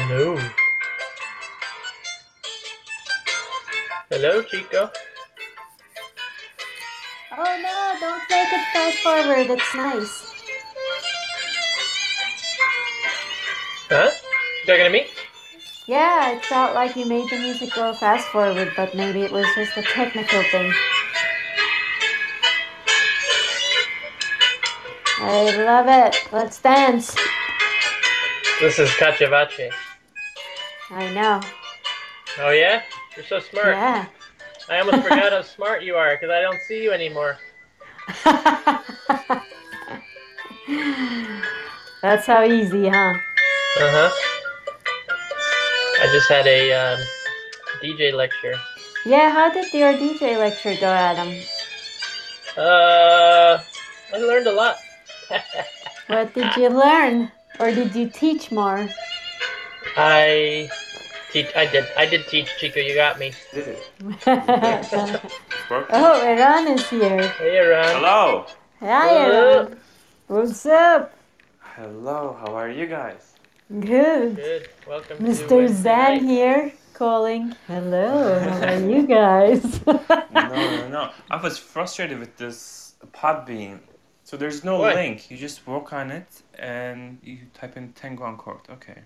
Hello. Hello, Chico. Oh no, don't make it fast forward. It's nice. Huh? Talking to me? Yeah, it felt like you made the music go fast forward, but maybe it was just a technical thing. I love it. Let's dance. This is Cachivache. I know. Oh yeah? You're so smart. Yeah. I almost forgot how smart you are because I don't see you anymore. That's how easy, huh? Uh huh. I just had a um, DJ lecture. Yeah, how did your DJ lecture go, Adam? Uh, I learned a lot. What did you learn? Or did you teach more? I teach. I did. I did teach Chico. You got me. Did it. oh, Iran is here. Hey, Ron. Hello. Hi, Iran. What's up? Hello. How are you guys? Good. Good. Welcome to Mr. Wednesday Zan night. here calling. Hello, how are you guys? No, no, no. I was frustrated with this Podbean. So there's no Why? link. You just work on it and you type in Tango on court. Okay.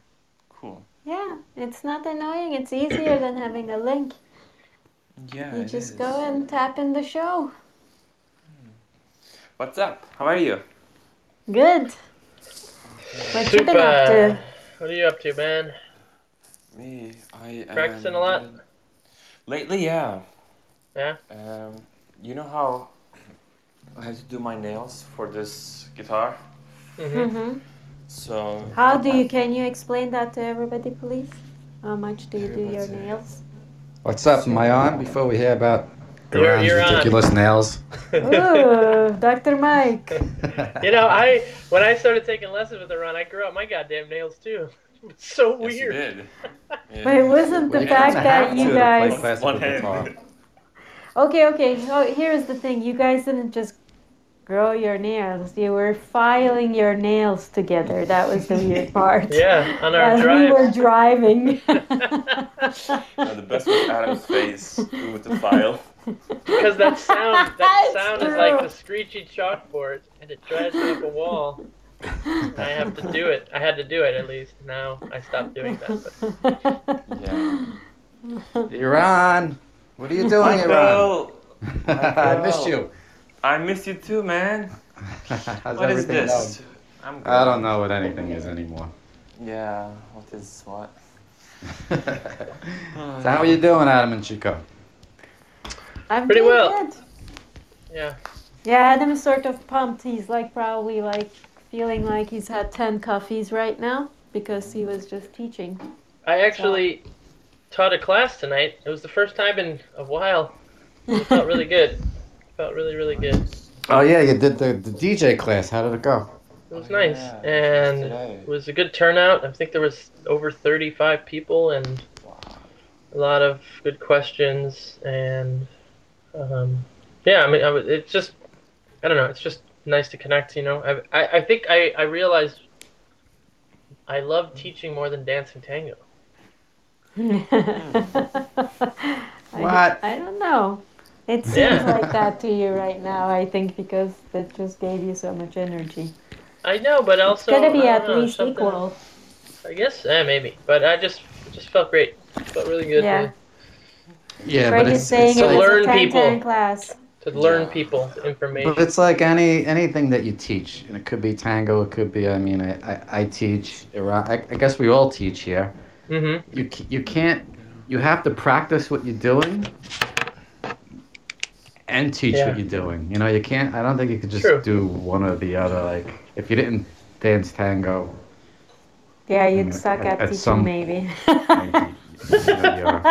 Cool. Yeah, it's not annoying. It's easier than having a link. Yeah. You just is. go and tap in the show. What's up? How are you? Good. What you been up to? What are you up to, man? Me, I Practicing a lot? Lately, yeah. Yeah? Um, you know how I had to do my nails for this guitar? hmm hmm So. How do you? Can you explain that to everybody, please? How much do you do your nails? What's up? my arm? before we hear about You're- Iran's you're on. ridiculous nails? Ooh, Dr. Mike. You know, I when I started taking lessons with Ron, I grew out my goddamn nails too. It's so Yes, you weird. did. Yeah. But it wasn't the Well, fact that you to to play guys. One hand. Okay, okay. Oh, so here's the thing: you guys didn't just grow your nails; you were filing your nails together. That was the weird part. Yeah, on our As we were driving. No, the best was Adam's face with the file. Because that sound, that It's sound is like the screechy chalkboard, and it drives me up a wall. I have to do it. I had to do it at least. Now I stopped doing that. But Yeah. Iran, what are you doing, Iran? I missed you. I miss you too, man. How's What is this? going? I'm good. I don't know what anything is anymore. Yeah, what is what? so how are you doing, Adam and Chico? I'm Pretty well. good. yeah, Yeah, is sort of pumped. He's like probably like feeling like he's had ten coffees right now because he was just teaching. I actually taught a class tonight. It was the first time in a while. It felt really good. Felt really, really good. Oh yeah, you did the, the DJ class. How did it go? It was Oh, nice, yeah, and it was a good turnout. I think there was over 35 people, and Wow. a lot of good questions and um, yeah i mean I, w- it's just i don't know it's just nice to connect you know i, I, I think I, I realized i love teaching more than dancing tango I, What? I don't know. It seems Yeah. like that to you right now, I think, because it just gave you so much energy. i know but also. It's also gonna be at know, least something- equal. i guess eh, maybe but i just just felt great felt really good Yeah. to, Yeah, Craig but it's, saying it's it To was like, learn people. class. to learn Yeah. people information but it's like any anything that you teach, and it could be tango, it could be. I mean, I I, I teach. Iran. I, I guess we all teach here. Mm-hmm. You you can't. You have to practice what you're doing. And teach Yeah. what you're doing. You know, you can't. I don't think you could just True. do one or the other. Like, if you didn't dance tango, Yeah, you'd Mm, suck at- at, at teaching, some- maybe. maybe, you know, you're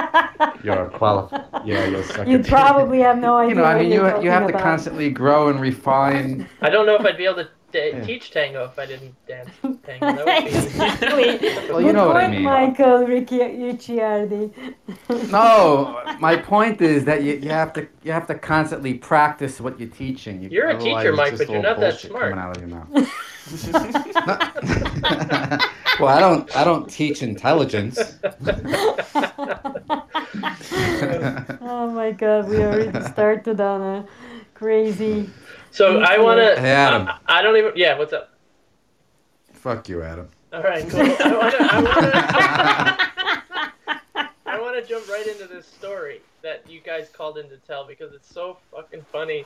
you're qualified. Yeah, you're suck You'd at- probably have no idea. You know, I mean, you're you you have to about. constantly grow and refine. i don't know if i'd be able to da- Yeah. teach tango if i didn't dance tango that would be exactly. Well, you know what I mean. point, Michael Ricci- Ricciardi. No, my point is that you, you have to you have to constantly practice what you're teaching. You, You're a teacher, Mike, but you're not that smart. Coming out of your mouth. Well, I don't. I don't teach intelligence. oh my god, we already started on a crazy. So I want to. Hey, Adam. I, I don't even. Yeah, what's up? Fuck you, Adam. All right, cool. I want to. I. I jump right into this story that you guys called in to tell because it's so fucking funny.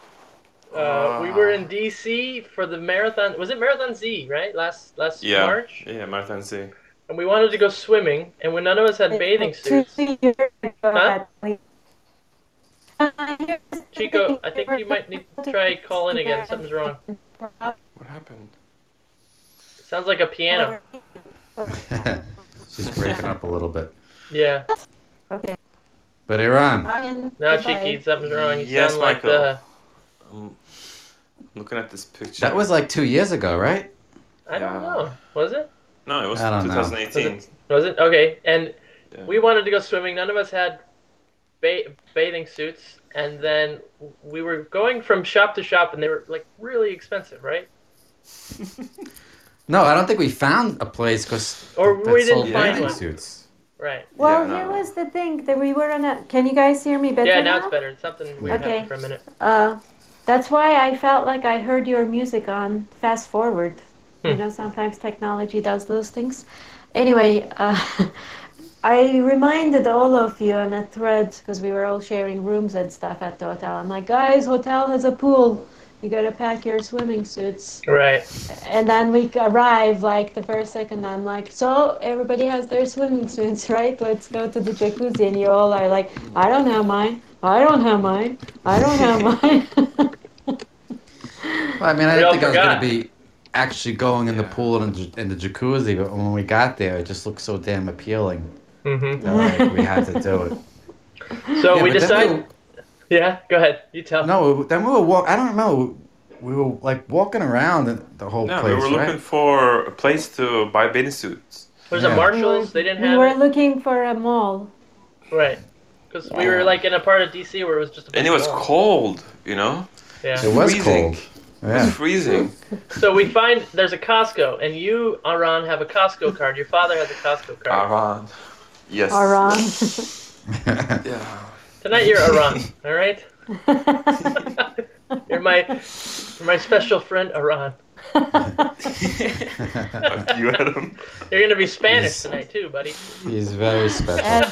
Uh, we were in DC for the marathon. Was it Marathon Z? Right, last last Yeah. March, Yeah, Marathon Z. and we wanted to go swimming, and when none of us had bathing suits, Huh? Chico, I think you might need to try calling again. Something's wrong. What happened? sounds like a piano. She's breaking up a little bit. Yeah. Okay. But Iran, No, Cheeky, something's wrong. You Yes, sound like Michael. the. I'm looking at this picture. that was like two years ago, right? I don't Yeah. know. Was it? no, it was I don't know. 2018. Was it? Okay. And Yeah. we wanted to go swimming. None of us had ba- bathing suits. And then we were going from shop to shop, and they were like really expensive, right? No, I don't think we found a place because Or we didn't find bathing one. suits. Right. Well, Yeah, no, here no. was the thing that we were on a. Can you guys hear me better Yeah, now it's better. It's something weird Okay. happened for a minute. Uh, that's why I felt like I heard your music on fast forward. You Hmm. know, sometimes technology does those things. Anyway, uh, I reminded all of you on a thread because we were all sharing rooms and stuff at the hotel. I'm like, guys, hotel has a pool. You gotta pack your swimming suits. Right. And then we arrive like the first second. I'm like, so everybody has their swimming suits, right? Let's go to the jacuzzi. And you all are like, I don't have mine. I don't have mine. I don't have mine. Well, I mean, I didn't all think I was gonna be actually going in the pool and in the jacuzzi, but when we got there, it just looked so damn appealing hmm that like, we had to do it. So Yeah, we but then decided. Yeah, go ahead. You tell. No, then we were walk. I don't remember. We were like walking around the- the whole No, place, we were looking right? for a place to buy bathing suits. There's Yeah. a Marshalls. They didn't have. we were it. looking for a mall. Right. Because we were like in a part of DC where it was just a And it was mall. cold, you know? Yeah. It was Freezing. cold. It was freezing. So we find there's a Costco, and you, Aran, have a Costco card. Your father has a Costco card. Aran. Yes. Aran. Yeah. Tonight you're Aran, all right? you're my, you're my special friend Aran. Fuck you, Adam. You're gonna be Spanish Yes. tonight too, buddy. He's very special. Ad-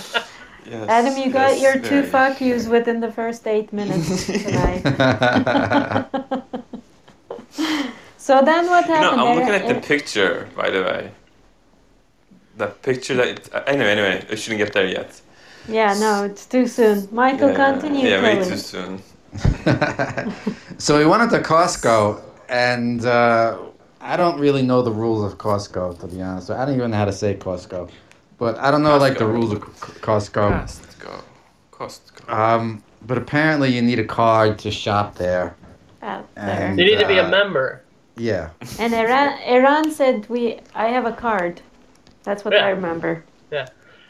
Yes. Adam, you got yes, your two very. fuck yous within the first eight minutes tonight. so then what You know, happened? I'm looking at the picture, by the way. The picture that. It, uh, anyway, anyway, I shouldn't get there yet. yeah, no, it's too soon. Michael, yeah, continue Yeah, way too soon. so we went into Costco, and uh, I don't really know the rules of Costco, to be honest. I don't even know how to say Costco, but I don't know like the rules of Costco. Costco. Costco. Um, but apparently you need a card to shop there. Out there. And- You need to be a Uh, member. Yeah. And Iran, Iran said we. I have a card. That's what Yeah. I remember. yes.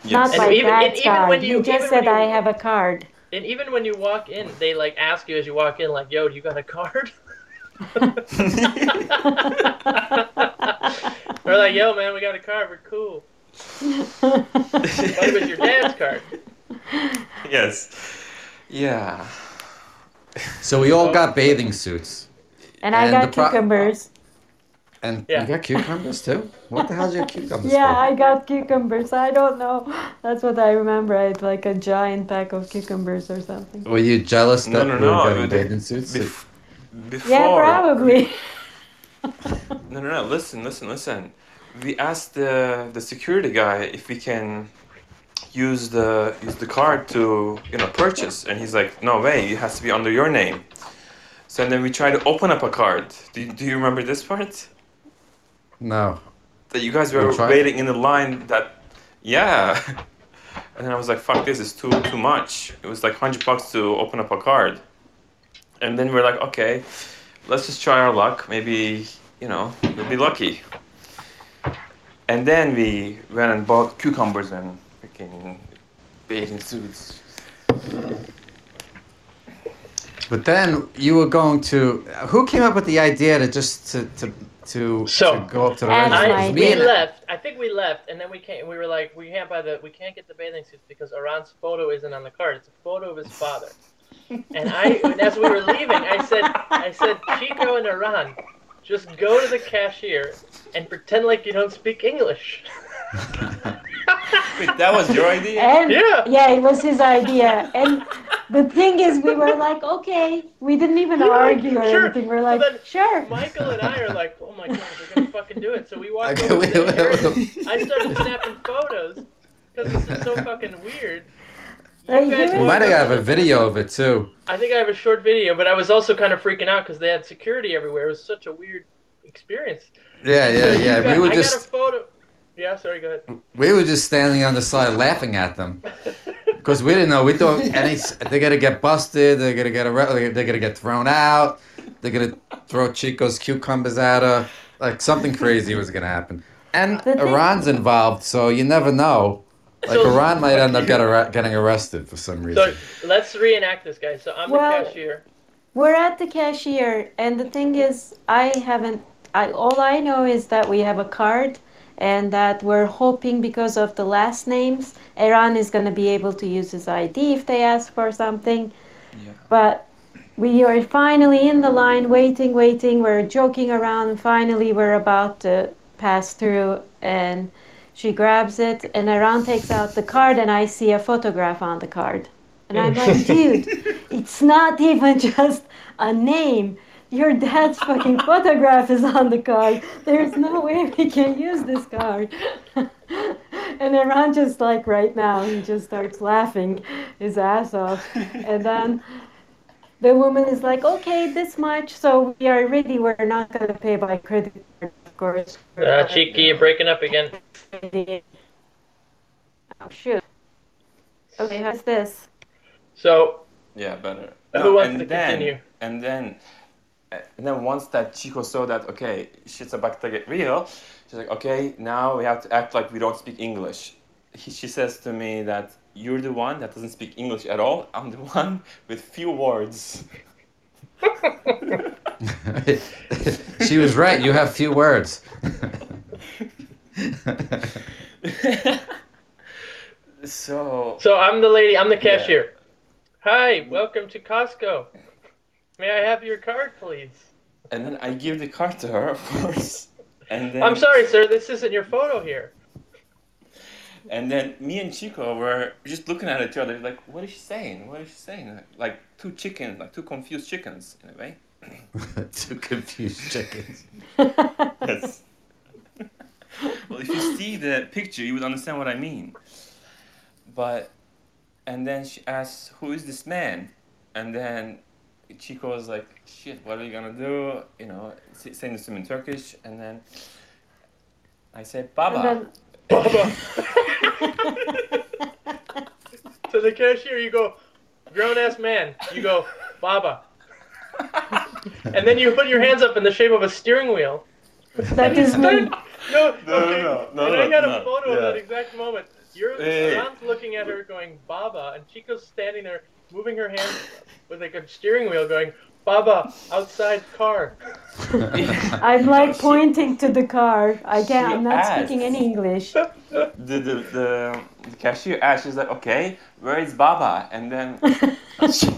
Not And my even- and dad's even card. when you- he just even said when you- I have a card. And even when you walk in, they like ask you as you walk in, like, "Yo, do you got a card?" They're like, "Yo, man, we got a card. We're cool." But it was your dad's card. yes. Yeah. So we all got bathing suits. and I got the pro- cucumbers. And Yeah. you got cucumbers too? What the hell's your cucumbers Yeah, for? I got cucumbers. I don't know. That's what I remember. I had like a giant pack of cucumbers or something. Were you jealous No, that no, we were no, getting but- bathing suits? Bef- before. Yeah, probably. No, no, no. Listen, listen, listen. We asked the the security guy if we can use the use the card to you know purchase, and he's like, "No way! It has to be under your name." So then we try to open up a card. Do do you remember this part? No. That you guys were waiting in the line. That yeah. And then I was like, "Fuck this! It's too too much." It was like hundred bucks to open up a card. And then we're like, "Okay, let's just try our luck. Maybe you know we'll be lucky." And then we went and bought cucumbers and freaking bathing suits. But then you were going to. Who came up with the idea to just to, to to, So- to go up to the And register. I, we and- left. I think we left, and then we came. We were like, we can't buy the, we can't get the bathing suits because Aran's photo isn't on the card. It's a photo of his father. And I, and as we were leaving, I said, I said, Chico and Aran, just go to the cashier and pretend like you don't speak English. Wait, that was your idea? And Yeah. yeah, it was his idea. And the thing is, we were like, okay, we didn't even Yeah, argue or sure. anything. We're So like, then sure. Michael and I are like, oh my god, we're gonna fucking do it. So we walked Okay, over wait, wait, wait. I started snapping photos because this is so fucking weird. Are You you guys We might have a video of it too. I think I have a short video, but I was also kind of freaking out because they had security everywhere. It was such a weird experience. Yeah, yeah, yeah. got- We were I just got a photo. Yeah, sorry, go ahead. we were just standing on the side laughing at them because we didn't know. We thought any they're gonna get busted. They're gonna get arrested. They're gonna get thrown out. They're gonna throw Chico's cucumbers at her. Like something crazy was gonna happen. And The thing- Iran's involved, so you never know. Like So- Iran might end up get arre- getting arrested for some reason. So let's reenact this, guys. So I'm Well- the cashier. We're at the cashier, and the thing is, I haven't. I all I know is that we have a card, and that we're hoping because of the last names, Iran is going to be able to use his ID if they ask for something. Yeah. But we are finally in the line, waiting, waiting. We're joking around, finally we're about to pass through, and she grabs it, and Iran takes out the card, and I see a photograph on the card. And I'm like, dude, it's not even just a name. Your dad's fucking photograph is on the card. There's no way we can use this card. and Iran just like right now, he just starts laughing his ass off. And then the woman is like, okay, this much, so we are ready. We're not gonna pay by credit card, of course. Uh, Cheeky, you're breaking up again. Oh shoot. Okay, how's this? So Yeah, better. Who wants and to then, continue? And then, and then once that Chico saw that, okay, shit's about to get real, she's like, okay, now we have to act like we don't speak English. He, she says to me that you're the one that doesn't speak English at all. I'm the one with few words. she was right. You have few words. so So I'm the lady. I'm the cashier. Hi, welcome to Costco. May I have your card, please? and then I give the card to her, of course. And then I'm sorry, sir. This isn't your photo here. And then me and Chico were just looking at each other, like, what is she saying? What is she saying? Like two chickens, like two confused chickens, in a way. Two confused chickens. Yes. well, if you see the picture, you would understand what I mean. But, and then she asks, "Who is this man?" And then Chico was like, "Shit, what are you gonna do?" You know, saying this to me in Turkish, and then I said, "Baba." Then Baba. to the cashier, you go, grown ass man. You go, Baba. and then you put your hands up in the shape of a steering wheel. that is me. No, No, okay. no, no, and I no, got a no, photo of yeah. that exact moment. You're Hey. Ron's looking at her going, Baba, and Chico's standing there moving her hand with like a steering wheel going, Baba, outside car. I'm like pointing to the car. I can't. She I'm not asked. speaking any English. the, the, the, the cashier asked, she's like, okay, where is Baba? And then she,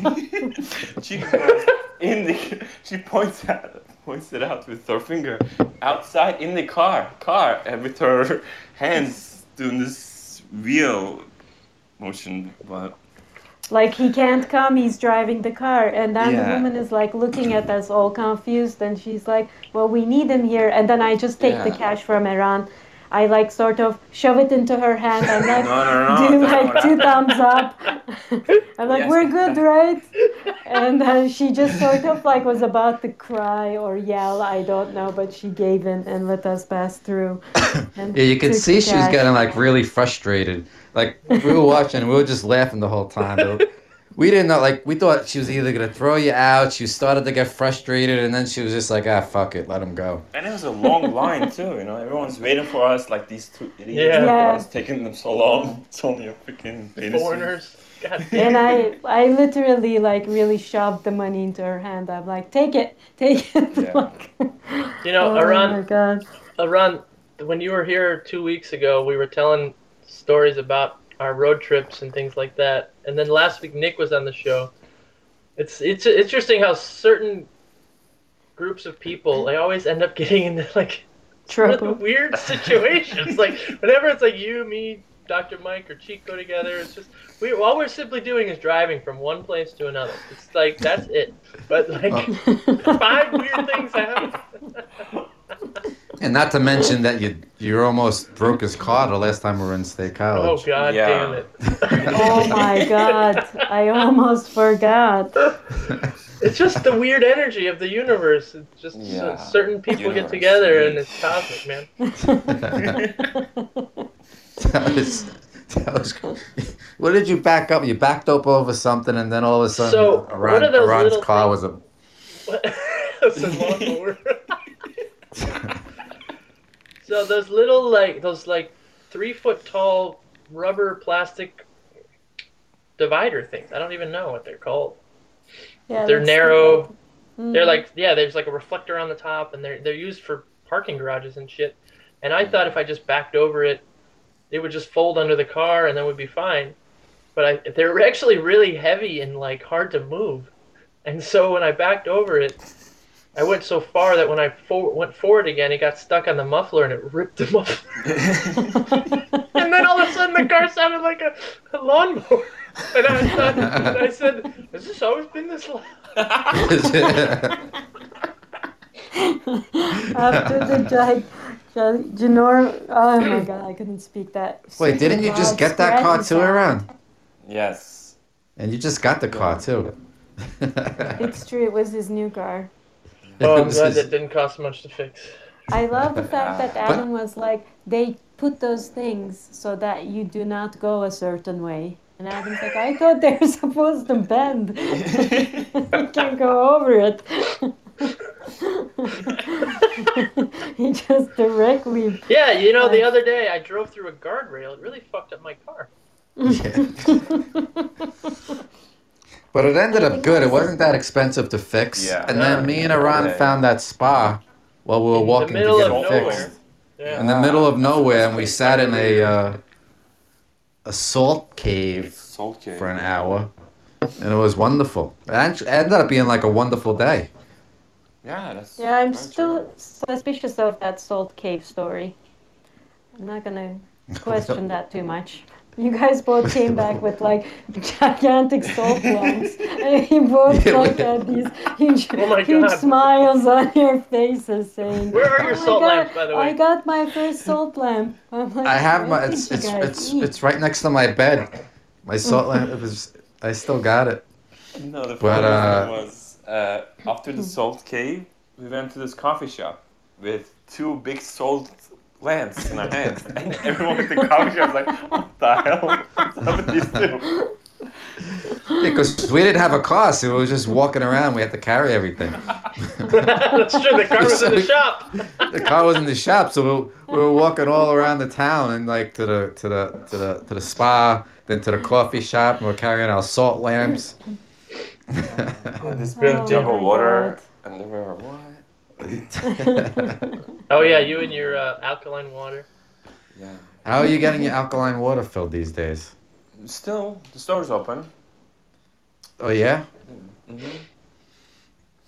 she goes in the, she points out, points it out with her finger outside in the car, car, and with her hands doing this wheel motion. But Like he can't come. He's driving the car, and then the woman is like looking at us all confused, and she's like, "Well, we need him here." And then I just take the cash from Iran. I like sort of shove it into her hand. I'm like, No, no, no, do that's like not two thumbs up. I'm like, Yes. we're good, right? And then she just sort of like was about to cry or yell. I don't know, but she gave in and let us pass through. And Yeah, you could see the she was getting like really frustrated. Like we were watching, we were just laughing the whole time. But we didn't know. Like we thought she was either gonna throw you out. She started to get frustrated, and then she was just like, "Ah, fuck it, let him go." and it was a long line too, you know. Everyone's waiting for us, like these two idiots. Yeah. Yeah. It's taking them so long. It's only a freaking penis. Foreigners. And I, I literally like really shoved the money into her hand. I'm like, take it, take it. Yeah. You know, oh my Aran, god. Aran, when you were here two weeks ago, we were telling stories about our road trips and things like that. And then last week, Nick was on the show. It's it's interesting how certain groups of people they always end up getting into like Trouble. weird situations. like whenever it's like you, me, Dr. Mike, or Chico together, it's just we all we're simply doing is driving from one place to another. It's like that's it. But like oh. five weird things happen. And not to mention that you you almost broke his car the last time we were in State college. oh god Yeah. damn it. Oh my god. I almost forgot. It's just the weird energy of the universe. It's just c- Yeah. certain people get together and it's cosmic, man. that was, that was cool. What did you back up? You backed up over something, and then all of a sudden, So, what Iran, are those Iran's little car things- was a. That's a lawnmower. So those little like those like three foot tall rubber plastic divider things. I don't even know what they're called. Yeah, They're that's narrow. stupid. They're mm-hmm. like yeah, there's like a reflector on the top, and they're they're used for parking garages and shit. And I mm. thought if I just backed over it, it would just fold under the car and then would be fine. But I they're actually really heavy and like hard to move. And so when I backed over it, I went so far that when I for- went forward again, it got stuck on the muffler and it ripped the muffler. and then all of a sudden, the car sounded like a, a lawnmower. And I, thought, and I said, "Has this always been this loud?" After the gig, Janor, oh my god, I couldn't speak that. Wait, didn't you just get that car too, around? Yes. And you just got the car too. It's true, it was his new car. Oh, I'm glad his- that didn't cost much to fix. I love the fact that Adam was like, they put those things so that you do not go a certain way. And Adam's like, I thought they were supposed to bend. you can't go over it. he just directly. Yeah, you know, the other day I drove through a guardrail. It really fucked up my car. But it ended up good. It wasn't that expensive to fix. Yeah. And then me and Iran found that spa while we were In the walking to middle get of it nowhere. fixed. Yeah. In the middle of nowhere, and we sat in a uh, a salt cave Salt cake. for an hour, and it was wonderful. It actually ended up being like a wonderful day. Yeah, that's. Yeah, I'm still suspicious of that salt cave story. I'm not gonna question that too much. You guys both came back with like gigantic salt lamps, and you both Yeah, we- like had these huge, Oh huge smiles on your faces, saying, Where are your "Oh salt God, lamps, by the way? I got my first salt lamp." I'm like, I have my. It's it's it's eat?" it's right next to my bed. My salt lamp. It was. I still got it. No, the But, funny uh, thing was uh, after the salt cave, we went to this coffee shop with two big salt lamps in our hands, and everyone at the coffee shop was like, "What the hell? What's up with these two? Because we didn't have a car, so we were just walking around. We had to carry everything. That's true. The car was in the shop. the car was in the shop, so we, we were walking all around the town and like to the to the to the to the spa, then to the coffee shop, and we're carrying our salt lamps. Oh, this big Oh jug of oh water, God. and they were what? Oh yeah, you and your uh, alkaline water. Yeah. How are you getting your alkaline water filled these days? Still, the store's open. Oh yeah. Mm-hmm.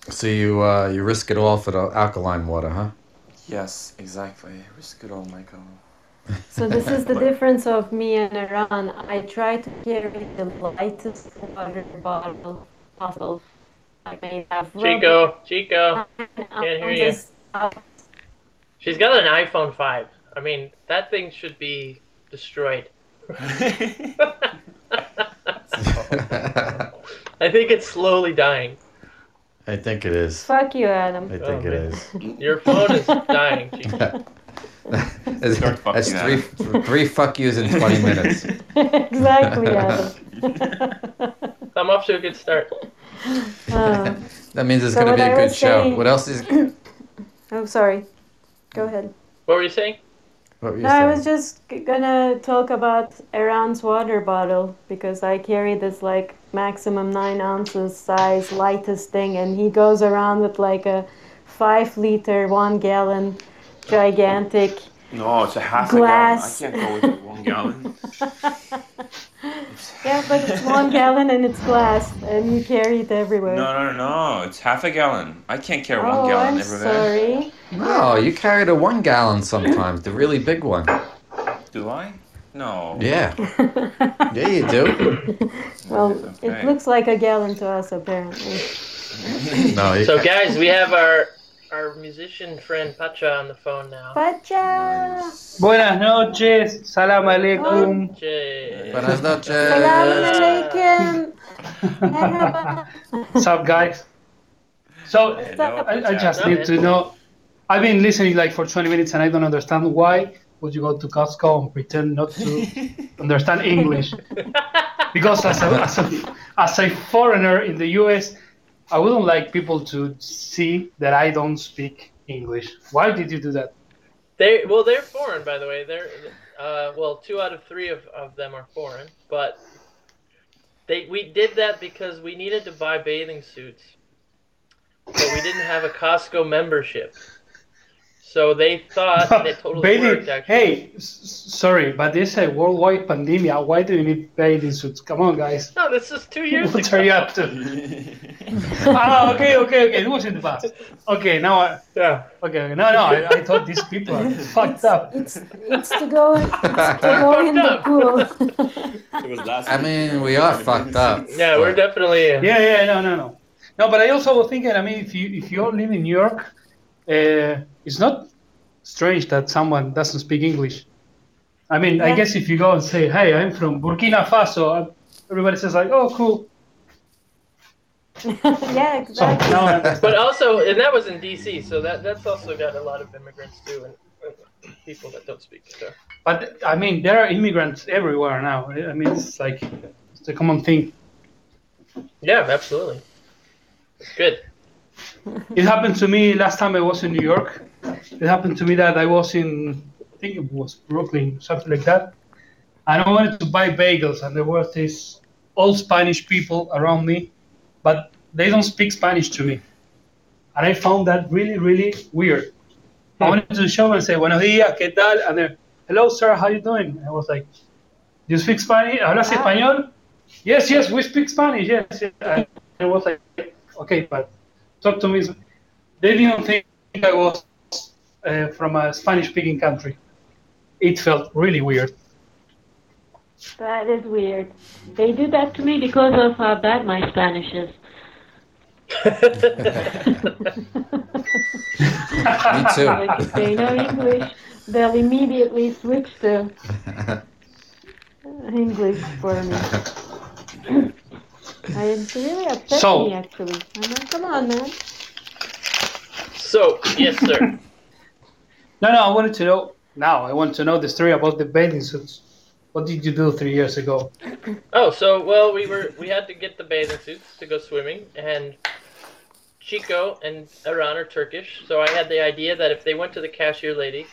So you uh, you risk it all for the alkaline water, huh? Yes, exactly. Risk it all, Michael. So this is the difference of me and Iran. I try to carry the lightest water bottle possible. I may have Chico, Chico. Can't hear you. She's got an iPhone 5. I mean, that thing should be destroyed. I think it's slowly dying. I think it is. Fuck you, Adam. I think Oh, it man. is. Your phone is dying, Chico. That's, that's three three fuck yous in twenty minutes. exactly, Adam. I'm off to a good start. Uh, That means it's So gonna be a I good show. saying- What else is? oh, sorry. Go ahead. What were you saying? What were you No, I was just gonna talk about Iran's water bottle because I carry this like maximum nine ounces size lightest thing, and he goes around with like a five liter, one gallon, gigantic. No, it's a half Glass. a gallon. I can't go with one gallon. Yeah, but it's one gallon and it's glass, and you carry it everywhere. No, no, no, no. It's half a gallon. I can't carry one oh, gallon I'm everywhere. sorry. No, you carry the one gallon sometimes, the really big one. Do I? No. Yeah. Yeah, you do. Well, Okay. it looks like a gallon to us apparently. No, you So, guys, we have our our musician friend Pacha on the phone now. Pacha! Buenas noches, salam alaikum. Buenas noches. Salam alaikum! Merhaba. What's up, guys? So I, I just need to know. I've been listening like for 20 minutes and I don't understand why would you go to Costco and pretend not to understand English? Because as a, as a as a foreigner in the U.S., I wouldn't like people to see that I don't speak English. Why did you do that? They well, they're foreign, by the way. They're uh, well, two out of three of, of them are foreign, but they we did that because we needed to buy bathing suits, but we didn't have a Costco membership. So they thought it totally bathing, worked. Actually, hey, s- s- sorry, but this is a worldwide pandemic. Why do you need bathing suits? Come on, guys. no, this is two years What ago. are you up to? ah, okay, okay, okay. It was in the past. Okay, now I. Yeah. Okay, okay. no, no. I, I thought these people are fucked up. It's it's to go it's to go in the pool. It was last I week. mean, we are fucked up. Yeah, we're definitely. Uh, Yeah, yeah, no, no, no. No, but I also was thinking. I mean, if you if you all live in New York, uh, it's not strange that someone doesn't speak English. I mean, I guess if you go and say, "Hey, I'm from Burkina Faso," uh, everybody says like, "Oh, cool." yeah, exactly. now I understand. But also, and that was in D.C., so that that's also got a lot of immigrants too, and people that don't speak. So. But I mean, there are immigrants everywhere now. I mean, it's like it's a common thing. Yeah, absolutely. It's good. It happened to me last time I was in New York. It happened to me that I was in, I think it was Brooklyn, something like that. And I wanted to buy bagels, and there were these old Spanish people around me, but they don't speak Spanish to me. And I found that really, really weird. I wanted to show them and say, Buenos dias, ¿qué tal? And they're, hello, sir, how you doing? And I was like, do you speak Spanish? ¿Hablas Wow. español? Yes, yes, we speak Spanish, yes. yes. And I was like, okay, but talk to me. They didn't think I was uh, from a Spanish speaking country. It felt really weird. That is weird. They do that to me because of how bad my Spanish is. Me too. Like if they know English, they'll immediately switch to English for me. I it's really upset So- me actually. I'm come on, man. so, yes, sir. No, no, I wanted to know now. I want to know the story about the bathing suits. What did you do three years ago? Oh, so well, we were we had to get the bathing suits to go swimming, and Chico and Iran are Turkish, so I had the idea that if they went to the cashier lady,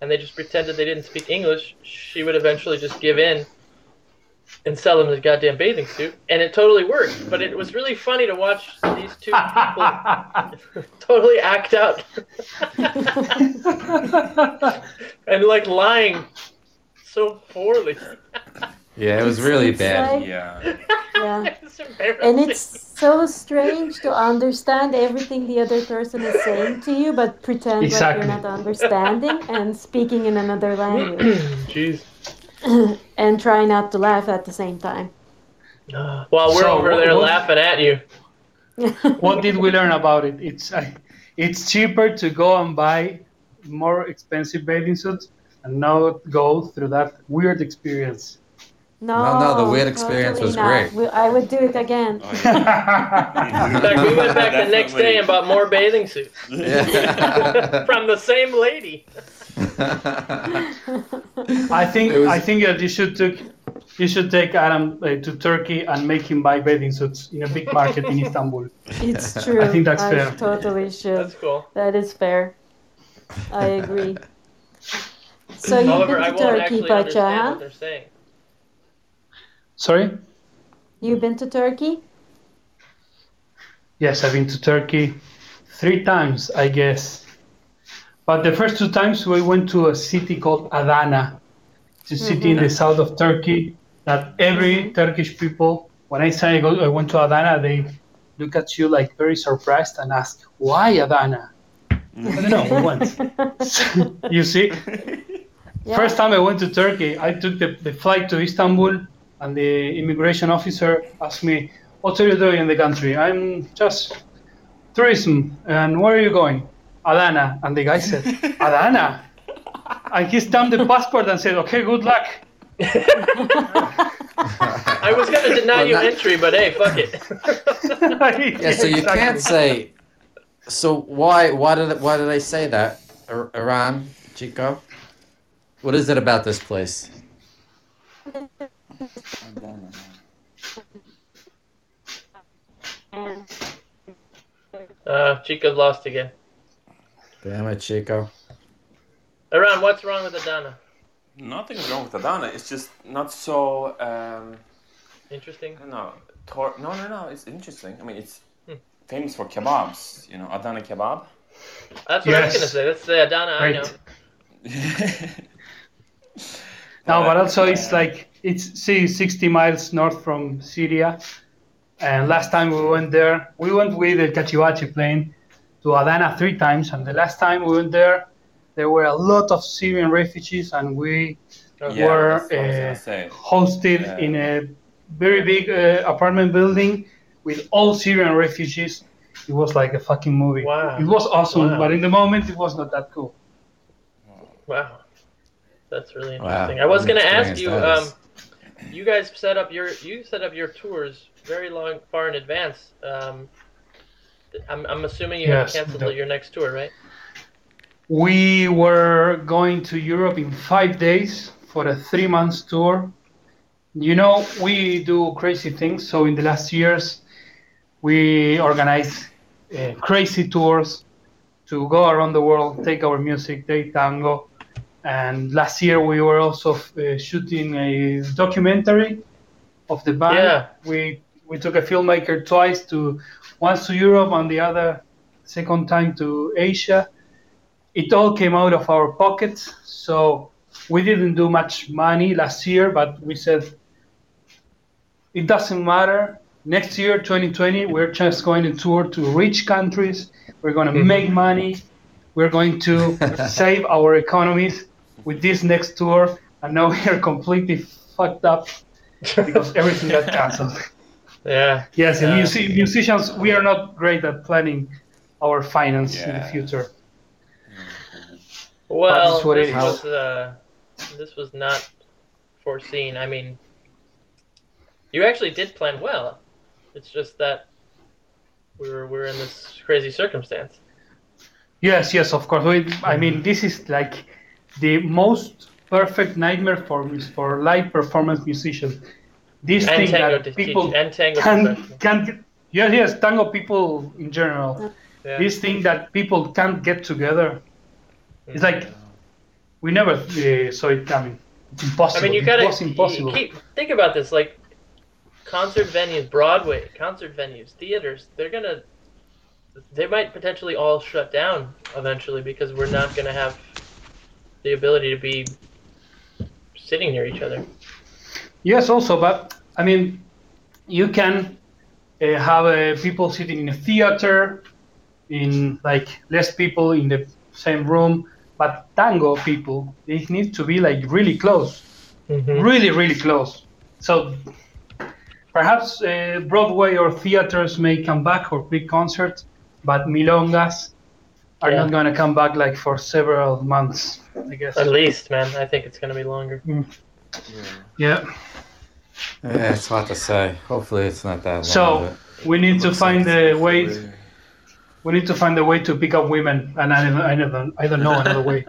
and they just pretended they didn't speak English, she would eventually just give in and sell them the goddamn bathing suit, and it totally worked. But it was really funny to watch these two people totally act out and like lying so poorly. Yeah, it was really It's bad. like- Yeah. Yeah. it's. And it's so strange to understand everything the other person is saying to you, but pretend Exactly. like you're not understanding and speaking in another language, Jeez. and try not to laugh at the same time. While we're So, over what- there what- laughing at you. what did we learn about it? It's uh, it's cheaper to go and buy more expensive bathing suits and not go through that weird experience. No, No, no, the weird experience totally was not. great. I would do it again. Oh, yeah. In fact, we went back the next day and bought more bathing suits Yeah. from the same lady. I think was- I think that you should take you should take Adam uh, to Turkey and make him buy bathing suits in a big market in Istanbul. It's true. I think that's I fair. totally should. That's cool. That is fair. I agree. So you've been to Turkey, Pacha, huh? what they're saying. Sorry. You've been to Turkey? Yes, I've been to Turkey three times, I guess. But the first two times we went to a city called Adana. It's a city in the mm-hmm. south of Turkey that every Turkish people, when I say I, go, I went to Adana, they look at you like very surprised and ask, why Adana? I don't know, went. you see? Yeah. First time I went to Turkey, I took the, the flight to Istanbul, and the immigration officer asked me, What are you doing in the country? I'm just tourism. And where are you going? Adana. And the guy said, Adana? And he stamped the passport and said, Okay, good luck. I was gonna deny Well, you not- entry, but hey, fuck it. Yeah, so you Exactly. can't say. So why why did why did I say that? Ir- Iran, Chico. What is it about this place? Uh, Chico's lost again. Damn it, Chico. Iran, what's wrong with Adana? Nothing's wrong with Adana. It's just not so. Um, Interesting. I. Tor- no, no, no. It's interesting. I mean, it's Hmm. famous for kebabs. You know, Adana kebab. That's what I was gonna say. That's the Adana I know. Right. No, but also it's like it's see 60 miles north from Syria. And last time we went there, we went with the Cachivache plane to Adana three times. And the last time we went there, there were a lot of Syrian refugees, and we Oh, Yeah, were that's what I was gonna uh, hosted Yeah. in a very big uh, apartment building with all Syrian refugees. It was like a fucking movie. Wow. It was awesome, Wow. but in the moment, it was not that cool. Wow. That's really Wow. interesting. I was gonna ask you, um, you guys set up your you set up your tours very long far in advance. Um, I'm, I'm assuming you Yes, have canceled the- your next tour, right? We were going to Europe in five days for a three months tour. You know, we do crazy things. So in the last years, we organize uh, crazy tours to go around the world, take our music, take tango. And last year we were also uh, shooting a documentary of the band. Yeah. We we took a filmmaker twice to once to Europe and the other second time to Asia it all came out of our pockets. So we didn't do much money last year, but we said it doesn't matter. Next year, 2020, we're just going to tour to rich countries. We're going to Mhm. make money. We're going to save our economies with this next tour. And now we are completely fucked up because everything got canceled. Yeah. Yes, and Yeah. music, musicians, we are not great at planning our finance in the Yeah. future. Well, That's what it this is. was uh, this was not foreseen. I mean, you actually did plan well. It's just that we were we were in this crazy circumstance. Yes, yes, of course. We, I mean, this is like the most perfect nightmare for mus- for live performance musicians. This And thing tango that people teach and tango can professional. can yes, yes, tango people in general. Yeah. This thing that people can't get together. It's like we never uh, saw it coming. It's impossible I mean, you it gotta was impossible. Keep, think about this, like concert venues, Broadway, concert venues, theaters. They're gonna, they might potentially all shut down eventually because we're not gonna have the ability to be sitting near each other. Yes, also, but I mean, you can uh, have uh, people sitting in a theater, in like less people in the same room, but tango people they need to be like really close, Mm-hmm. really, really close. So perhaps uh, Broadway or theaters may come back or big concerts, but milongas are Yeah. not going to come back like for several months, I guess. At least, man, I think it's gonna be longer. Yeah. Yeah, it's hard to say. Hopefully, it's not that long. So we need to find like a way. We need to find a way to pick up women, and I don't, I don't, I don't know another way.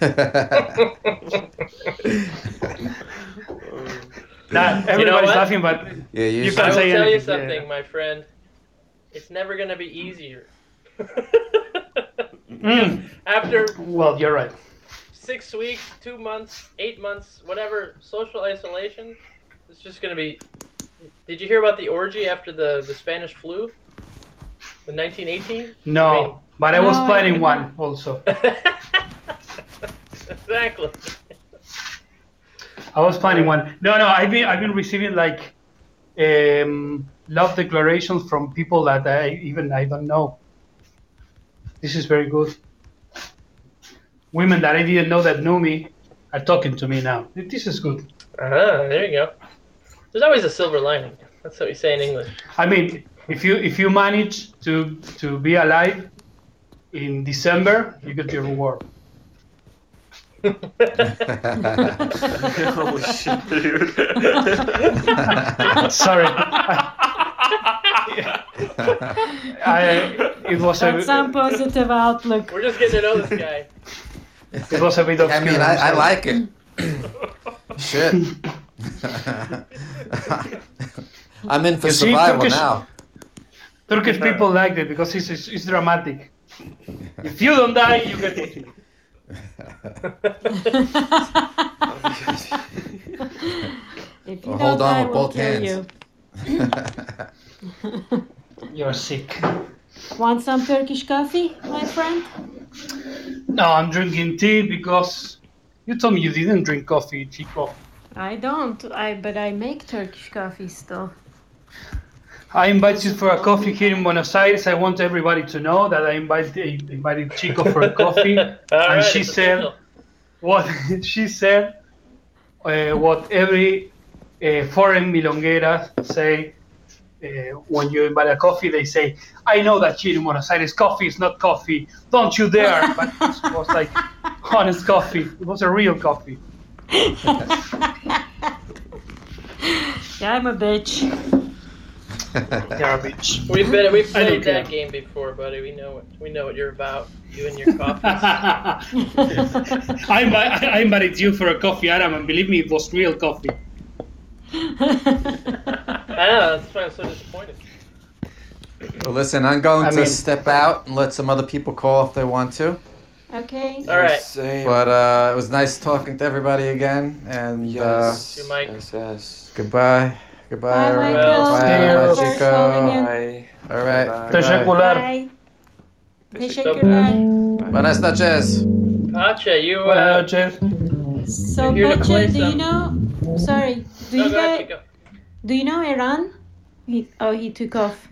That everybody's what? laughing, but yeah, you, You should- I can will say tell you anything, something, yeah. my friend. It's never gonna be easier. Mm, After well, you're right. Six weeks, two months, eight months, whatever social isolation, it's just gonna be. Did you hear about the orgy after the the Spanish flu? The 1918. No, I mean- but I was No, planning didn't. one also. exactly. I was planning one. No, no, I've been I've been receiving like um, love declarations from people that I even I don't know. This is very good. Women that I didn't know that knew me are talking to me now. This is good. Ah, there you go. There's always a silver lining. That's what we say in English. I mean, if you if you manage to to be alive in December, you get your reward. Holy shit, dude. Sorry, I, it was That's a some positive outlook. We're just getting to know this guy. It was a bit of. I mean, I, I like it. Shit. I'm in for You see, survival Turkish- now. Turkish people like it because it's, it's, it's dramatic. If you don't die, you get it. if you Well, don't hold on die, with we'll both hands. you. You're sick. Want some Turkish coffee, my friend? No, I'm drinking tea because you told me you didn't drink coffee, Chico. I don't. I but I make Turkish coffee still. I invite you for a coffee here in Buenos Aires. I want everybody to know that I invited, invited Chico for a coffee. All right, she said- official. what she said, uh, what every uh, foreign milongueras say uh, when you invite a coffee, they say, I know that here in Buenos Aires coffee is not coffee. Don't you dare. But it was like honest coffee. It was a real coffee. Yeah, I'm a bitch. You're a bitch. We've been we've played that care. game before, buddy. We know what we know what you're about. You and your coffee. I, invi- I invited you for a coffee, Adam, and believe me, it was real coffee. I know that's why I'm so disappointed. Well, listen, I'm going I to mean- step out and let some other people call if they want to. okay. All right. Same. But uh, it was nice talking to everybody again. And uh, yes. You, Mike. Yes, yes. goodbye. Goodbye, Bye, everyone. Michael. Bye, Thank you. bye, Thanks for Chico. calling in. Bye. All right. Bye. Goodbye. Teşekkürler. Bye. Teşekkür- Teşekkürler. Buenas noches. Pacha, you. Well, Uh, Jeff, So, Here to Pacha, play do you some- know? Sorry. Do no, you go guys? Chico. Do you know Iran? He, oh, he took off.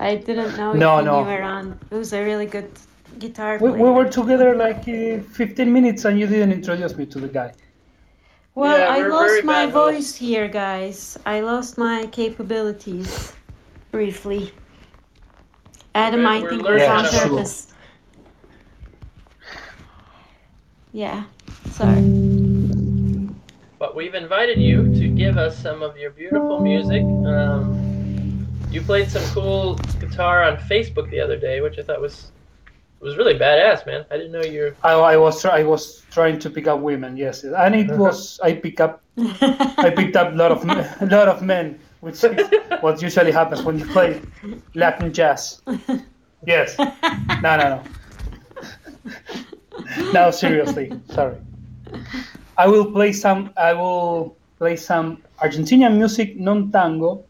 I didn't know No, if you no. knew Iran. It was a really good guitar we, player. we were together like uh, 15 minutes and you didn't introduce me to the guy. well, Yeah, I lost my bad voice hosts. here, guys. I lost my capabilities briefly. Adam, We're- I we're think it was on how to- purpose. Yeah, sorry. But we've invited you to give us some of your beautiful music. Um, you played some cool guitar on Facebook the other day, which I thought was was really badass, man. I didn't know you. I, I was I was trying to pick up women, yes, and it was I pick up I picked up a lot of a lot of men, which is what usually happens when you play Latin jazz. Yes, no, no, no. No, seriously, sorry. I will play some. I will play some Argentinian music, non tango,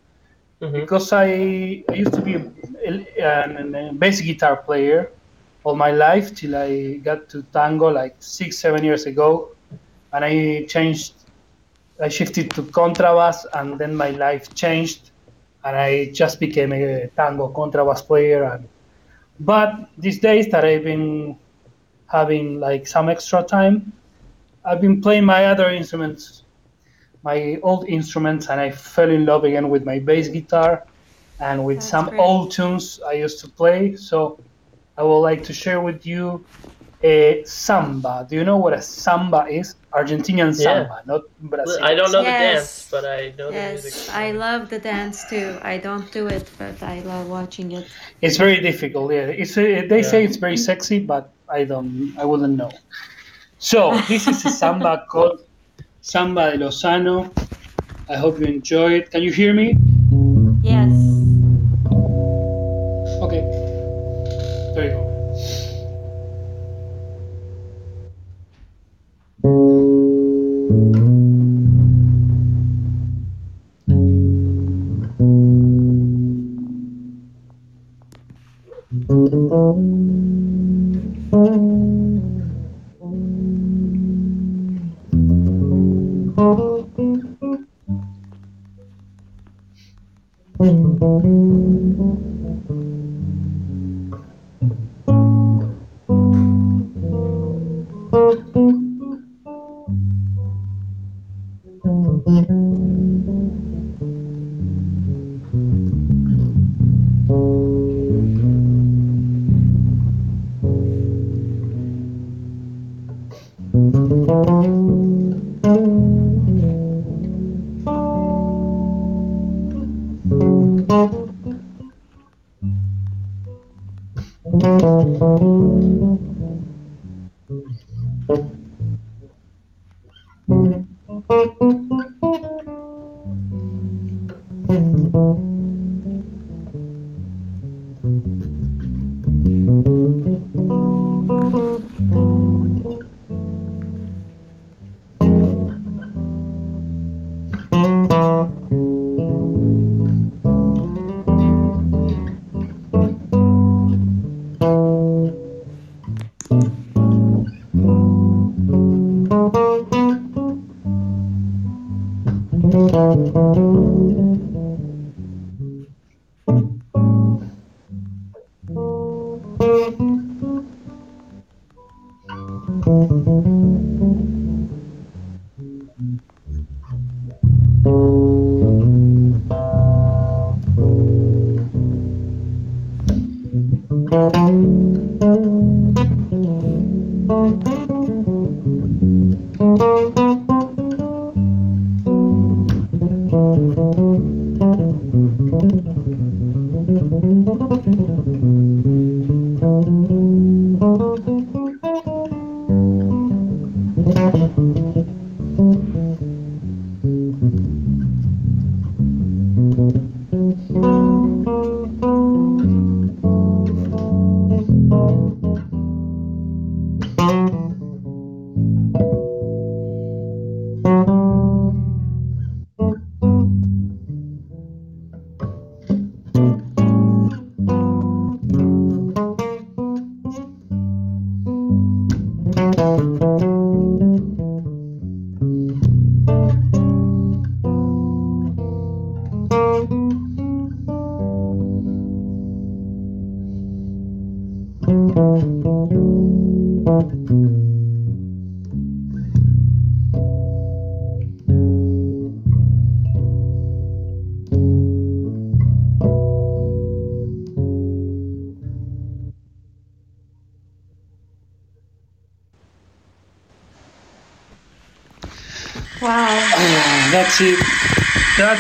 Mhm. because I, I used to be a, a, a bass guitar player all my life till I got to tango like six, seven years ago, and I changed. I shifted to contrabass, and then my life changed, and I just became a tango contrabass player. And but these days that I've been having like some extra time, I've been playing my other instruments, my old instruments, and I fell in love again with my bass guitar and with That's some great. old tunes I used to play. So I would like to share with you a samba. Do you know what a samba is? Argentinian Yeah. samba, not Brazilian. I don't know the dance, but I know the Yes, music. I love the dance too. I don't do it, but I love watching it. It's very difficult. Yeah, it's uh, they say it's very sexy, but I don't. I wouldn't know. So this is a samba called Samba de Lozano. I hope you enjoy it. Can you hear me? Yes.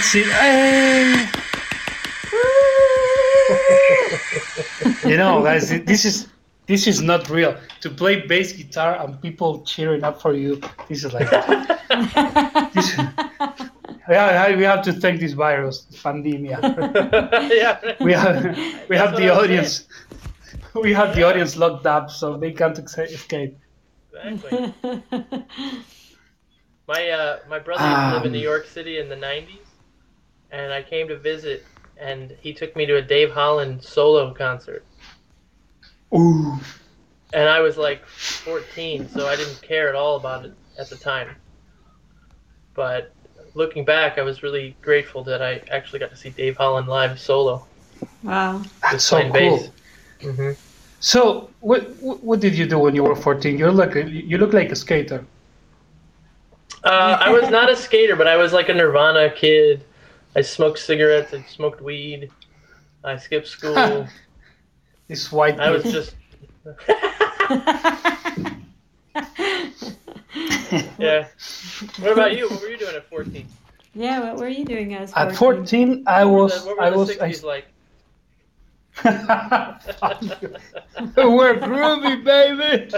That's it. Hey. you know, guys, this is this is not real. To play bass guitar and people cheering up for you, this is like this. Yeah, we have to thank this virus, pandemia. yeah. We have we have That's the audience. We have the audience locked up, so they can't escape. Exactly. My uh, my brother used to live in New Um. York City in the '90s, and I came to visit, and he took me to a Dave Holland solo concert, Ooh. and I was like 14, so I didn't care at all about it at the time. But looking back, I was really grateful that I actually got to see Dave Holland live solo. Wow. That's so cool. bass. hmm So, what what what did you do when you were 14? You look like a, you look like a skater. Uh, I was not a skater, but I was like a Nirvana kid. I smoked cigarettes. I smoked weed. I skipped school. This white. I was just. yeah. What about you? What were you doing at 14? yeah, what were you doing as At 14, I What were was the, what were I the was 60s like? I, we're groovy, baby.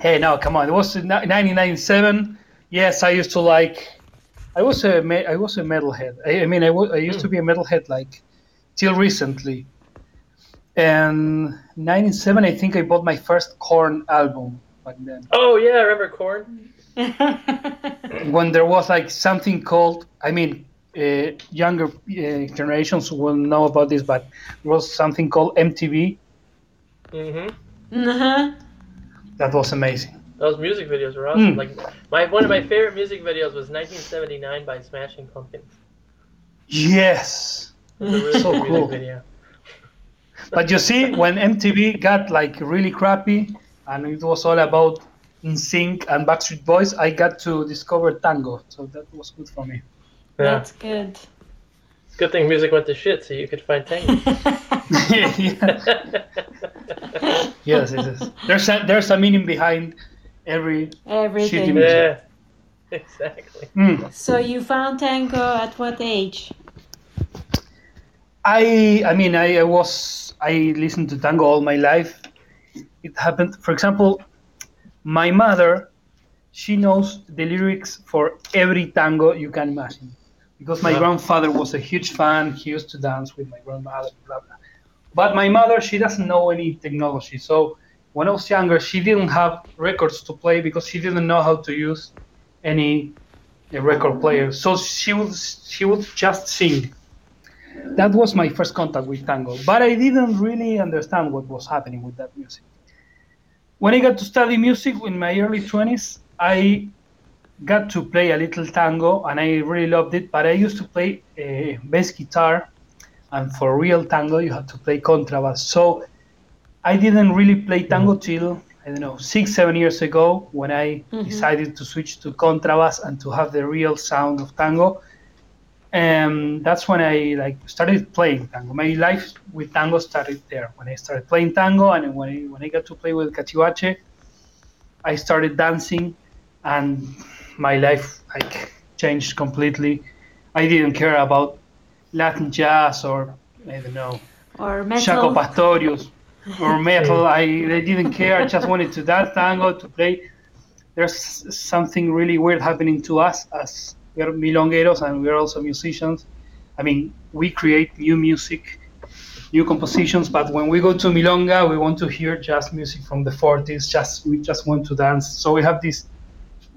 hey, no, come on. It was in 1997. Yes, I used to like. I was a me- I was a metalhead. I, I mean, I wa- I used to be a metalhead like till recently. And 97, I think I bought my first Korn album back then. Oh yeah, I remember Korn. when there was like something called i mean uh, younger uh, generations will know about this, but there was something called MTV Mm-hmm. Uh-huh. that was amazing. Those music videos were awesome. Mm. Like my one of my favorite music videos was 1979 by Smashing Pumpkins. Yes. It was a really So cool. video. But you see, when MTV got like really crappy and it was all about NSYNC and Backstreet Boys, I got to discover tango. So that was good for me. Yeah. That's good. Good thing music went to shit, so you could find tango. yes, it is. There's a, there's a meaning behind every. Everything. Yeah. Exactly. Mm. So you found tango at what age? I I mean I, I was I listened to tango all my life. It happened, for example, my mother, she knows the lyrics for every tango you can imagine, because my Wow. grandfather was a huge fan. He used to dance with my grandmother, blah blah. But my mother, she doesn't know any technology. So when I was younger, she didn't have records to play because she didn't know how to use any uh, record player. So she would she would just sing. That was my first contact with tango but i didn't really understand what was happening with that music. When i got to study music in my early 20s i got to play a little tango and i really loved it but i used to play uh, bass guitar and for real tango you have to play contrabass. So i didn't really play tango till i don't know six seven years ago when i Mhm. decided to switch to contrabass and to have the real sound of tango and that's when I like started playing tango. My life with tango started there when I started playing tango, and when I, when I got to play with cachivache, I started dancing, and my life like changed completely. I didn't care about Latin jazz or I don't know Or Jaco metal? Pastorius or metal. I, I didn't care. I just wanted to dance tango to play. There's something really weird happening to us as we are milongueros and we are also musicians. I mean, we create new music, new compositions, but when we go to milonga, we want to hear jazz music from the 40s. Just we just want to dance. So we have this.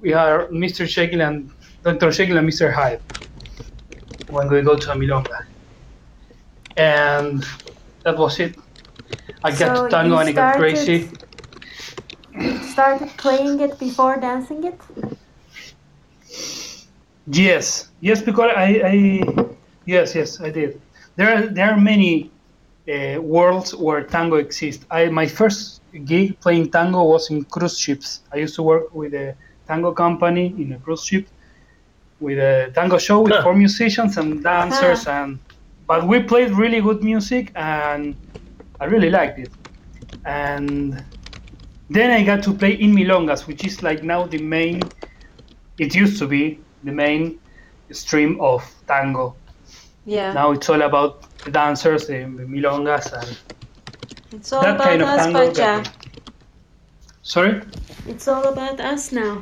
We are Mr. Jekyll and Dr. Jekyll and Mr. Hyde when we go to a milonga, and that was it. I got So tango you and I got started- crazy. You started playing it before dancing it? Yes, yes, because I, I yes, yes, I did. There are there are many uh, worlds where tango exists. I my first gig playing tango was in cruise ships. I used to work with a tango company in a cruise ship with a tango show with four musicians and dancers and but we played really good music and I really liked it. And then I got to play in milongas, which is like now the main. It used to be the main stream of tango. Yeah. Now it's all about the dancers, the, milongas, and It's all that about kind of us, tango. Pacha. Sorry? It's all about us now.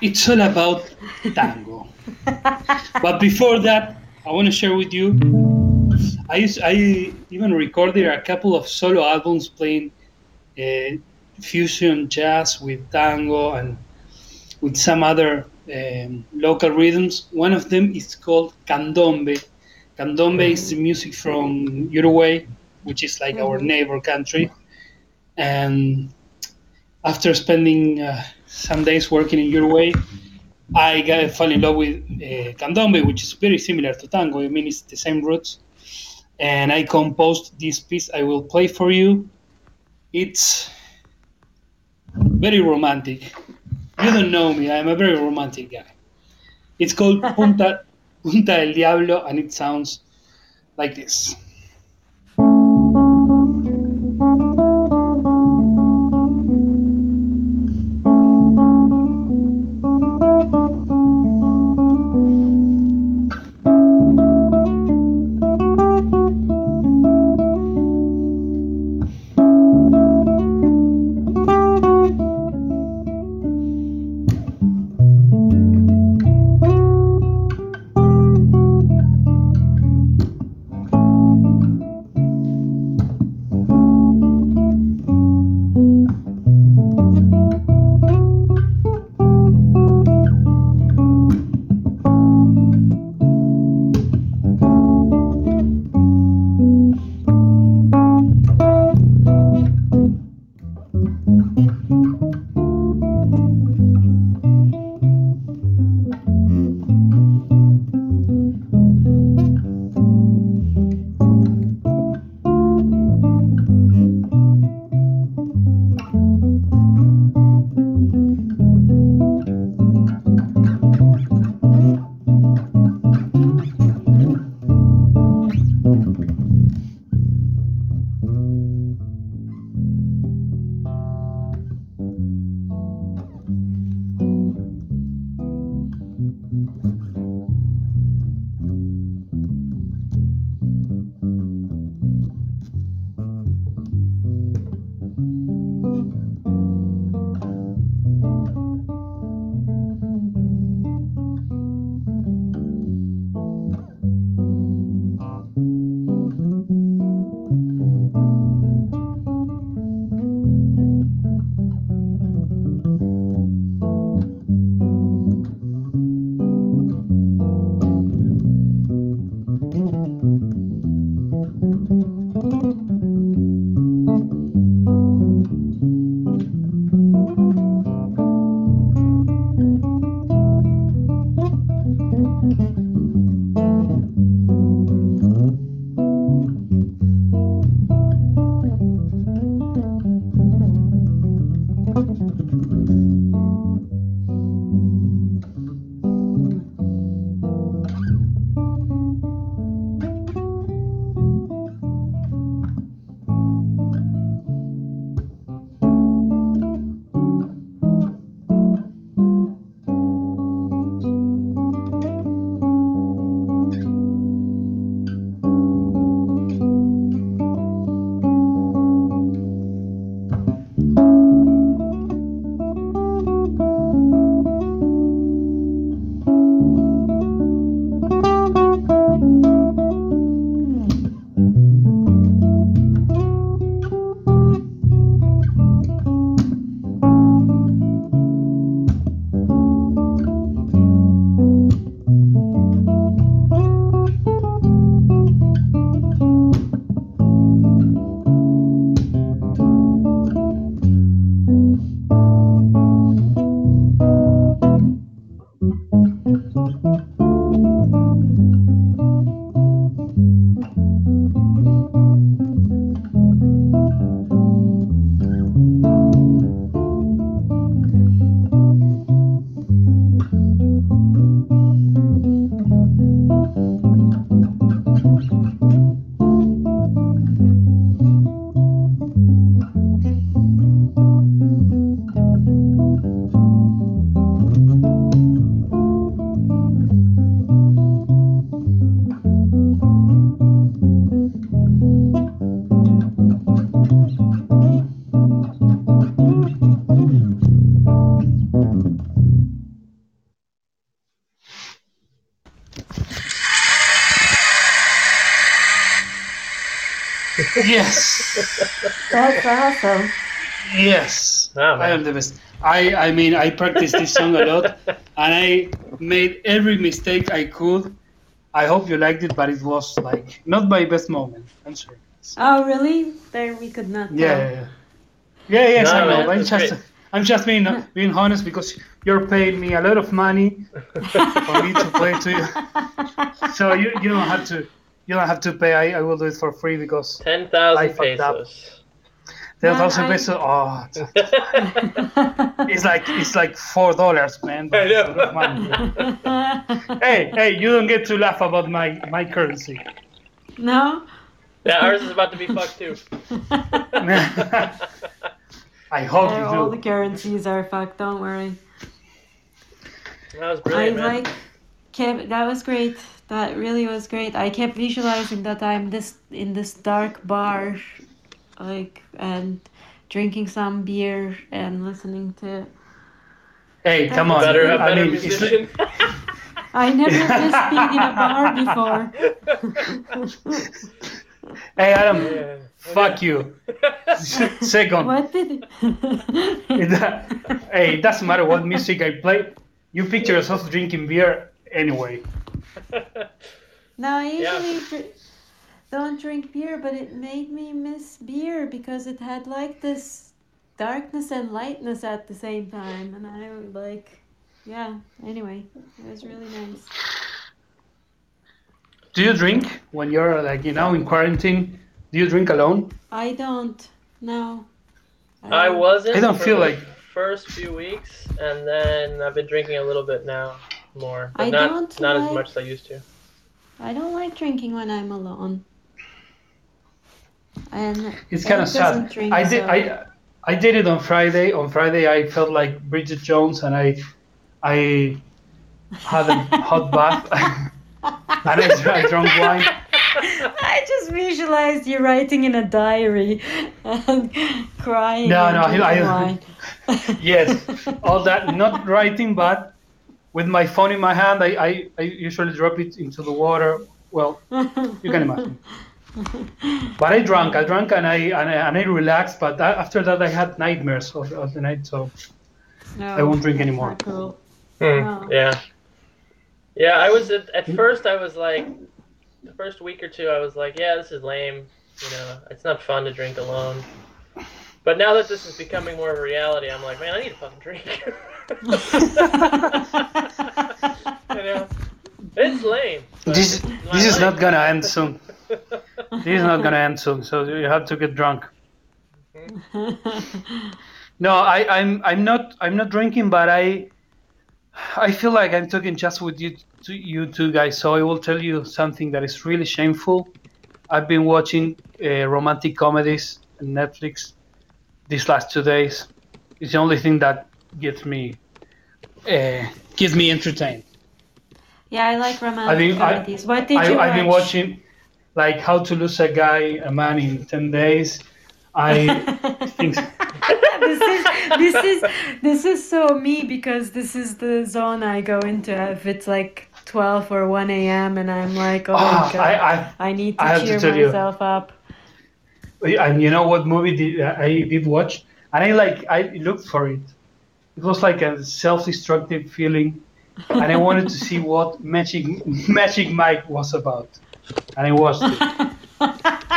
It's all about tango. but before that, I want to share with you. I used, I even recorded a couple of solo albums playing uh, fusion jazz with tango and with some other um, local rhythms. One of them is called candombe. Candombe is the music from Uruguay, which is like our Mhm. neighbor country. And after spending uh, some days working in Uruguay, I got fell in love with uh, candombe, which is very similar to tango. I mean, it's the same roots. And I composed this piece I will play for you. It's very romantic. You don't know me. I'm a very romantic guy. It's called Punta Punta del Diablo, and it sounds like this. Yes. That's awesome. Yes. Oh, I am the best. I I mean I practiced this song a lot and I made every mistake I could. I hope you liked it, but it was like not my best moment. I'm sorry. Oh, really? There we could not. Yeah, tell. yeah, yeah. Yeah, yes, No, I know. man, I'm just great. I'm just being being honest because you're paying me a lot of money for me to play to you. So you, you don't have to you don't have to pay. I, I will do it for free because Ten I thousand pesos. ten Man, thousand pesos. Oh, it's like it's like four dollars, man. I know. It's a lot of money. hey, hey, you don't get to laugh about my my currency. no? yeah, ours is about to be fucked too. I hope Yeah, all you the currencies are fucked, don't worry. That was I brilliant, man. like kept that was great. That really was great. I kept visualizing that I'm this in this dark bar like and drinking some beer and listening to Hey, come on. better, a I better mean, musician. I never missed being in a bar before. hey, Adam, Yeah. fuck you. Second, What did It- hey, it doesn't matter what music I play. You picture yourself drinking beer anyway. No, I Yeah. usually dr- don't drink beer, but it made me miss beer because it had like this darkness and lightness at the same time, and I would like, yeah. Anyway, it was really nice. Do you drink when you're like you know in quarantine? Do you drink alone? I don't. No. I don't. wasn't. I don't for feel the like- first few weeks, and then I've been drinking a little bit now, more, but I not don't not as much as I used to. I don't like drinking when I'm alone. And It's kind of sad. drink, I did. so- I I did it on Friday. On Friday, I felt like Bridget Jones, and I I had a hot bath, and I, I drank wine. I just visualized you writing in a diary and crying. No, and no, I- drinking I- wine. Yes, all that. Not writing, but with my phone in my hand, I, I, I usually drop it into the water. Well, you can imagine. But I drank, I drank, and I and I, and I relaxed. But a- after that, I had nightmares of, of the night, so no, I won't drink anymore. cool. Hmm, Wow. Yeah. Yeah, I was at, at first. I was like, the first week or two, I was like, yeah, this is lame. You know, it's not fun to drink alone. But now that this is becoming more of a reality, I'm like, man, I need a fucking drink. you know, it's lame. but this it's this is not gonna end soon. This is not gonna end soon, so you have to get drunk. No, I, I'm I'm not I'm not drinking, but I I feel like I'm talking just with you to you two guys. So I will tell you something that is really shameful. I've been watching uh, romantic comedies on Netflix these last two days. It's the only thing that gets me uh, gets me entertained. yeah, I like romantic I I- comedies. what did I, you I've been watching like How to Lose a Guy, a Man in Ten Days. I think this is this is this is so me because this is the zone I go into if it's like twelve or one a.m. and I'm like, oh Ah, my god, I, I, need to I have to cheer you. myself up. I and you know what movie did I did watch? And I like I looked for it. It was like a self-destructive feeling, and I wanted to see what Magic Magic Mike was about. And I watched it.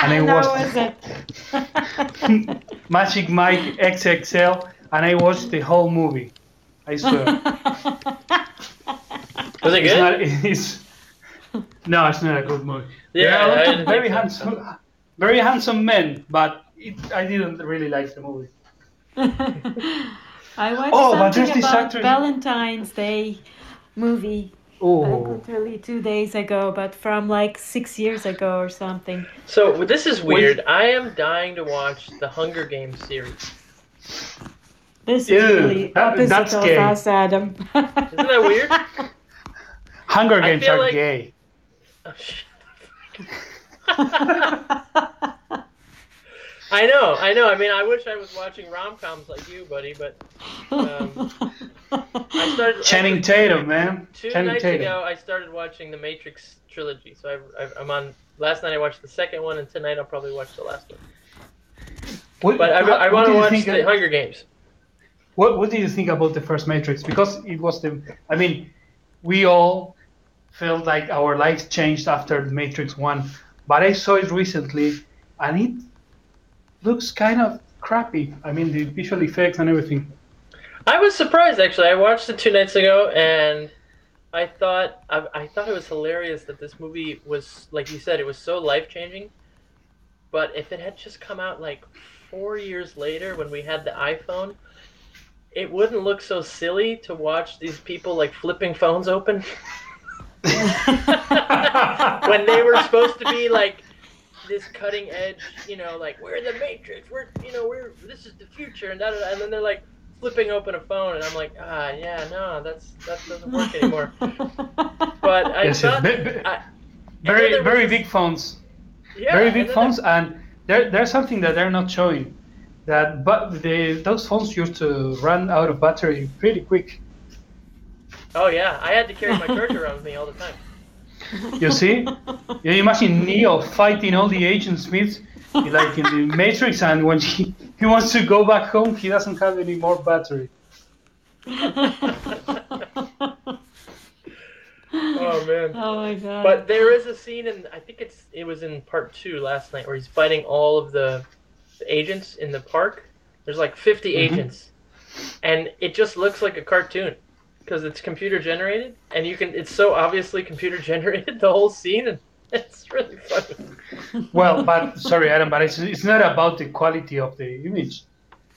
And I watched was it? Magic Mike XXL, and I watched the whole movie. I swear. Was it It's good? not. It's, no, it's not a good movie. Yeah, There are I very think so. handsome, very handsome men, but it, I didn't really like the movie. I watched Oh, something there's this about actor- Valentine's Day movie like Oh, uh, literally two days ago, but from like six years ago or something. So this is weird. I am dying to watch the Hunger Games series. This is Ew, really that- opposite that's of gay. us, Adam. Isn't that weird? Hunger Games are like- gay. Oh, shit. I know, I know. I mean, I wish I was watching rom coms like you, buddy, but um, I started Channing Tatum, man. Two Channing nights Tatum. ago, I started watching the Matrix trilogy. So I, I, I'm on. Last night I watched the second one, and tonight I'll probably watch the last one. What, But I, I want to watch the Hunger Games. What What do you think about the first Matrix? Because it was the. I mean, we all felt like our lives changed after the Matrix One, but I saw it recently, and it looks kind of crappy. I mean, the visual effects and everything. I was surprised actually. I watched it two nights ago, and I thought I, I thought it was hilarious that this movie was like you said, it was so life changing. But if it had just come out like four years later when we had the iPhone, it wouldn't look so silly to watch these people like flipping phones open when they were supposed to be like this cutting edge, you know, like we're the Matrix, we're you know we're this is the future, and da da da, and then they're like flipping open a phone, and I'm like, ah, yeah, no, that's that doesn't work anymore. But I Yes, yes. thought, Ve- ve- I- very was very this- big phones. yeah, very big then phones, and there, there's something that they're not showing. That but they, those phones used to run out of battery pretty quick. Oh yeah, I had to carry my charger around with me all the time. You see? you imagine Neo fighting all the Agent Smiths like in the Matrix, and when he, he wants to go back home, he doesn't have any more battery. Oh man. oh my god. But there is a scene and I think it's it was in part two last night where he's fighting all of the, the agents in the park. There's like 50 Mhm. agents, and it just looks like a cartoon because it's computer generated, and you can it's so obviously computer generated the whole scene, and it's really funny. Well, but sorry, Adam, but it's, it's not about the quality of the image.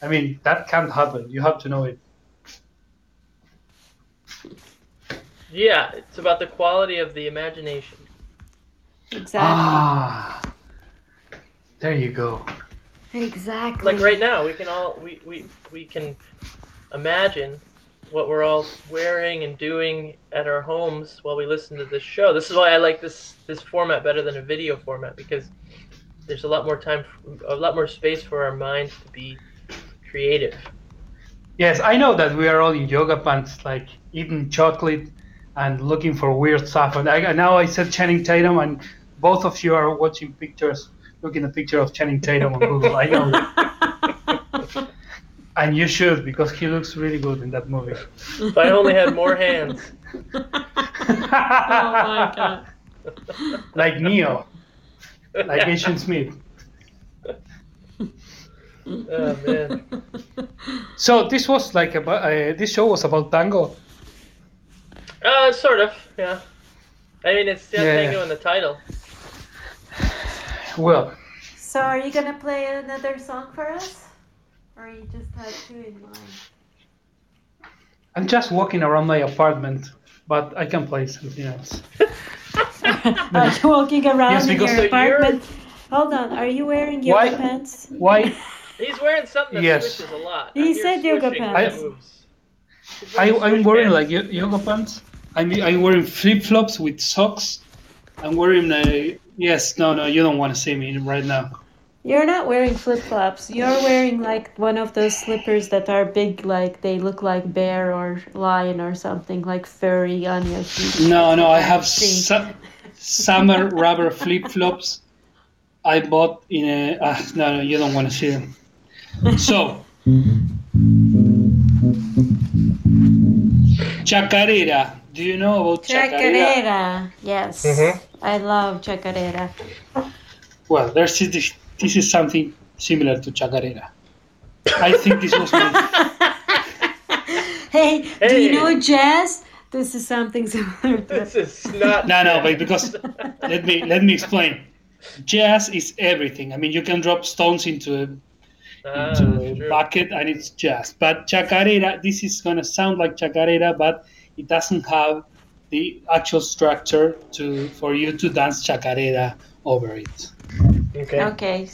I mean, that can't happen. You have to know it. Yeah, it's about the quality of the imagination. exactly. Ah, there you go. exactly. Like right now, we can all we we we can imagine what we're all wearing and doing at our homes while we listen to this show. This is why I like this this format better than a video format because there's a lot more time, a lot more space for our minds to be creative. Yes, I know that we are all in yoga pants, like eating chocolate and looking for weird stuff. And I, now I said Channing Tatum, and both of you are watching pictures, looking at a picture of Channing Tatum on Google. I know, and you should because he looks really good in that movie. If I only had more hands. oh my god. like Neo, like Agent Smith. Oh man. So this was like about uh, this show was about tango. Uh, sort of. Yeah. I mean, it's got Yeah. tango in the title. Well, So are you gonna play another song for us? Or you just had two in mind? I'm just walking around my apartment, but I can play something else. Are you walking around Yes, in your So you're- apartment? Hold on, are you wearing yoga Why- pants? Why? He's wearing something that Yes. switches a lot. He said yoga pants. moves. I, I, am wearing pants. like yoga pants. I'm, I'm wearing flip flops with socks. I'm wearing a. Yes, no, no, you don't want to see me right now. You're not wearing flip flops. You're wearing like one of those slippers that are big, like they look like bear or lion or something, like furry on your feet. No, no, I have su- summer rubber flip flops. I bought in a. Uh, no, no, you don't want to see them. So. Chacarera. Do you know about chacarera? Chacarera. Yes. Mhm. I love chacarera. Well, there's this, this is something similar to chacarera. I think this was my Hey, do you know jazz? This is something similar to This is not. No, no, but because let me let me explain. Jazz is everything. I mean, you can drop stones into a, Ah, into that's a bucket and it's jazz. But chacarera, this is gonna sound like chacarera, but it doesn't have the actual structure to for you to dance chacarera over it. Okay. Okay.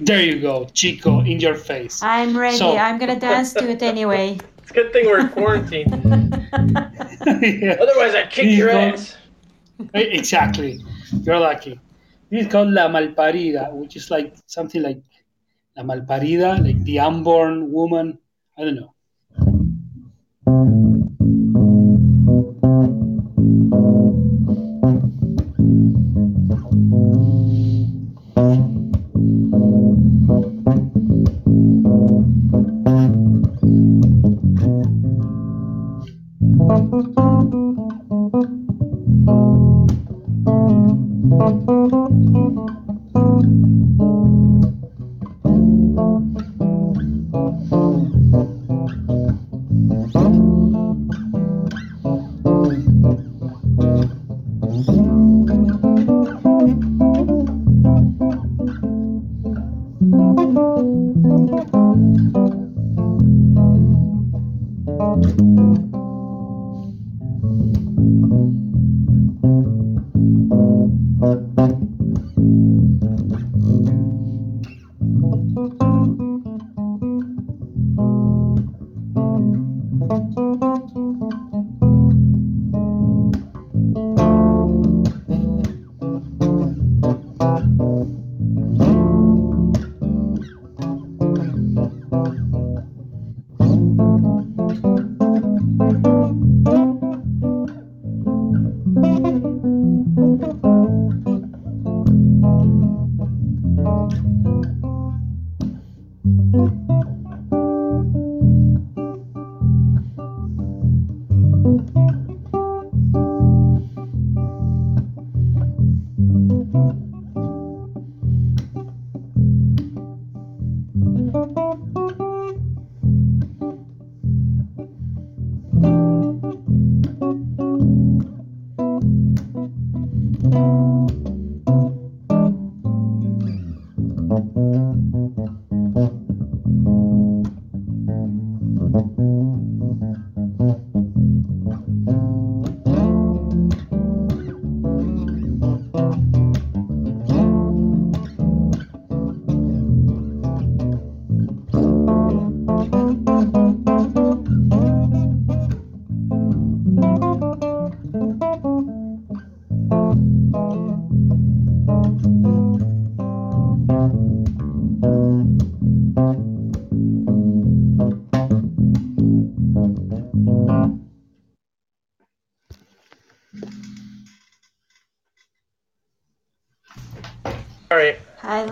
There you go, Chico, in your face. I'm ready. So- I'm gonna dance to it anyway. It's a good thing we're in quarantine. Yeah. Otherwise, I'd kick Please your don't. ass. Eh, exactly. You're lucky. This is called La Malparida, which is like something like La Malparida, like the unborn woman. I don't know.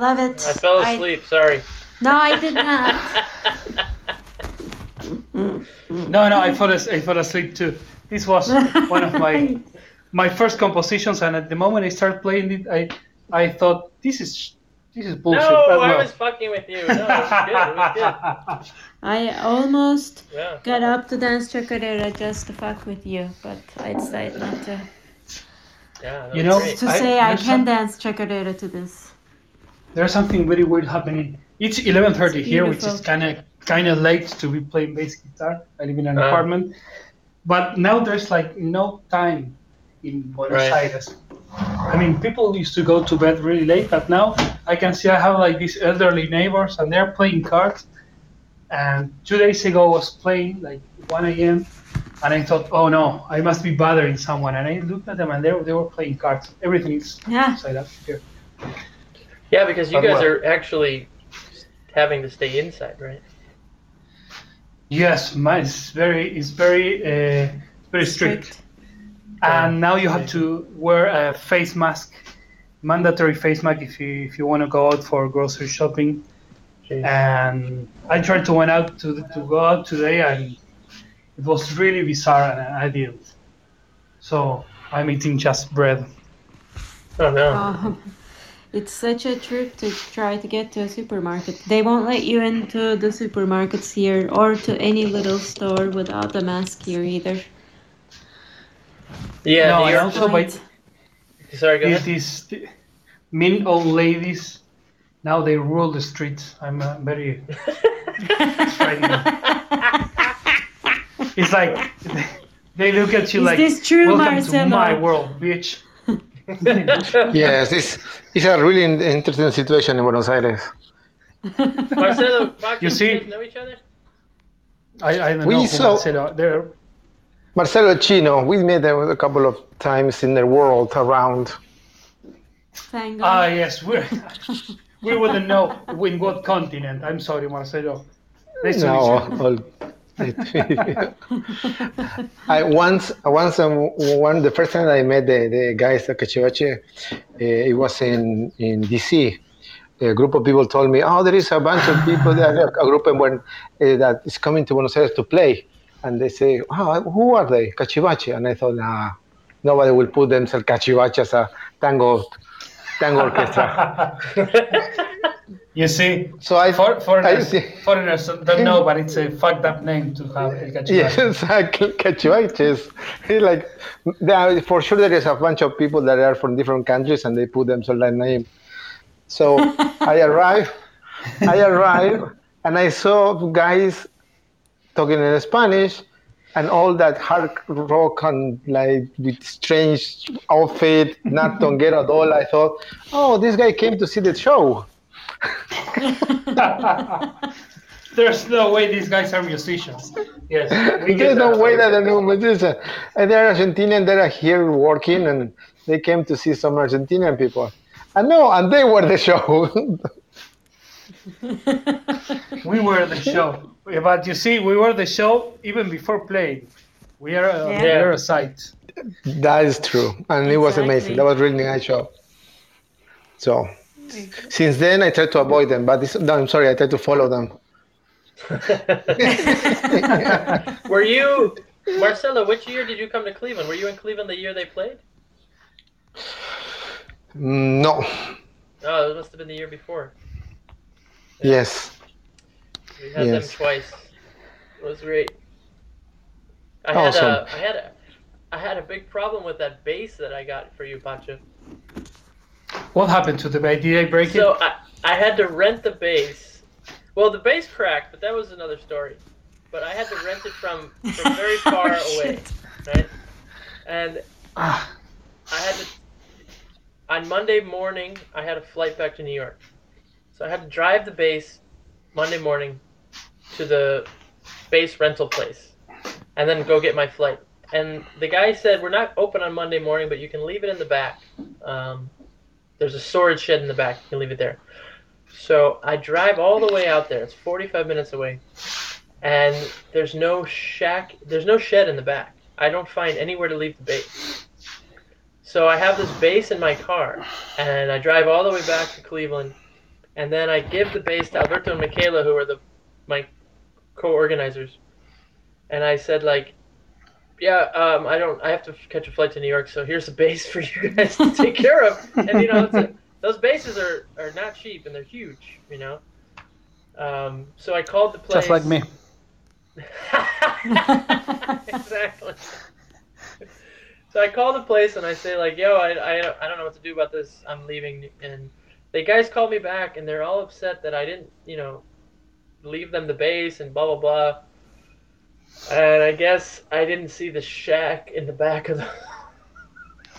Love it. I fell asleep. Sorry. No, I did not. No, no, I fell, as- I fell asleep too. This was one of my my first compositions, and at the moment I started playing it, I I thought this is this is bullshit. no, but I well. was fucking with you. No, it was good. It was good. I almost Yeah. got up to dance Chocolate just to fuck with you, but I decided not to. Yeah. You know- great. To I- say I there's can some- dance Chocolate to this. There's something very weird happening. It's 11:30 It's here, which is kind of kind of late to be playing bass guitar. I live in an Ah. apartment, but now there's like no time in Buenos Right. Aires. I mean, people used to go to bed really late, but now I can see I have like these elderly neighbors, and they're playing cards. And two days ago, I was playing like 1 a.m. And I thought, oh no, I must be bothering someone. And I looked at them, and they were, they were playing cards. Everything is Yeah. upside up here. Yeah, because you But guys well. are actually having to stay inside, right? Yes, mine is very is very uh, very strict. And now you have to wear a face mask, mandatory face mask if you if you want to go out for grocery shopping. Jeez. And I tried to went out to to go out today, and it was really bizarre, and I didn't. So I'm eating just bread. Oh no. Um, it's such a trip to try to get to a supermarket. They won't let you into the supermarkets here or to any little store without a mask here either. yeah. no, New and York- also by Right. Sorry, go these, ahead. these mean old ladies, now they rule the streets. I'm uh, very. It's like they look at you Is like, this true, "Welcome to my world, bitch." Yes, it's, it's a really interesting situation in Buenos Aires. Marcelo, Joaquin, You see- know each other? I, I don't We know. saw- Marcelo- They're, Marcelo Chino, we met them a couple of times in the world around. Tango. ah, yes, we're, we wouldn't know in what continent. I'm sorry, Marcelo. Nice to No, meet you. all, I once, once, um, one the first time I met the, the guys at Cachivache, uh, it was in in DC. A group of people told me, "Oh, there is a bunch of people there, a group of one uh, that is coming to Buenos Aires to play," and they say, "Oh, who are they? Cachivache?" And I thought, "Nah, nobody will put themselves Cachivache as a tango tango orchestra." You see, So I, for, foreigners, see. foreigners don't know, but it's a fucked up name to have El Cachivache. Yes, exactly. Cachivaches. It's like there, for sure there is a bunch of people that are from different countries and they put themselves that name. So I arrived, I arrived, and I saw guys talking in Spanish, and all that hard rock and like with strange outfit, not tanguero at all. I thought, oh, this guy came to see the show. There's no way these guys are musicians. Yes, we get There's no way that they're no musician. And they're Argentinian, they're here working, and they came to see some Argentinian people. And no, and they were the show. We were the show, but you see, we were the show even before playing. We are a, Yeah. we are a site. that is true, and it was amazing. That was really nice show. So since then, I try to avoid them, but this, no, I'm sorry, I try to follow them. Were you, Marcelo? Which year did you come to Cleveland? Were you in Cleveland the year they played? Mm, No, Oh, it must have been the year before. yes, We had Yes. them twice. It was great. I had a, I had a, I had a big problem with that bass that I got for you, Pancho. What happened to the bass? Did I break So it? I, I had to rent the bass. Well, the bass cracked, but that was another story. But I had to rent it from from very far Oh, away, shit. right? And Ah, I had to. On Monday morning, I had a flight back to New York, so I had to drive the bass Monday morning to the bass rental place, and then go get my flight. And the guy said, "We're not open on Monday morning, but you can leave it in the back. Um, there's a storage shed in the back. You can leave it there." So I drive all the way out there. It's 45 minutes away, and there's no shack. There's no shed in the back. I don't find anywhere to leave the bass. So I have this bass in my car, and I drive all the way back to Cleveland, and then I give the bass to Alberto and Michaela, who are the my co-organizers, and I said like, yeah, um, I don't, I have to catch a flight to New York, so here's a bass for you guys to take care of, and you know, it's a, those basses are are not cheap and they're huge, you know. Um, so I called the place. just like me. exactly. So I call the place and I say like, "Yo, I, I, I don't know what to do about this. I'm leaving." And the guys call me back and they're all upset that I didn't, you know, leave them the bass and blah blah blah. And I guess I didn't see the shack in the back of the.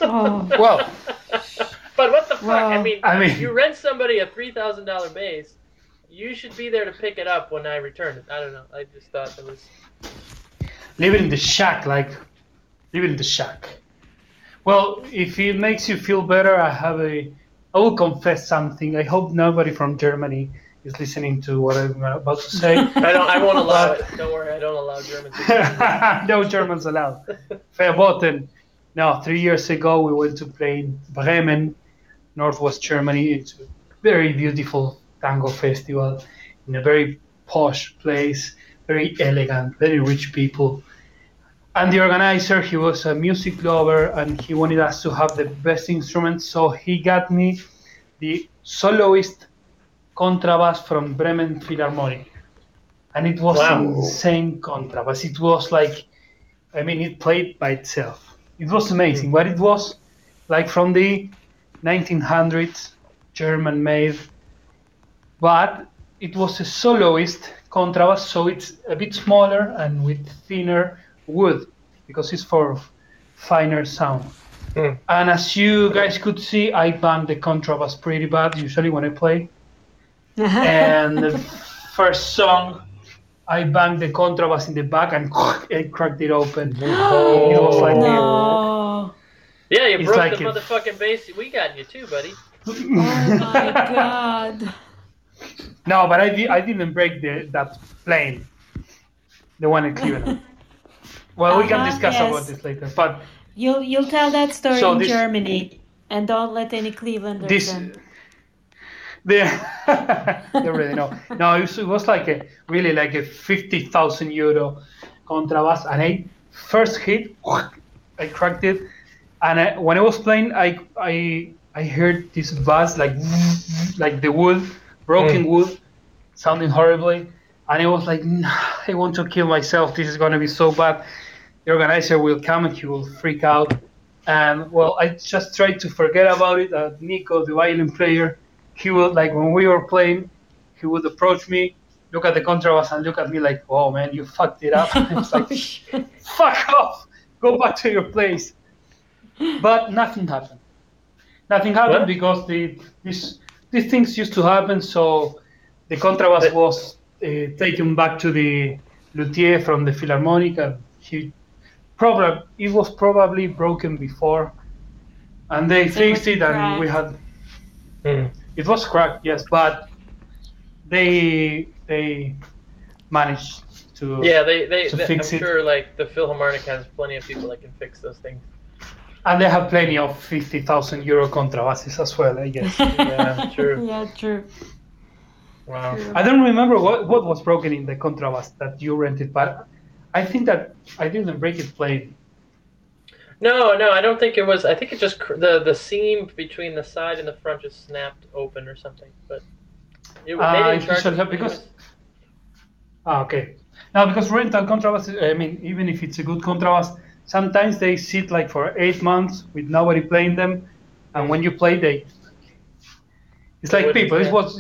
Oh. Well, but what the fuck? I mean, I mean- you rent somebody a three thousand dollar bass. You should be there to pick it up when I return it. I don't know. I just thought it was. living in the shack, like living in the shack. Well, if it makes you feel better, I have a. I will confess something. I hope nobody from Germany is listening to what I'm about to say. I don't. I won't allow it. Don't worry. I don't allow Germans. to- no Germans allowed. Verboten. No, three years ago we went to play in Bremen, northwest Germany. It's a very beautiful tango festival in a very posh place, very elegant, very rich people. And the organizer, he was a music lover and he wanted us to have the best instruments, so he got me the soloist contrabass from Bremen Philharmonic. And it was Wow. insane contrabass. It was like, I mean, it played by itself. It was amazing, but it was like from the 1900s, German made, but it was a soloist contrabass, so it's a bit smaller and with thinner wood because it's for finer sound. Hmm. And as you guys could see, I bang the contrabass pretty bad usually when I play. And the first song, I banged the contrabass in the back and I cracked it open. it was like no. Yeah, you It's broke like the it- motherfucking bass. We got you too, buddy. Oh my god. No, but I, di- I didn't break the, that plane. the one in Cleveland. Well, we can Uh-huh, discuss yes. about this later. But You'll you'll tell that story So in this- Germany, and don't let any Clevelanders this, in. They, they already know. No, it was, it was like a really like a fifty thousand euro contrabass, and I first hit, I cracked it, and I, when I was playing, I I I heard this bass like like the wood, broken wood, sounding horribly, and I was like, "Nah, I want to kill myself. This is gonna be so bad. The organizer will come and he will freak out. And well, I just tried to forget about it. Uh, Nico, the violin player, he would like when we were playing, he would approach me, look at the contrabass, and look at me like, "Oh man, you fucked it up." it's like, "Fuck off, go back to your place." But nothing happened. Nothing happened What? because the this these things used to happen. So the contrabass But- was uh, taken back to the luthier from the Philharmonic, and he probably it was probably broken before, and they So fixed it, and we had Hmm. It was cracked, yes, but they they managed to Yeah, they, they, To they fix I'm it. sure like the Philharmonic has plenty of people that can fix those things. and they have plenty of fifty thousand euro contrabasses as well, I guess. Yeah, true. yeah, true. Wow. true. I don't remember what, what was broken in the contrabass that you rented, but I think that I didn't break it playing. No, no, I don't think it was. I think it just cr- the the seam between the side and the front just snapped open or something. But it, Uh, they didn't charge should have- because- Ah, okay. Now, because rental contrabass, I mean, even if it's a good contrabass, sometimes they sit like for eight months with nobody playing them, and when you play, they. It's like people. It's what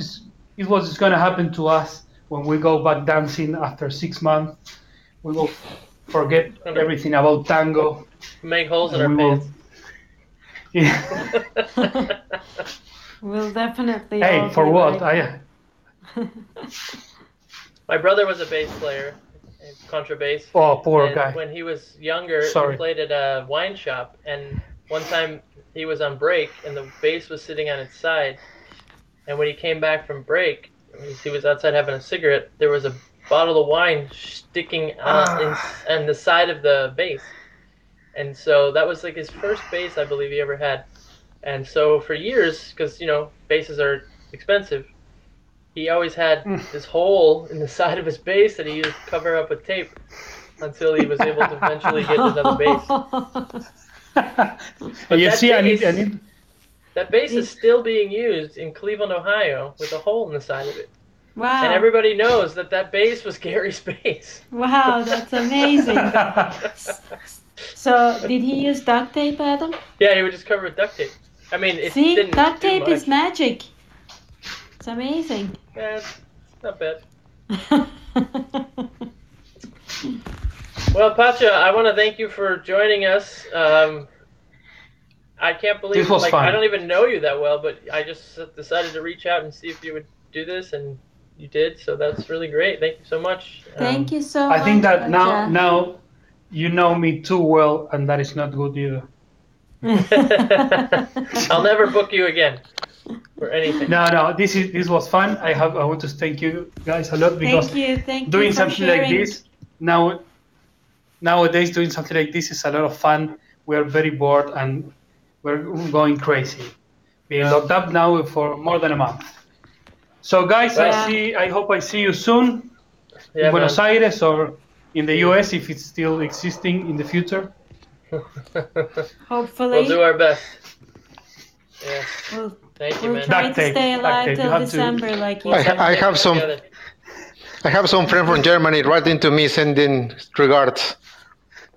what is going to happen to us when we go back dancing after six months. We will forget everything about tango. Make holes in our will- pants. Yeah. We'll definitely. hey, for what? I, uh, My brother was a bass player, a contrabass. oh, poor and guy. When he was younger, Sorry. he played at a wine shop, and one time he was on break, and the bass was sitting on its side. And when he came back from break, he was outside having a cigarette. There was a bottle of wine sticking on, ah. in, on the side of the bass, and so that was like his first bass I believe he ever had. And so for years, because you know basses are expensive, he always had hmm. this hole in the side of his bass that he used to cover up with tape until he was able to eventually get another bass. But you that see, I need, I need, That bass is still being used in Cleveland, Ohio, with a hole in the side of it, wow. and everybody knows that that bass was Gary's bass. Wow, that's amazing. So, did he use duct tape, Adam? Yeah, he would just cover it with duct tape. I mean, it See, didn't duct tape is magic. It's amazing. Yeah, it's not bad. Well, Pacha, I want to thank you for joining us. Um, I can't believe This was like fun. I don't even know you that well, but I just decided to reach out and see if you would do this, and you did. So that's really great. Thank you so much. Thank you so I much. think that now, Katja. now, you know me too well, and that is not good either. I'll never book you again for anything. No, no, this is this was fun. I have I want to thank you guys a lot because Thank you. Thank doing you for something like this now nowadays doing something like this is a lot of fun. We are very bored and we're going crazy. Being locked up now for more than a month. So guys, Yeah. I see. I hope I see you soon Yeah, in Buenos man. Aires or in the US if it's still existing in the future. Hopefully, we'll do our best. Yes. we'll, Thank you, we'll man. try Duct to tape, stay alive till have to- December, like you I, said. I have some. Together. I have some friend from Germany writing to me sending regards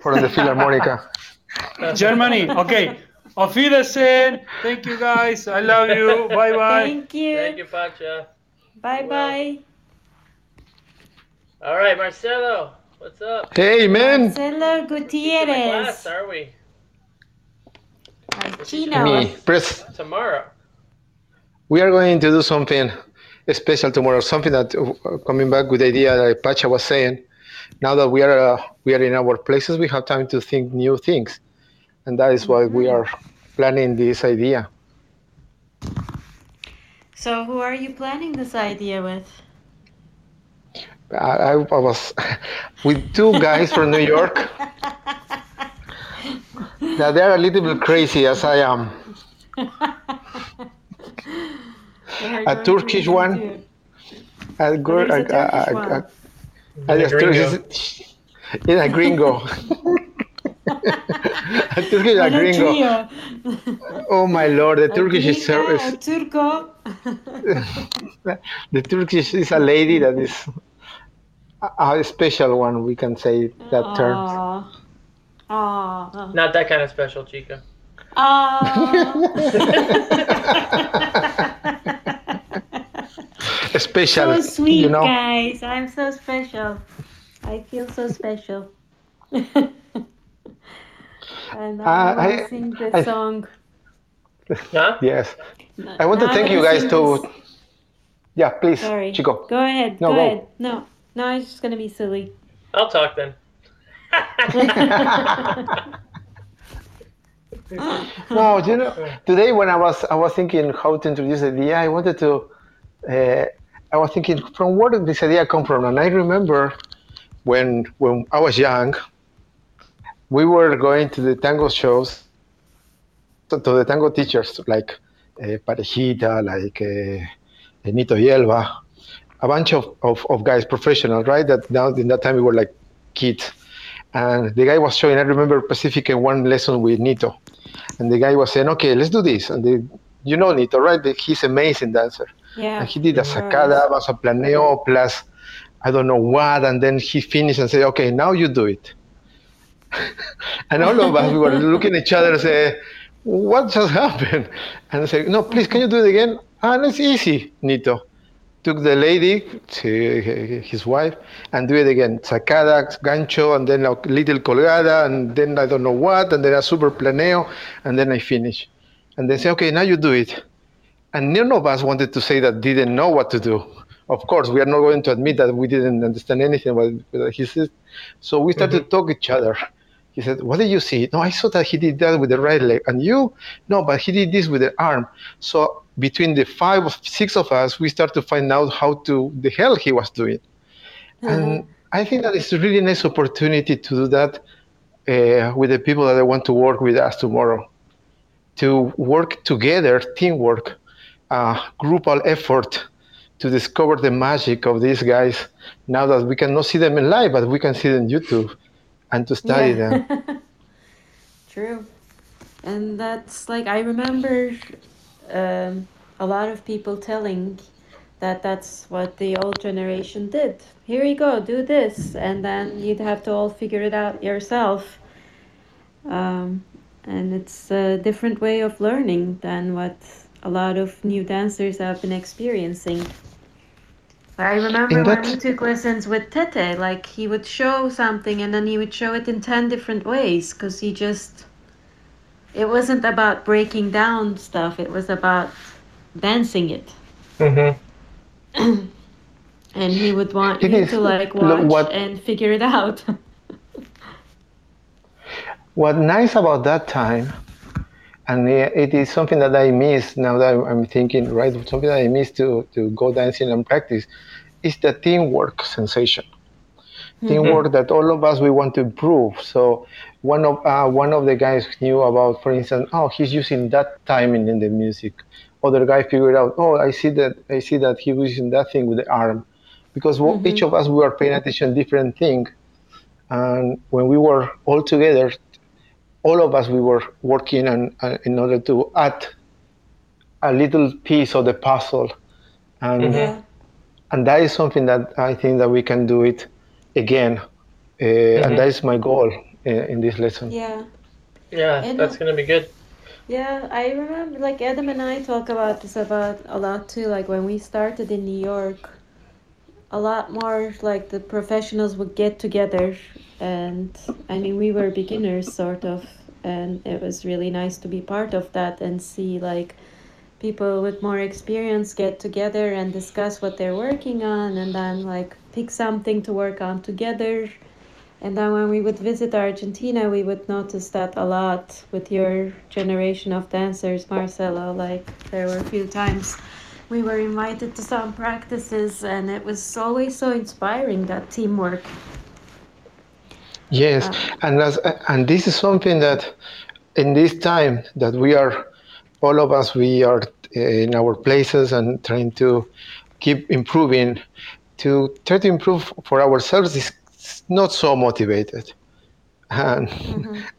from the Philharmonica. Germany. Okay. Auf Wiedersehen. Thank you guys. I love you. Bye bye. Thank you. Thank you, Pacha. Bye bye. All right, Marcelo, what's up? Hey man, Marcelo In the class, are we? Marchino. me, press. Tomorrow. We are going to do something special tomorrow. Something that uh, coming back with the idea that Pacha was saying. Now that we are uh, we are in our places, we have time to think new things, and that is why we are planning this idea. So, who are you planning this idea with? I, I was with two guys from New York. That they're a little bit crazy as I am. They're A going Turkish crazy one. too. A girl, there's a a- a- Turkish a- one. a- And a a gringo. Turkish- in a gringo. a Turkish a And a gringo. trio. Oh my lord, the A Turkish is, gringa, is a turco. the Turkish is a lady that is a, a special one. We can say that term. Aw. Aw. Not that kind of special, Chica. Aw. Special, so sweet, you know. guys. I'm so special. I feel so special. and now Uh, I, I- sing the I- song. Huh? Yes, I want to thank you guys sing to. Yeah, please, Sorry. Chico. Go ahead. No, go, go. ahead. No, no, it's just gonna be silly. I'll talk then. No, you know, today when I was I was thinking how to introduce the idea, I wanted to. Uh, I was thinking from where did this idea come from, and I remember when when I was young, we were going to the tango shows, to, to the tango teachers like uh, Parejita, like uh, Nito y Elba, a bunch of, of, of guys, professional, right? That now in that time we were like kids, and the guy was showing. I remember specifically one lesson with Nito, and the guy was saying, "Okay, let's do this." And the, you know Nito, right? He's amazing dancer. Yeah. And he did a sacada, más a planeo, plus I don't know what, and then he finished and said, "Okay, now you do it." and all of us we were looking at each other and say, "What just happened?" And I said, "No, please, can you do it again?" Ah, and it's easy, Nito. Took the lady, to his wife, and do it again. Sacada, gancho, and then a little colgada, and then I don't know what, and then a super planeo, and then I finish. And they say, okay, now you do it. And none of us wanted to say that didn't know what to do. Of course, we are not going to admit that we didn't understand anything what he said. So we started mm-hmm. to talk each other. He said, "What did you see?" No, I saw that he did that with the right leg, and you, no, but he did this with the arm. So between the five or six of us, we start to find out how to the hell he was doing. And I think that it's a really nice opportunity to do that uh, with the people that I want to work with us tomorrow to work together, teamwork, uh, groupal effort to discover the magic of these guys. Now that we cannot see them in live, but we can see them on YouTube, and to study them. True. And that's like I remember um, a lot of people telling that that's what the old generation did. Here you go, do this, and then you'd have to all figure it out yourself. Um, and it's a different way of learning than what a lot of new dancers have been experiencing. I remember In when that- we took lessons with Tete, like he would show something and then he would show it in 10 different ways because he just, it wasn't about breaking down stuff, it was about dancing it. Mm-hmm. And he would want It you to like watch what- and figure it out. What nice about that time, and it is something that I miss now that I'm- thinking, right? Something that I miss to, to go dancing and practice is the teamwork sensation. Teamwork that all of us we want to improve. So one of uh, one of the guys knew about, for instance, oh he's using that timing in the music. Other guy figured out, oh I see that I see that he was using that thing with the arm, because wo- each of us we were paying attention to different thing, and when we were all together, all of us we were working on, uh, in order to add a little piece of the puzzle. And yeah. and that is something that i think that we can do it again uh, and that is my goal uh, in this lesson Yeah. Yeah, And, that's gonna be good. Yeah, I remember like Adam and I talk about this about a lot too. Like when we started in New York, a lot more like the professionals would get together, and I mean we were beginners sort of, and it was really nice to be part of that and see like people with more experience get together and discuss what they're working on, and then like pick something to work on together. And then when we would visit Argentina, we would notice that a lot with your generation of dancers, Marcelo. Like there were a few times we were invited to some practices, and it was always so inspiring that teamwork. Yes, Uh, and as, and this is something that in this time that we are all of us we are in our places and trying to keep improving to try to improve for ourselves is not so motivated. And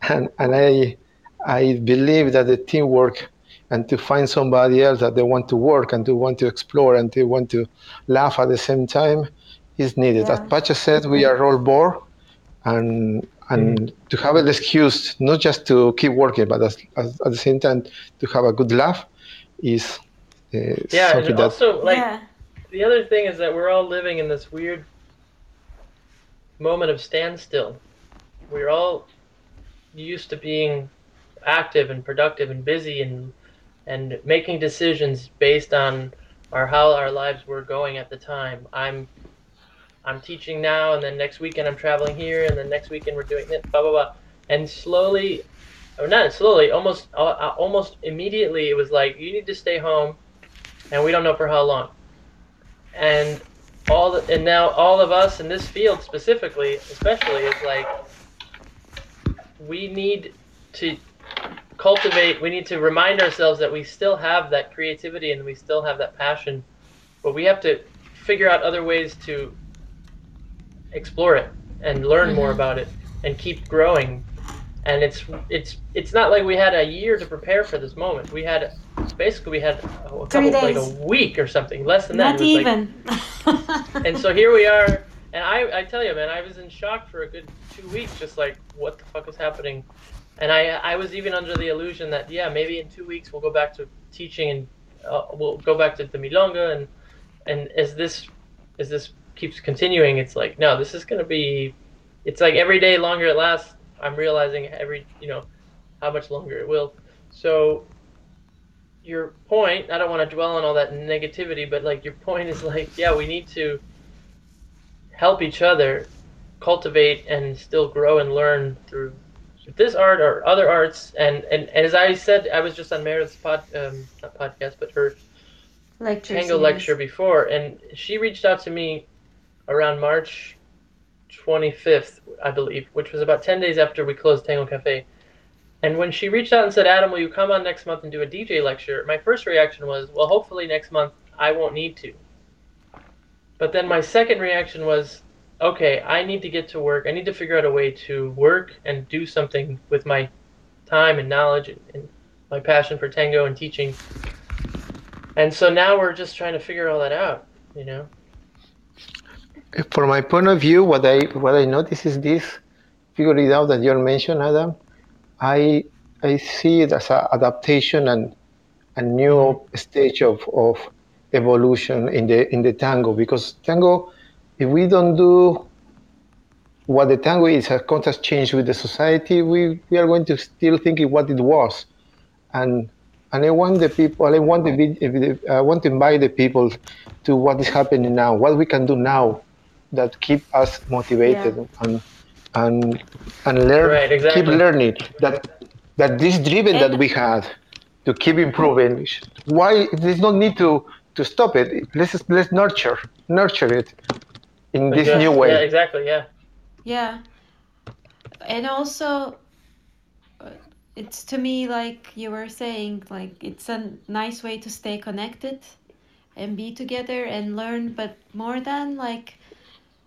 and, and i i believe that the teamwork and to find somebody else that they want to work and to want to explore and to want to laugh at the same time is needed. As Yeah. pacha said we are all bored and and to have an excuse not just to keep working but as, as, at the same time to have a good laugh is uh, Yeah, something and that also like yeah, the other thing is that we're all living in this weird moment of standstill. We're all used to being active and productive and busy and and making decisions based on our how our lives were going at the time. I'm I'm teaching now, and then next weekend I'm traveling here, and then next weekend we're doing this, blah blah blah, and slowly, or not slowly, almost uh, uh, almost immediately, it was like you need to stay home, and we don't know for how long and all the, and now all of us in this field specifically especially is like we need to cultivate we need to remind ourselves that we still have that creativity and we still have that passion but we have to figure out other ways to explore it and learn more Mhm. about it and keep growing and it's it's it's not like we had a year to prepare for this moment. We had basically we had a couple like a week or something less than that. Not was like- even. and so here we are and I, I tell you man i was in shock for a good two weeks just like what the fuck is happening? And i i was even under the illusion that yeah maybe in two weeks we'll go back to teaching and uh, we'll go back to the milonga and and as this as this keeps continuing it's like no this is going to be it's like every day longer it lasts i'm realizing every you know how much longer it will so your point i don't want to dwell on all that negativity but like your point is like yeah we need to help each other cultivate and still grow and learn through this art or other arts and and, as i said i was just on meredith's pod um, not podcast but her lecture tango series. lecture before and she reached out to me around march 25th i believe which was about 10 days after we closed tango cafe. And when she reached out and said adam will you come on next month and do a dj lecture? my first reaction was well hopefully next month i won't need to. But then my second reaction was okay i need to get to work. I need to figure out a way to work and do something with my time and knowledge and, and my passion for tango and teaching. And so now we're just trying to figure all that out you know from my point of view, what I what I notice is this: figure it out that you mentioned, Adam. I I see it as an adaptation and a new mm-hmm. stage of, of evolution in the in the tango because tango, if we don't do what the tango is, a constant change with the society, we, we are going to still think it what it was, and and I want the people, I want the, I want to invite the people to what is happening now, what we can do now that keep us motivated and and and learn Right, exactly. keep learning that that this driven that we had to keep improving why there's no need to to stop it? Let's let's nurture nurture it in this Yeah, new way. yeah exactly yeah. Yeah. And also, uh, it's to me like you were saying, like it's a nice way to stay connected and be together and learn, but more than like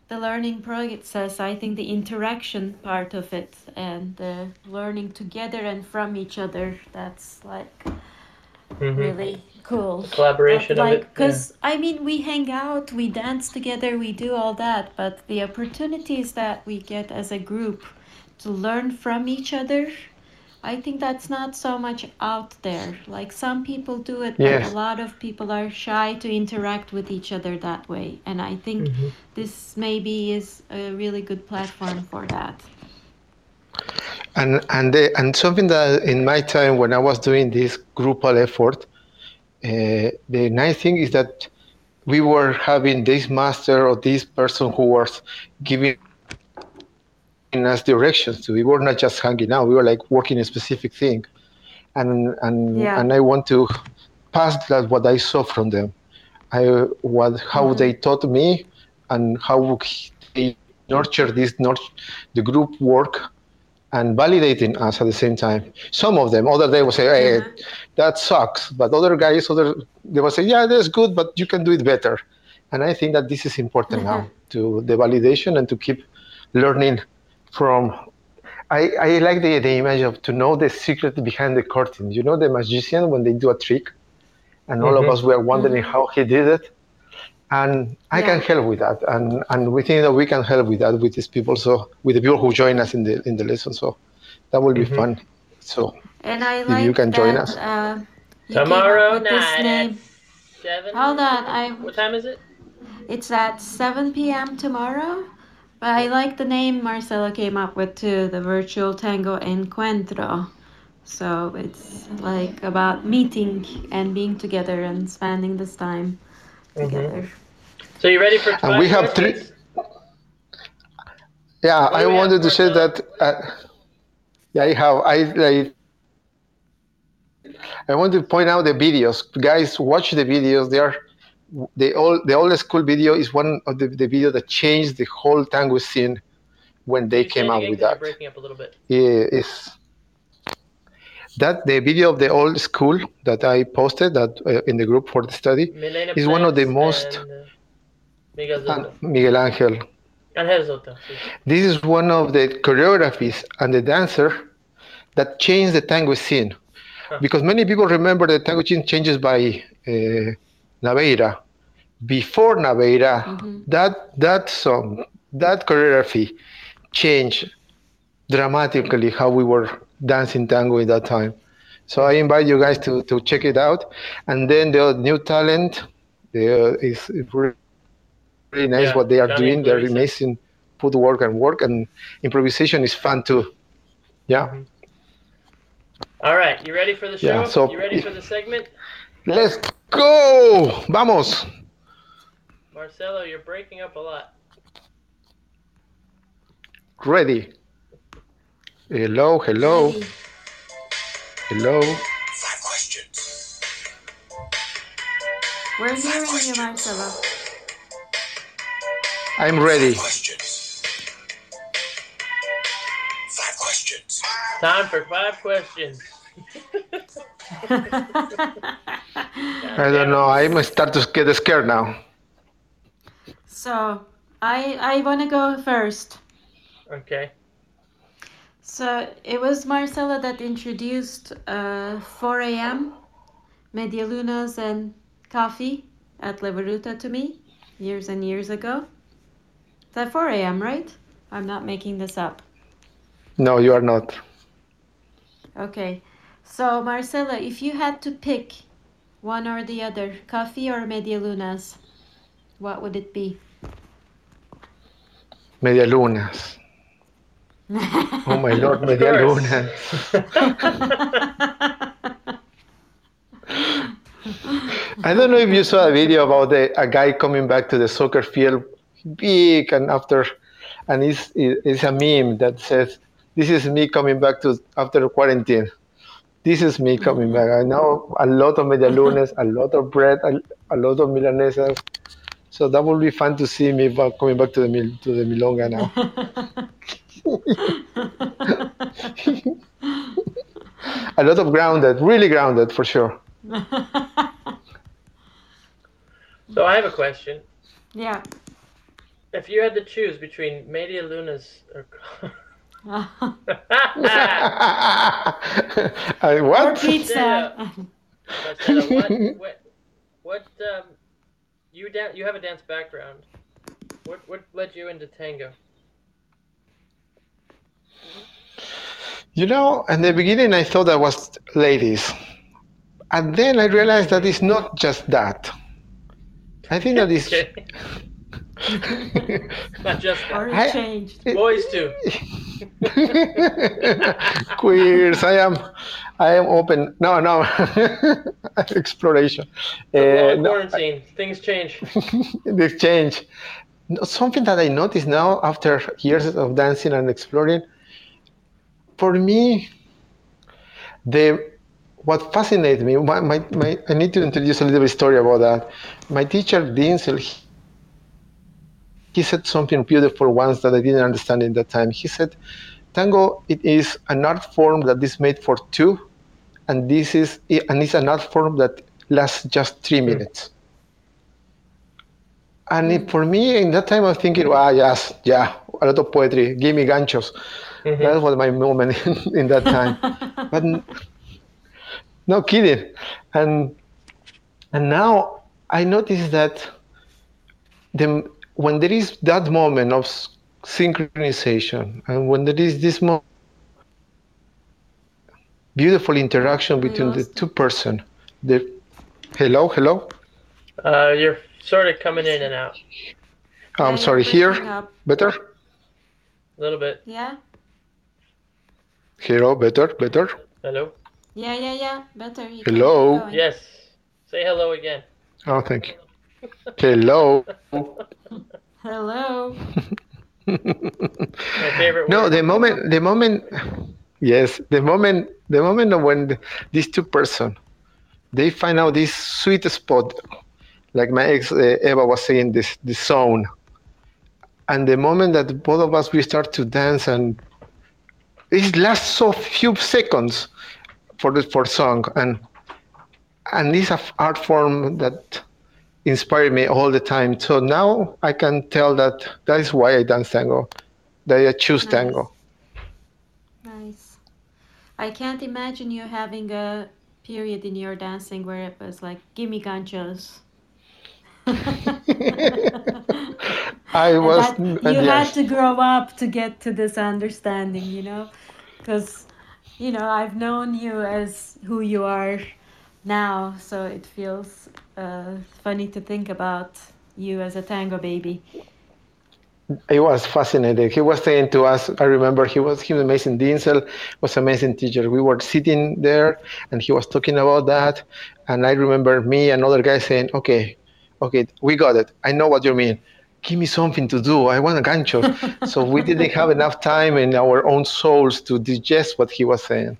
the learning process, I think the interaction part of it and the learning together and from each other, that's like Mhm. really cool. collaboration But, of like it yeah. because i mean we hang out we dance together we do all that but the opportunities that we get as a group to learn from each other i think that's not so much out there like some people do it Yes. but a lot of people are shy to interact with each other that way and i think Mhm. this maybe is a really good platform for that and and the, and something that in my time when I was doing this groupal effort, uh, the nice thing is that we were having this master or this person who was giving us directions. So we were not just hanging out; we were like working a specific thing, and and Yeah. and I want to pass that what I saw from them I what how mm-hmm. they taught me and how they nurture this nurt- the group work and validating us at the same time. Some of them, other they will say, "Hey, mm-hmm. that sucks," but other guys, other they will say, "Yeah, that's good, but you can do it better." And I think that this is important mm-hmm. now to the validation and to keep learning from. I, I like the, the image of to know the secret behind the curtain. You know, the magician when they do a trick, and all of mm-hmm. us were wondering mm-hmm. how he did it. And I can help with that, and and we think that we can help with that with these people. So with the people who join us in the in the lesson, so that will be mm-hmm. fun. So And I If you can join us. Uh, you came up Tomorrow night at seven. Hold on, I What time is it? It's at 7 p.m. tomorrow. But I like the name Marcelo came up with too, the virtual tango encuentro. So it's like about meeting and being together and spending this time together. So you ready for? And we have three- yeah, What I do we have, wanted to say that. Uh, yeah, I have. I like. I want to point out the videos. Guys, watch the videos. They are the old the old school video is one of the, the video that changed the whole tango scene when they you came out with that. breaking up a little bit. Yeah, is that the video of the old school that I posted that uh, in the group for the study Milena is one of the most and, uh, Miguel and Miguel Angel. Angel Zotto. This is one of the choreographies and the dancer that changed the tango scene. Huh. Because many people remember the tango scene changes by uh, Naveira. Before Naveira, that that song, that choreography changed dramatically how we were dancing tango in that time. So I invite you guys to, to check it out. And then the new talent uh, is really, really nice Yeah, what they are doing. They're Clarissa. amazing footwork and work, and improvisation is fun too. Yeah. All right, you ready for the show? Yeah, so- you ready for the segment? Let's go! Vamos! Marcelo, you're breaking up a lot. Ready. Hello, hello, Ready. hello. Five questions. We're hearing you, Marcelo. I'm ready. Questions. Five questions. Time for five questions. I don't know. I'm start to get scared now. so I I want to go first. Okay. So it was Marcela that introduced uh, 4 a.m. Media Lunas and coffee at La Viruta to me years and years ago. Is that 4 a.m., right? I'm not making this up. No, you are not. Okay. So, Marcela, if you had to pick one or the other, coffee or Media Lunas, what would it be? Media lunas. Oh my lord, media lunas. I don't know if you saw a video about the, a guy coming back to the soccer field, big, and after, and it's, it's a meme that says, "This is me coming back to after quarantine. This is me coming back." I know a lot of medialunas, a lot of bread, a, a lot of milanesas. So that will be fun to see me back, coming back to the mil, to the milonga now. a lot of grounded, really grounded for sure. So I have a question. yeah. If you had to choose between Media Lunas or I, or what? pizza. Marcelo, what what what um you dan- you have a dance background. What what led you into tango? You know, in the beginning, I thought that was ladies, and then I realized that it's not just that. I think that is Okay. Not just that. I- changed. boys too. queers. I am, I am open. No, no, exploration. Uh, Uh, no, quarantine, things change. the exchange. No, Something that I notice now after years of dancing and exploring, for me, the what fascinates me, my, my, my, I need to introduce a little bit story about that. My teacher, Dinzel, he, said something beautiful once that I didn't understand in that time. He said, tango it is an art form that is made for two, and this is and it's an art form that lasts just three minutes. And it, for me, in that time, I was thinking, ah, yes, yeah, a lot of poetry. Give me ganchos. Mhm. That was my moment in, that time. but no kidding. And and now I notice that the when there is that moment of synchronization, and when there is this mo- beautiful interaction between the two person, the hello, hello. Uh, you're sort of coming in and out I'm you're sorry. Here, up. better. a little bit. Yeah, Hello, better, better. Hello. yeah, yeah, yeah. Better. You Hello? Yes. Say hello again. Oh, thank you. Hello. Hello. My favorite. No, word. the moment, the moment, yes, the moment, the moment of when the, these two person, they find out this sweet spot, like my ex uh, Eva was saying, this this zone, and the moment that both of us we start to dance, and it lasts so few seconds for the for song, and and this a art form that inspired me all the time. So now I can tell that that is why I dance tango, that I choose Nice. tango. Nice. I can't imagine you having a period in your dancing where it was like, give me ganchos. I was, that- you yes, had to grow up to get to this understanding, you know? Because, you know, I've known you as who you are now, so it feels uh, funny to think about you as a tango baby. it was fascinating. He was saying to us, I remember he was he was amazing. Dinzel was amazing teacher. We were sitting there, and he was talking about that, and I remember me and other guys saying, "Okay, okay, we got it. I know what you mean. Give me something to do. I want a gancho." so we didn't have enough time in our own souls to digest what he was saying,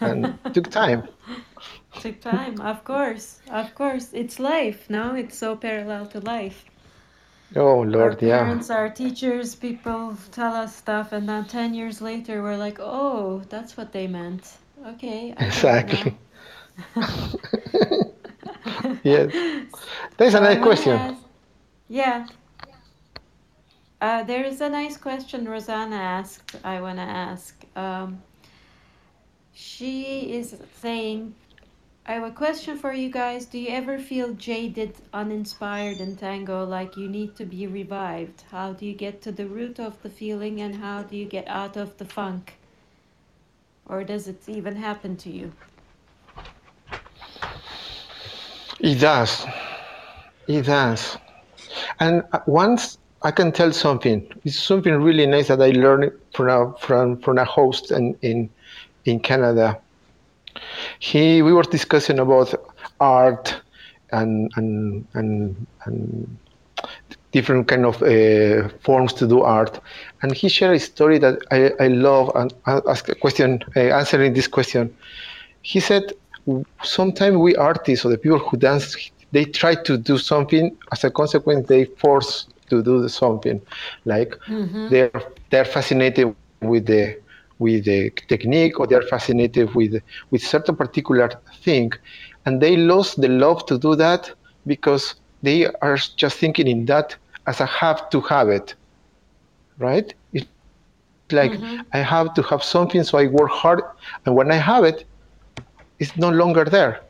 and it took time. Took time, of course, of course. It's life, no? It's so parallel to life. Oh Our Lord, yeah. parents, our teachers, people tell us stuff, and then 10 years later, we're like, oh, that's what they meant. Okay. I Exactly. Yes. There's So a I nice wanna question. ask- yeah. Uh, there is a nice question Rosanna asked. I want to ask. Um, she is saying, I have a question for you guys. Do you ever feel jaded, uninspired in tango, like you need to be revived? How do you get to the root of the feeling and how do you get out of the funk? Or does it even happen to you? It does. It does. And uh, once I can tell something. It's something really nice that I learned from a, from from a host in in, in Canada. He we were discussing about art and and and, and different kind of uh, forms to do art, and he shared a story that I, I love and ask a question uh, answering this question. He said sometimes we artists or the people who dance they try to do something as a consequence they force to do something. Like they're they're fascinated with the with the technique or they're fascinated with with certain particular thing and they lost the love to do that because they are just thinking in that as a have to have it right? It's like mm-hmm. i have to have something so i work hard and when i have it it's no longer there.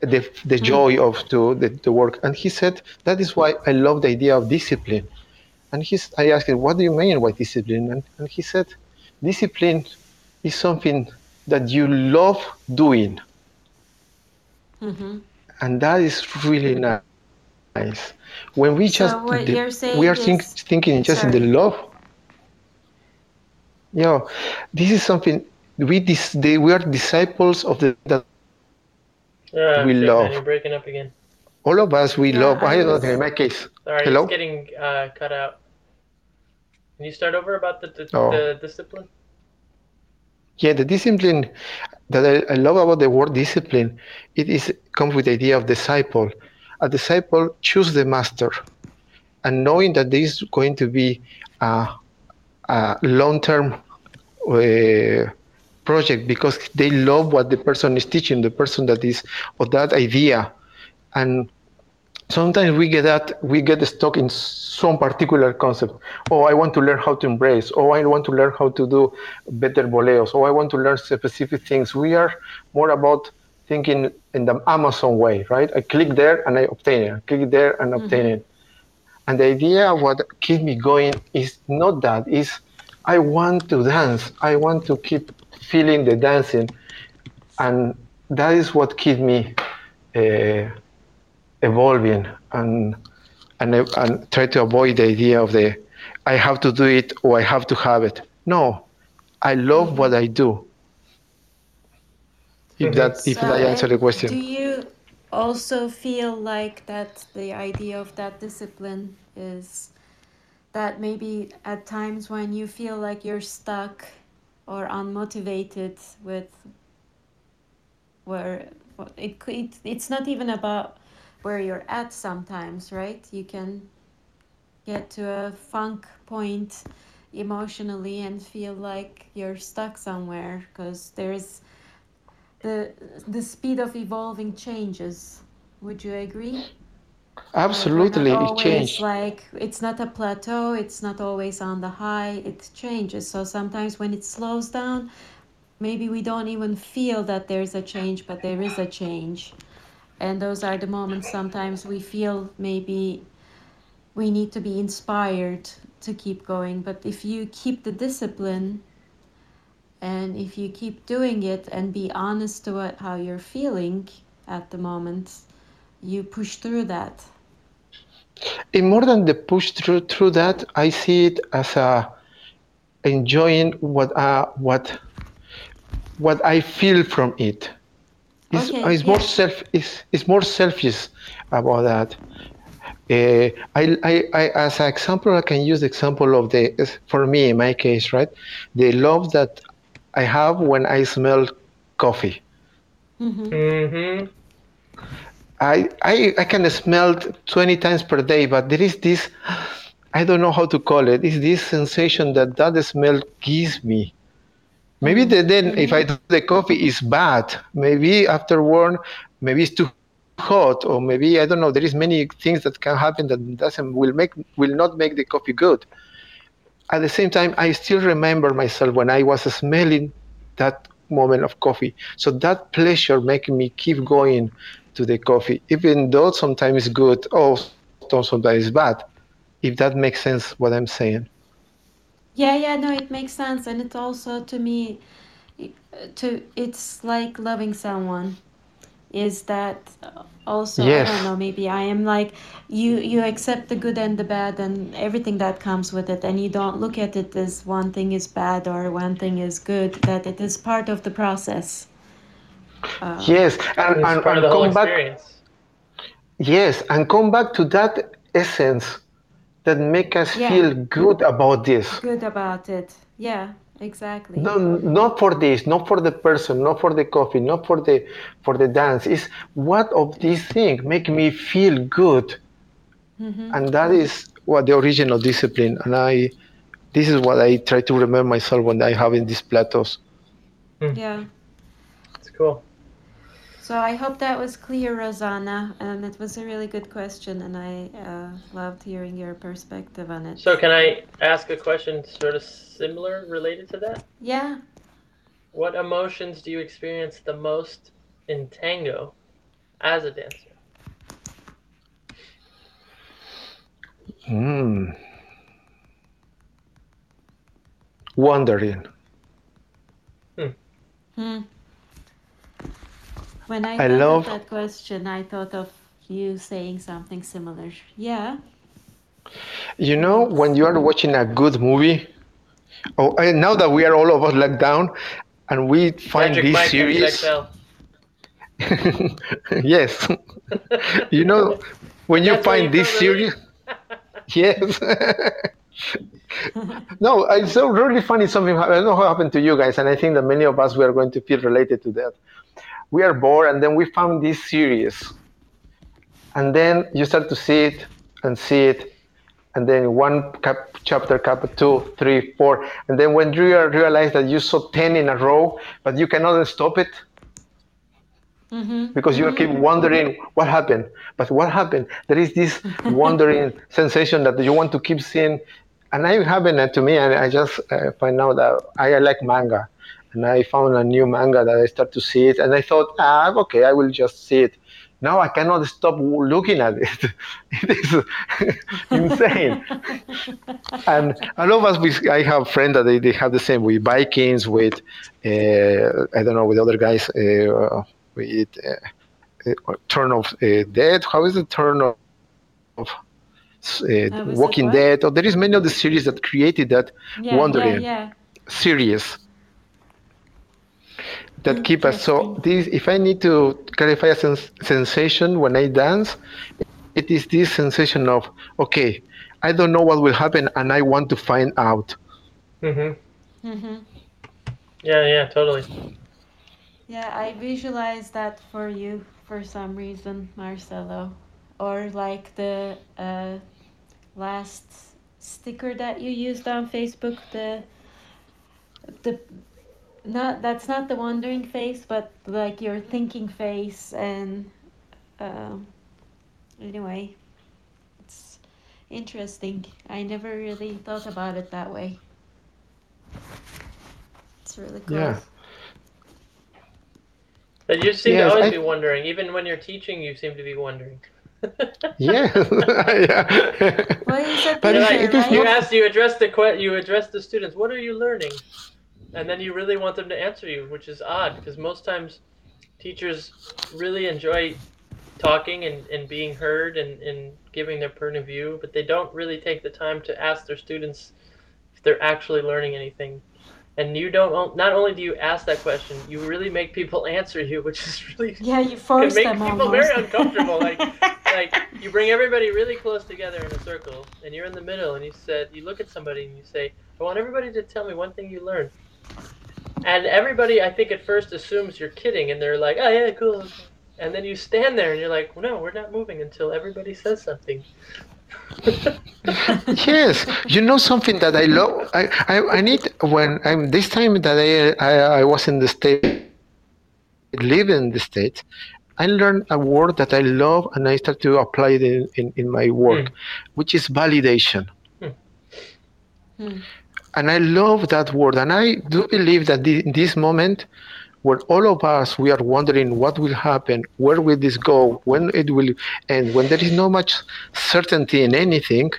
The, the mm-hmm. joy of to the, the work. And he said that is why i love the idea of discipline. And he's i asked him what do you mean by discipline? And, and he said discipline is something that you love doing Mm-hmm. and that is really nice when we So just what the- you're saying we are think, thinking just in the sorry. love you know this is something we dis, they, we are disciples of the that Yeah, We shit, love. Man, you're breaking up again. all of us we Yeah, love I i don't was- know in my case Sorry, Hello? it's getting uh, cut out. Can you start over about the the, Oh. the discipline? Yeah, the discipline that I, I love about the word discipline, it is comes with the idea of disciple. A disciple choose the master, and knowing that this is going to be a, a long-term uh, project because they love what the person is teaching, the person that is of that idea, and sometimes we get that we get stuck in some particular concept. Oh i want to learn how to embrace. Oh i want to learn how to do better boleos. Oh i want to learn specific things. We are more about thinking in the amazon way right? I click there and i obtain it. I click there and obtain it. And the idea of what keeps me going is not that is i want to dance. I want to keep feeling the dancing. And that is what keeps me uh, evolving and and and try to avoid the idea of the I have to do it or I have to have it. No, I love what I do. If mm-hmm. that if So, that answer the question. Do you also feel like that the idea of that discipline is that maybe at times when you feel like you're stuck or unmotivated with where it, c- it it's not even about where you're at sometimes, right? You can get to a funk point emotionally and feel like you're stuck somewhere because there's the the speed of evolving changes. Would you agree? Absolutely, it changed. like it's not a plateau, it's not always on the high, it changes. So sometimes when it slows down, maybe we don't even feel that there's a change, but there is a change. And those are the moments sometimes we feel maybe we need to be inspired to keep going. But if you keep the discipline and if you keep doing it and be honest to what how you're feeling at the moment, you push through that. And more than the push through through that, I see it as a enjoying what uh, what what I feel from it. It's, Okay, it's more yeah. self it's, it's more selfish about that. Uh, I, I, I, as an example, I can use the example of the, for me, in my case, right? The love that I have when I smell coffee. Mm-hmm. I, I, I can smell 20 times per day, but there is this, I don't know how to call it, is this sensation that that smell gives me. Maybe mm-hmm. the, then if I do the coffee is bad. Maybe afterward, maybe it's too hot, or maybe I don't know. There is many things that can happen that doesn't will make will not make the coffee good. At the same time, I still remember myself when I was smelling that moment of coffee. So that pleasure making me keep going to the coffee, even though sometimes it's good, or sometimes bad. If that makes sense, what I'm saying. Yeah, yeah, no, it makes sense, and it also to me, to it's like loving someone. Is that uh, also? I don't know. Maybe I am like you. You accept the good and the bad and everything that comes with it, and you don't look at it as one thing is bad or one thing is good. That it is part of the process. Uh, Yes, and, It's and, part and come back. Yes, and come back to that essence that make us Yeah. feel good about this. good about it. Yeah, exactly. No, not for this, not for the person, not for the coffee, not for the for the dance. It's what of these things make me feel good, hmm and that is what the original discipline. And I, this is what I try to remember myself when I have in these plateaus. Yeah. It's cool. So I hope that was clear, Rosanna, and it was a really good question, and I uh, loved hearing your perspective on it. So can I ask a question sort of similar related to that? Yeah. What emotions do you experience the most in tango as a dancer? Mm. Wondering. Hmm. When I, I thought love- of that question, I thought of you saying something similar. Yeah. You know, when you are watching a good movie, oh, and now that we are all of us over lockdown, and we find Magic this Mike series, yes, you know, when you That's find you this series, yes, No, it's so really funny. Something I don't know what happened to you guys, and I think that many of us we are going to feel related to that. We are bored, and then we found this series, and then you start to see it and see it, and then one cap, chapter, chapter two, three, four, and then when you realize that you saw ten in a row, but you cannot stop it because you keep wondering what happened. But what happened? There is this wondering sensation that you want to keep seeing. And I happened to me, and I just uh, find out that I like manga. And I found a new manga that I start to see it, and I thought, ah, okay, I will just see it. Now I cannot stop looking at it. It is insane. and a lot of us, we, I have friends that they, they have the same with Vikings, with uh, I don't know, with other guys, uh, with uh, uh, Turn of uh, Dead. How is the Turn of, of uh, Walking? Dead? Or there is many of the series that created that Yeah, wondering yeah, series that keep us so this if i need to clarify a sens- sensation when i dance it is this sensation of okay i don't know what will happen and i want to find out Mhm. yeah. hmm Yeah, yeah, totally. Yeah, I visualize that for you for some reason, Marcelo. Or like the uh, last sticker that you used on Facebook, the the not that's not the wondering face, but like your thinking face and um anyway, it's interesting. I never really thought about it that way. It's really cool. Yeah. But you seem Yes, to always I- be wondering. Even when you're teaching, you seem to be wondering. yeah, yeah. Well, it's a But You're it's- picture, it is right? you ask, you address the que- you address the students. What are you learning? And then you really want them to answer you, which is odd because most times teachers really enjoy talking and, and being heard and, and giving their point of view, but they don't really take the time to ask their students if they're actually learning anything. And you don't. Not only do you ask that question, you really make people answer you, which is really Yeah, you can force make them people almost. very uncomfortable. Like, like you bring everybody really close together in a circle, and you're in the middle, and you said, you look at somebody and you say, "I want everybody to tell me one thing you learned." And everybody, I think, at first assumes you're kidding, and they're like, "Oh yeah, cool." And then you stand there, and you're like, "No, we're not moving until everybody says something." yes you know something that i love i i, I need when i'm this time that I, I i was in the state live in the states i learned a word that i love and i start to apply it in, in, in my work which is validation Hmm. And i love that word and i do believe that in this moment where all of us we are wondering what will happen where will this go when it will end when there is no much certainty in anything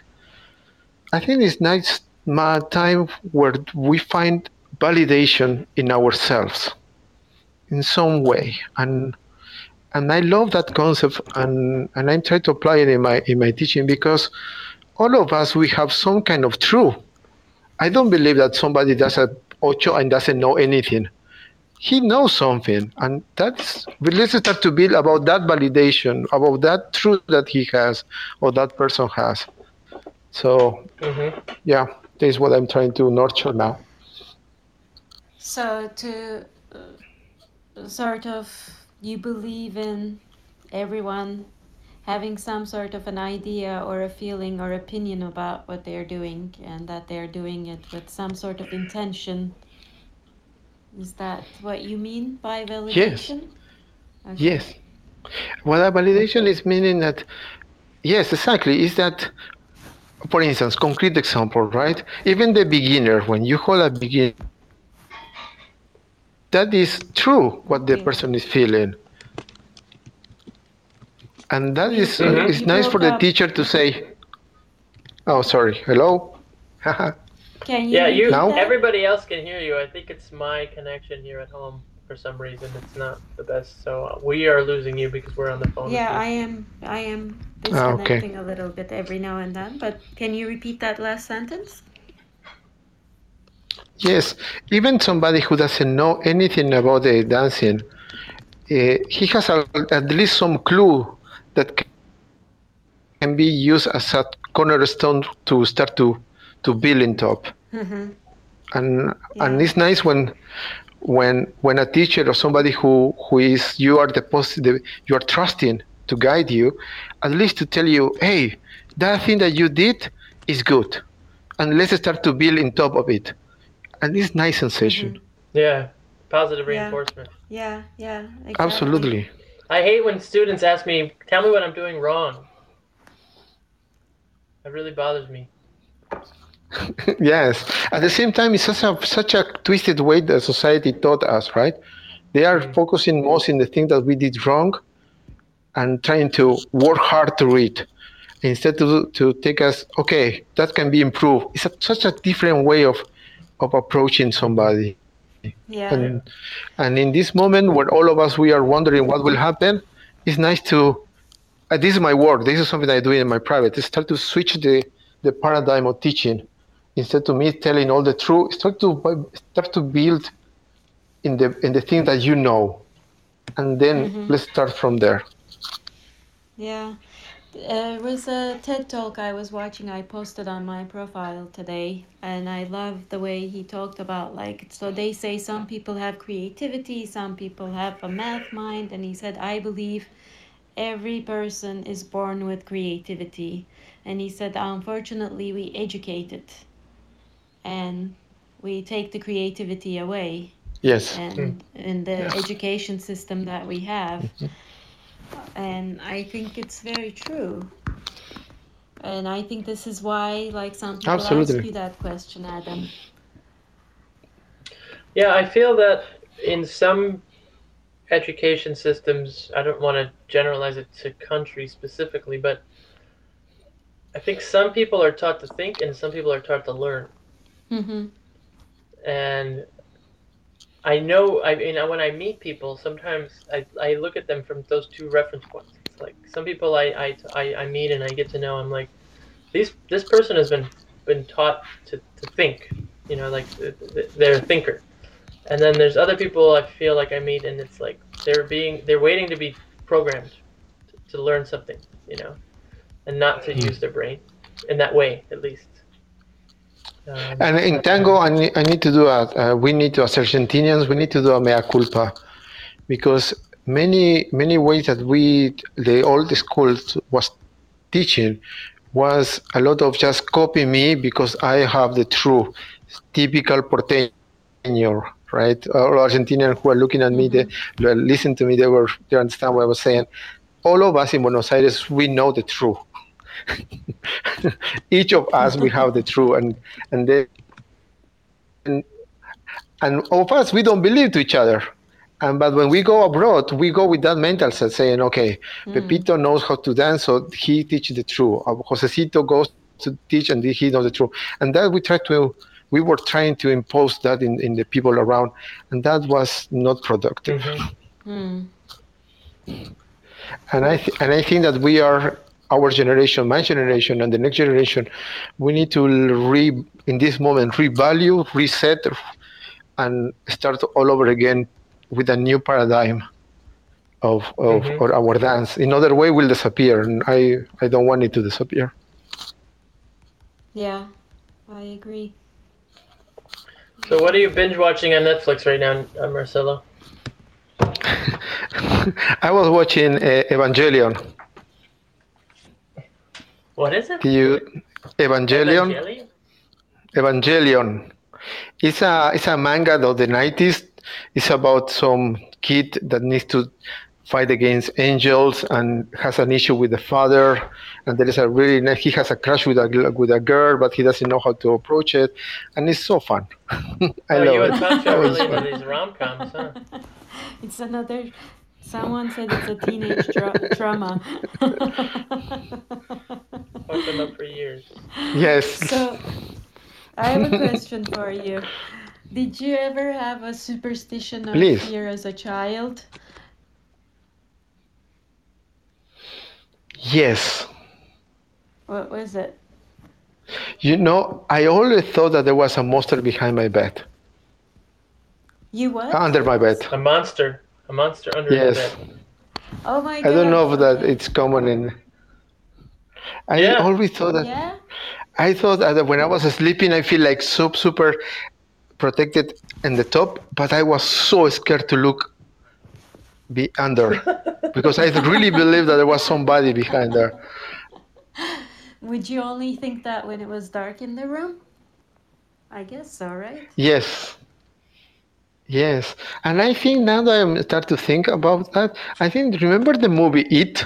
I think it's nice ma- time where we find validation in ourselves in some way, and and I love that concept, and and I'm trying to apply it in my in my teaching because all of us we have some kind of truth. I don't believe that somebody does a ocho and doesn't know anything. He knows something, and that's but let's start to build about that validation, about that truth that he has or that person has. So hmm yeah, this is what I'm trying to nurture now. So to uh, sort of you believe in everyone having some sort of an idea or a feeling or opinion about what they're doing and that they're doing it with some sort of intention. Is that what you mean by validation? Okay. Yes. Well, a validation is meaning that, yes, exactly, is that, for instance, concrete example, right? Even the beginner, when you hold a beginner, that is true what the person is feeling. And that You- is, Mhm. it's nice for broke the up. teacher to say, oh, sorry, hello? Can you Yeah, you. Now? Everybody else can hear you. I think it's my connection here at home. For some reason, it's not the best. So uh, we are losing you because we're on the phone. Yeah, I am. I am Ah, okay. disconnecting a little bit every now and then. But can you repeat that last sentence? Yes, even somebody who doesn't know anything about the dancing, uh, he has a, at least some clue that can be used as a cornerstone to start to to build in top. Mhm. And and it's nice when when when a teacher or somebody who who is you are the, pos- the you are trusting to guide you, at least to tell you, hey, that thing that you did is good, and let's start to build in top of it. And it's nice sensation. Yeah, positive Yeah. reinforcement. Yeah, yeah. Exactly. Absolutely. I hate when students ask me, "Tell me what I'm doing wrong." That really bothers me. yes. At the same time, it's such a such a twisted way that society taught us, right? They are mm. focusing most in the thing that we did wrong, and trying to work hard to it, instead to to take us, okay, that can be improved. It's a, such a different way of of approaching somebody. Yeah. And and in this moment where all of us we are wondering what will happen, it's nice to. Uh, this is my work. This is something I do in my private. Start to switch the the paradigm of teaching, instead to me telling all the truth. Start to start to build in the in the thing that you know, and then let's start from there. Yeah. Uh, There was a TED talk I was watching, I posted on my profile today, and I love the way he talked about like, so they say some people have creativity, some people have a math mind, and he said, I believe every person is born with creativity. And he said, unfortunately, we educate it and we take the creativity away Yes. and in the education system that we have. And I think it's very true. And I think this is why, like, some people Absolutely. ask you that question, Adam. Yeah, I feel that in some education systems, I don't want to generalize it to countries specifically, but I think some people are taught to think and some people are taught to learn. Mm-hmm. And I know, I mean, when I meet people, sometimes I, I look at them from those two reference points. It's like some people I, I, I, I meet and I get to know, I'm like, these, this person has been, been taught to, to think, you know, like th- th- they're a thinker. And then there's other people I feel like I meet and it's like they're being, they're waiting to be programmed to, to learn something, you know, and not to mm-hmm. use their brain in that way, at least. Um, And in tango, I need, I need to do a, uh, we need to, as Argentinians, we need to do a mea culpa because many, many ways that we, the old schools was teaching was a lot of just copy me because I have the true typical porteño, right? All Argentinians who are looking at me, they, they listen to me, they were, they understand what I was saying. All of us in Buenos Aires, we know the truth. Each of us, we have the truth, and and then and, and of us we don't believe to each other and but when we go abroad we go with that mental set saying okay pepito knows how to dance so he teaches the truth uh, josecito goes to teach and he knows the truth and that we try to we were trying to impose that in, in the people around and that was not productive mhm. Mm. and I th- and I think that we are our generation, my generation, and the next generation. We need to re in this moment revalue, reset, and start all over again with a new paradigm of of Mhm. or our dance. In other way, will disappear, and I I don't want it to disappear. Yeah, I agree. So what are you binge watching on Netflix right now, Marcelo? I was watching uh, Evangelion. What is it? Do you Evangelion? Evangelion? Evangelion. It's a it's a manga of the nineties. It's about some kid that needs to fight against angels and has an issue with the father. And there is a really nice, he has a crush with a with a girl, but he doesn't know how to approach it, and it's so fun. I oh, love you it. and That are was really fun. these rom coms, huh? It's another. Someone said it's a teenage dra- trauma. Fucked them up for years. Yes. so, I have a question for you. Did you ever have a superstition or Please. fear as a child? Yes. What was it? You know, I always thought that there was a monster behind my bed, You what? under my bed. A monster. A monster under Yes. the bed. Oh my god. I don't know if that it's common in. I Yeah. always thought that. Yeah? I thought that when I was sleeping, I feel like so super protected in the top, but I was so scared to look be under because I really believed that there was somebody behind there. Would you only think that when it was dark in the room? I guess so, right? Yes. Yes. And I think now that I start to think about that, I think remember the movie It?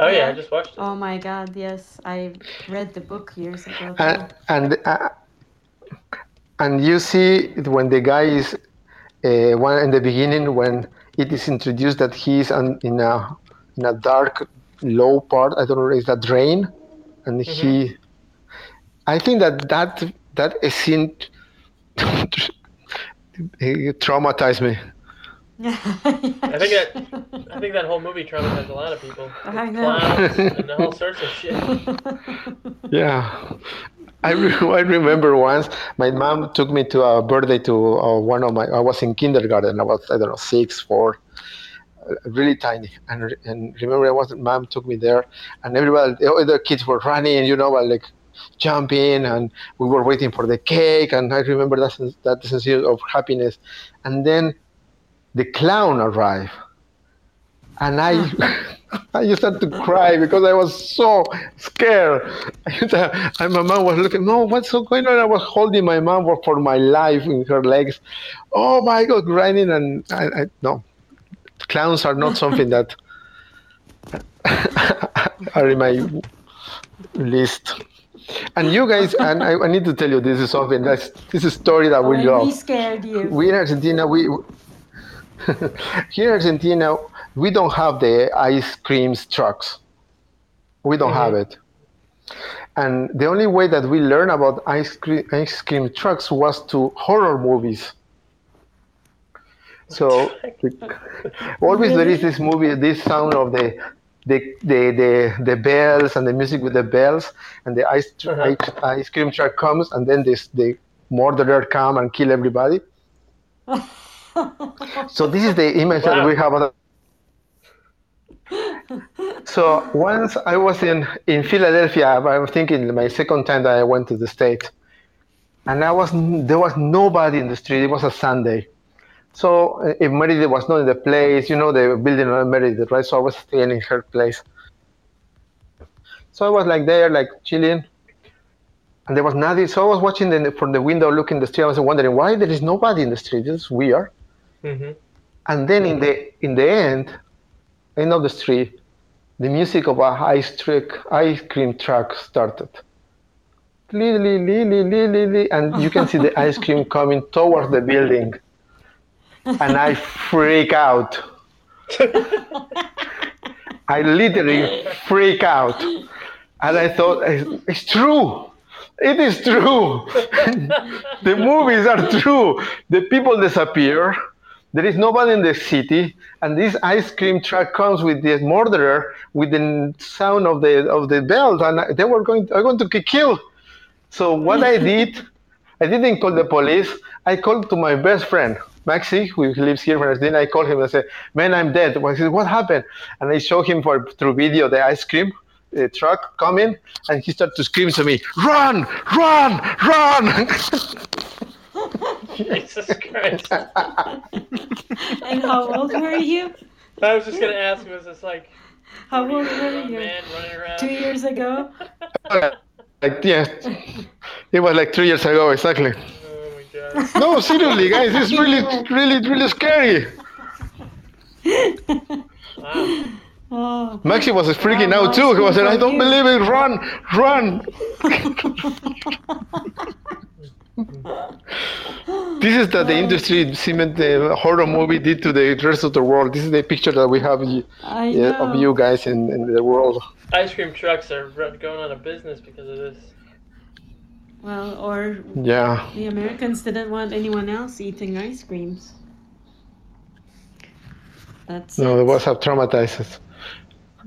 Oh yeah, I just watched it. Oh my god, yes. I read the book years ago. too. And and uh, and you see when the guy is uh, one in the beginning when it is introduced that he is on, in a in a dark low part. I don't know, is that drain, and he. I think that that that scene traumatized me. I think that I think that whole movie traumatized a lot of people. I know. Clowns and all sorts of shit. Yeah. I, re- I remember once my mom took me to a birthday to uh, one of my I was in kindergarten I was I don't know six four uh, really tiny and and remember I was mom took me there and everybody the other kids were running you know like jumping and we were waiting for the cake and I remember that sens- that sensation of happiness and then the clown arrived and I I had to cry because I was so scared. and my mom was looking, no, what's so going on? I was holding my mom for, my life in her legs. Oh my God, crying. And I, I no, clowns are not something that are in my list. And you guys, and I, I need to tell you, this is something that's this is a story that we Why love we scared you? we in Argentina, we here in Argentina, we don't have the ice cream trucks. We don't have it. And the only way that we learn about ice cream, ice cream trucks was to horror movies. So always there is this movie, this sound of the the, the, the, the bells and the music with the bells and the ice, Uh-huh. ice, ice cream truck comes and then this the murderer come and kill everybody. So this is the image that we have. So once I was in in Philadelphia, I was thinking my second time that I went to the state, and I was there was nobody in the street. It was a Sunday, so uh, if Meredith was not in the place, you know, the building on Meredith, right? So I was staying in her place. So I was like there, like chilling, and there was nothing. So I was watching the, from the window, looking the street. I was wondering why there is nobody in the street. This is weird. Hmm And then in the in the end, end of the street, the music of a ice truck, ice cream truck started. Li, li, li, li, li, li, li, and you can see the ice cream coming towards the building. And I freak out. I literally freak out. And I thought, it's true. It is true. the movies are true. The people disappear. There is nobody in the city, and this ice cream truck comes with the murderer with the sound of the of the bells, and they were going. I'm going to killed. So what I did, I didn't call the police. I called to my best friend Maxi, who lives here in Argentina. I called him and said, "Man, I'm dead." He said, "What happened?" And I showed him for through video the ice cream truck coming, and he started to scream to me, "Run! Run! Run!" Jesus Christ. And how old were you? I was just gonna ask, was this like How old were you? man running around? Two years ago? like yes, it was like three years ago exactly. Oh my god. No, seriously, guys, it's really, really, really scary. Wow. Oh. Maxi was freaking Wow, out too. He was like, "I don't you. believe it! Run, run!" This is that the industry cement the horror movie did to the rest of the world. This is the picture that we have yeah, of you guys in, in the world. Ice cream trucks are going out of business because of this. Well, or Yeah. the Americans didn't want anyone else eating ice creams. That's No, it. the was have traumatized us.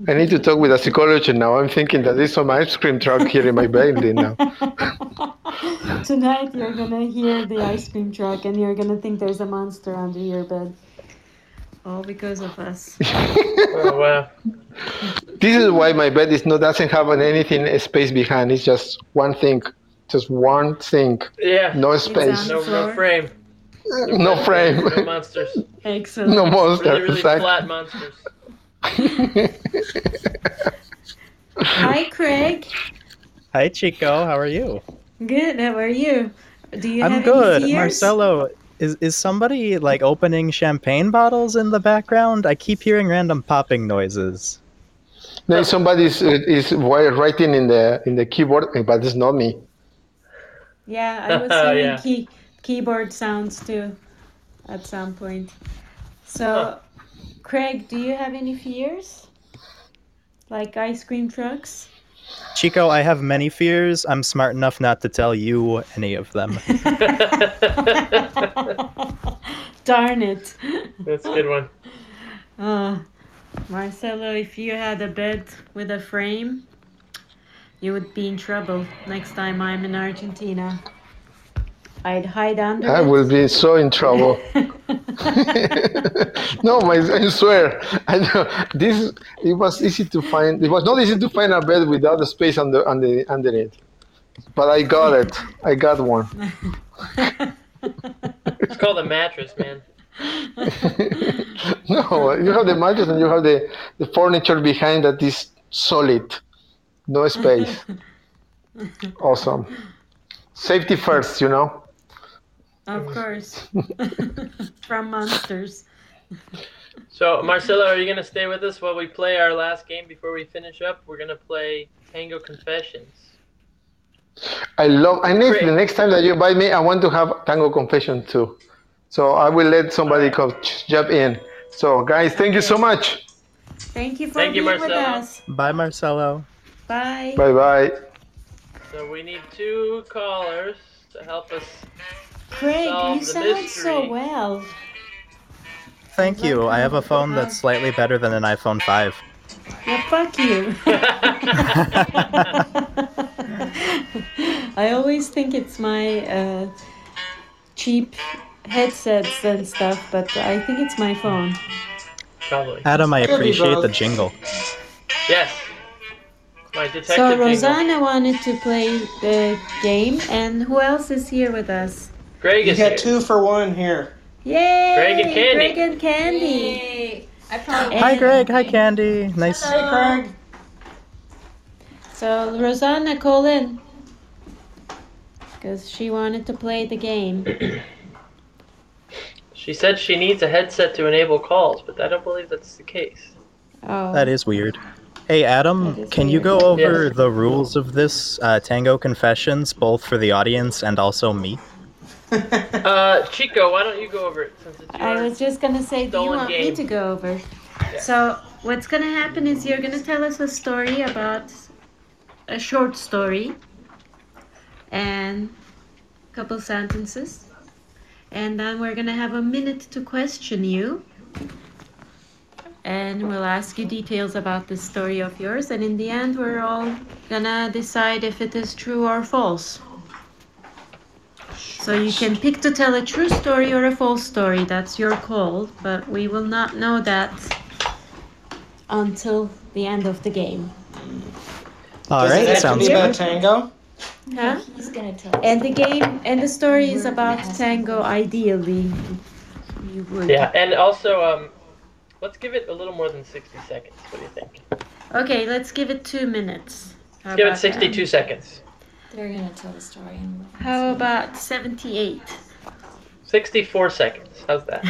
I need to talk with a psychologist now. I'm thinking that there's some ice cream truck here in my building now. Tonight you're gonna hear the ice cream truck and you're gonna think there's a monster under your bed. All because of us. Oh wow. This is why my bed is not doesn't have anything space behind. It's just one thing, just one thing, Yeah. no space, No, no frame. no frame, No monsters. Excellent. no monster. Really, really exactly. flat monsters. Hi, Craig. Hi, Chico. How are you? Good. How are you? Do you I'm have good. any? Marcelo, is is somebody like opening champagne bottles in the background? I keep hearing random popping noises. No, somebody is, is writing in the in the keyboard, but it's not me. Yeah, I was hearing Yeah. key keyboard sounds too at some point. So, Huh. Craig, do you have any fears? Like ice cream trucks? Chico, I have many fears. I'm smart enough not to tell you any of them. Darn it. That's a good one. Uh, Marcelo, if you had a bed with a frame, you would be in trouble next time I'm in Argentina. I'd hide under I it. will be so in trouble. no, my, I swear. I know this. It was easy to find. It was not easy to find a bed without the space under under under it. But I got it. I got one. It's called a mattress, man. no, you have the mattress and you have the, the furniture behind that is solid. No space. Awesome. Safety first, you know. Of course. From monsters. So, Marcelo, are you gonna stay with us while we play our last game before we finish up? We're gonna play Tango Confessions. I love. I need Great. the next time that you invite me, I want to have Tango Confession too. So I will let somebody come jump in. So guys, thank you so much. Thank you for Thank you, being with us. Bye, Marcelo. Bye. Bye bye. So we need two callers to help us. Craig, you the sound so well. Thank you. I have a phone that's slightly better than an iPhone 5. Yeah, fuck you. I always think it's my uh, cheap headsets and stuff, but I think it's my phone. Probably. Adam, I appreciate the jingle. Yes. My detective So jingle. Rosanna wanted to play the game, and who else is here with us? Greg You is here. got two for one here. Yay! Greg and Candy. Greg and Candy. Yay. I probably Hi, Greg. Hi, Candy. Nice. Hey, Craig. So Rosanna, call in. Because she wanted to play the game. She said she needs a headset to enable calls, but I don't believe that's the case. Oh. That is weird. Hey, Adam, That is can you go over Yes. the rules of this uh, Tango Confessions, both for the audience and also me? Uh, Chico, why don't you go over it since it's I was just gonna say, do you want game. me to go over? So what's gonna happen is you're gonna tell us a story about a short story and a couple sentences, and then we're gonna have a minute to question you, and we'll ask you details about the story of yours, and in the end, we're all gonna decide if it is true or false. So you can pick to tell a true story or a false story. That's your call, but we will not know that until the end of the game. All Does right, it have to sounds be about good. tango? Huh? He's gonna tell. And the game and the story is about tango. Ideally, you would. Yeah, and also, um, let's give it a little more than 60 seconds. What do you think? Okay, let's give it two minutes. How Give it about 62 seconds. They're gonna tell the story. and- that? How about seventy-eight? 64 seconds. How's that?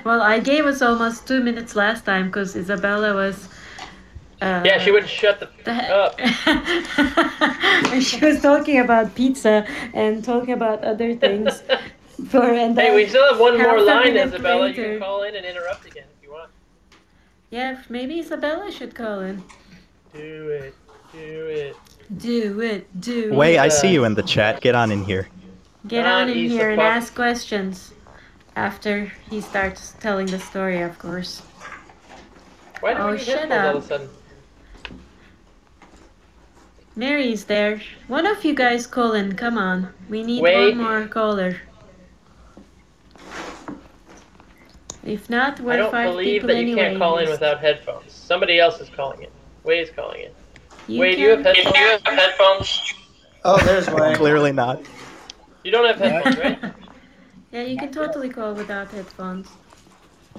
well, I gave us almost two minutes last time because Isabella was. Uh, Yeah, she wouldn't shut the the up. she was talking about pizza and talking about other things. For and Hey, we still have one more line, minute Isabella. You can call in and interrupt again if you want. yeah, maybe Isabella should call in. Do it. Do it. Do it, do Wait, it. I see you in the chat. Get on in here. Get Come on on, in here and Puff. ask questions after he starts telling the story, of course. Why do Oh, we need shut headphones all of a sudden? Mary's there. One of you guys call in. Come on. We need Wait. one more caller. If not, we're I don't five believe people that you anyway. can't call in without headphones. Somebody else is calling it. Way is calling it. You Wait, do you have headphones? Do you have headphones? Oh, there's one. Clearly not. You don't have headphones, right? Yeah, you can totally call without headphones.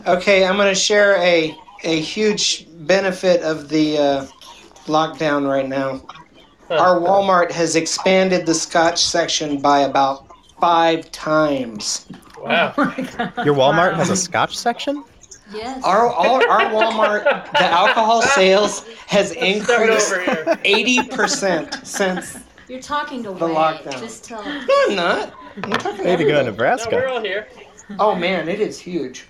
Okay, I'm going to share a a huge benefit of the uh, lockdown right now. Our Walmart has expanded the Scotch section by about five times. Wow. Your Walmart has a Scotch section. Yes. Our our, our Walmart, the alcohol sales has Start increased eighty percent since. You're talking to The Wade. lockdown. Just tell No, I'm not. I'm talking Way to go, everybody. No, we're Nebraska. all here. Oh man, it is huge.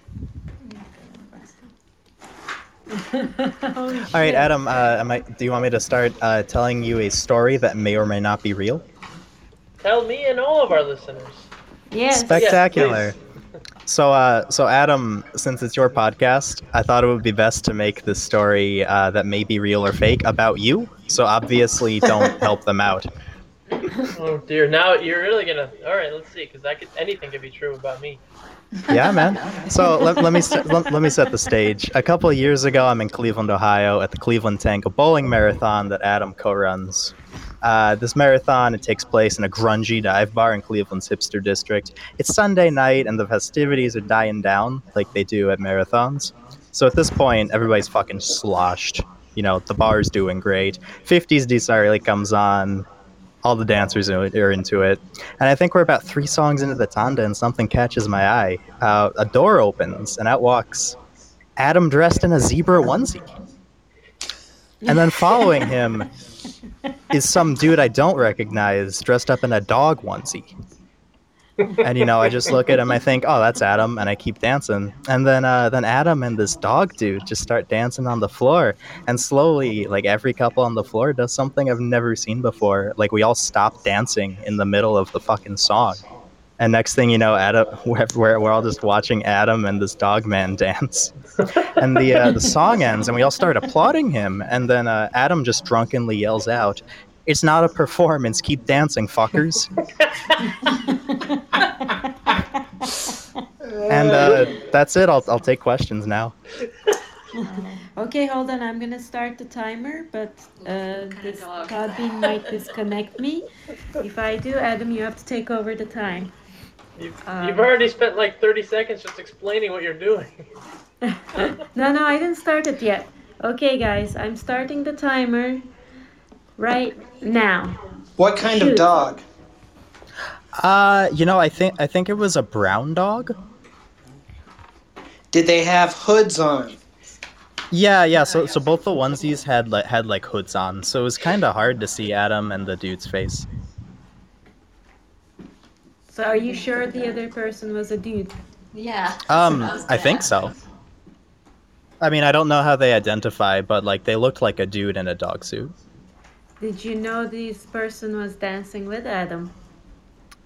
All right, Adam. Uh, am I, do you want me to start uh, telling you a story that may or may not be real? Tell me and all of our listeners. Yes. Spectacular. please. So, uh, so Adam, since it's your podcast, I thought it would be best to make this story uh, that may be real or fake about you. So obviously, don't help them out. Oh dear. Now you're really gonna. All right, let's see, because could anything could be true about me. Yeah, man. So let, let me set, let, let me set the stage. A couple of years ago, I'm in Cleveland, Ohio, at the Cleveland Tank, a bowling marathon that Adam co-runs. Uh, this marathon it takes place in a grungy dive bar in Cleveland's hipster district. It's Sunday night, and the festivities are dying down like they do at marathons. So at this point, everybody's fucking sloshed. You know, the bar's doing great. 50s Di Sarli comes on. All the dancers are are into it. And I think we're about three songs into the tanda, and something catches my eye. Uh, a door opens, and out walks Adam dressed in a zebra onesie. And then following him is some dude I don't recognize dressed up in a dog onesie. And you know, I just look at him, I think, oh, that's Adam, and I keep dancing. And then, uh, then Adam and this dog dude just start dancing on the floor, and slowly, like every couple on the floor does something I've never seen before. Like we all stop dancing in the middle of the fucking song, and next thing you know, Adam, we're, we're, we're all just watching Adam and this dog man dance. And the uh, the song ends, and we all start applauding him. And then uh, Adam just drunkenly yells out, "It's not a performance. Keep dancing, fuckers!" And uh, that's it. I'll I'll take questions now. Okay, hold on. I'm gonna start the timer, but uh, this Podbean might disconnect me. If I do, Adam, you have to take over the time. You've, Um, you've already spent like 30 seconds just explaining what you're doing. No, no, I didn't start it yet. Okay, guys, I'm starting the timer right now. What kind of dog? Uh, you know, I think I think it was a brown dog. Did they have hoods on? Yeah, yeah. So so both the onesies had like had like hoods on, so it was kind of hard to see Adam and the dude's face. So, are you sure the other person was a dude? Yeah. Um, that's what was I think so. I mean, I don't know how they identify, but like they looked like a dude in a dog suit. Did you know this person was dancing with Adam?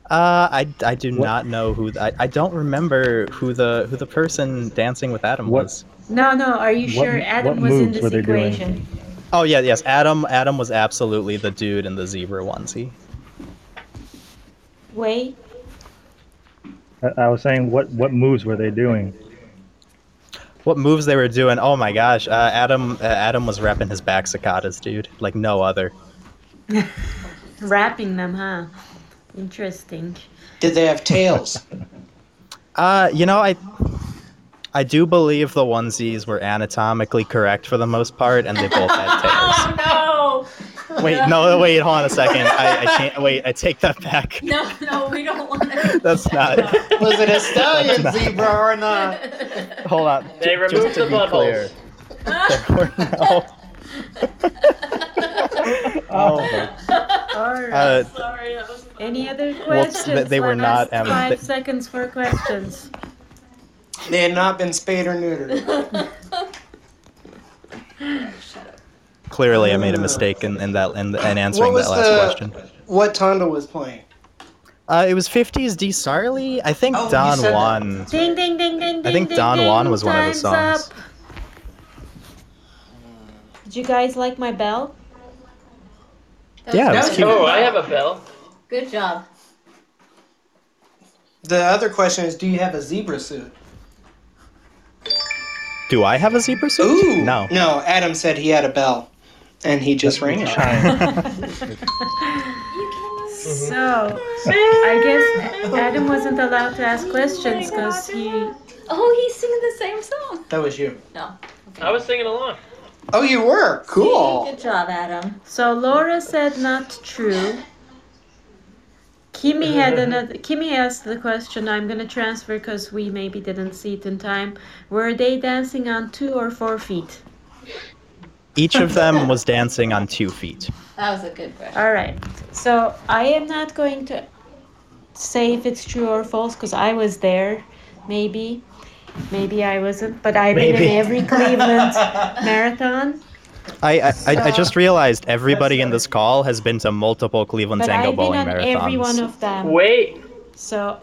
Uh, I, I do What- not know who I, I don't remember who the who the person dancing with Adam What- was. No, no. Are you What- sure Adam what was in moves this were they doing? equation? Oh yeah, yes. Adam Adam was absolutely the dude in the zebra onesie. Wait. I, I was saying, what what moves were they doing? What moves they were doing? Oh my gosh, uh, Adam uh, Adam was repping his back sacadas, dude, like no other. Wrapping them, huh? Interesting. Did they have tails? Uh, you know, I I do believe the onesies were anatomically correct for the most part, and they both had tails. Oh Wait, no, wait, hold on a second. I, I can't. Wait, I take that back. no! No, no, we don't want to. That's not. Was it a stallion zebra or not? Hold on. They Ju- just removed to the be clear, buttholes. there were no. Oh, All right. Uh, Sorry, that was. Any other well, questions? they were Last not, um, five they- seconds for questions. They had not been spayed or neutered. Clearly, I made a mistake in, in that in, in answering that last the- question. What tanda was playing? Uh, it was 50s Di Sarli. I think Oh, Don said that. Juan. Ding, ding, ding, ding, ding. I think ding, Don ding. Juan was one of the songs. Up. Did you guys like my bell? That Yeah, it was cute. Oh, I have a bell. Good job. The other question is, do you have a zebra suit? Do I have a zebra suit? Ooh. No. No, Adam said he had a bell, and he just rang it. So, mm-hmm. I guess Adam wasn't allowed to ask questions because he. Oh, he's singing the same song. That was you. No. I was singing along. Oh, you were cool. Good job, Adam. So Laura said not true. Kimmy had mm-hmm. another. Kimmy asked the question. I'm gonna transfer because we maybe didn't see it in time. Were they dancing on two or four feet? Each of them was dancing on two feet. That was a good question. All right. So I am not going to say if it's true or false because I was there. Maybe, maybe I wasn't. But I've been in every Cleveland marathon. I, I, I I just realized everybody in this call has been to multiple Cleveland But Tango I've been bowling on marathons. every one of them. Way So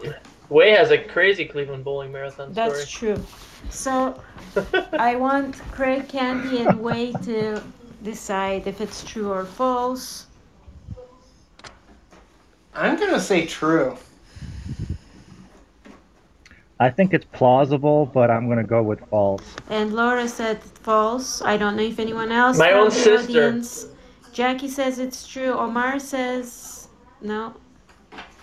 Way has a crazy Cleveland bowling marathon story. That's true. So I want Craig, Candy, and Way to decide if it's true or false. I'm gonna say true. I think it's plausible, but I'm gonna go with false. And Laura said false. I don't know if anyone else. My own sister. Audience. Jackie says it's true. Omar says no.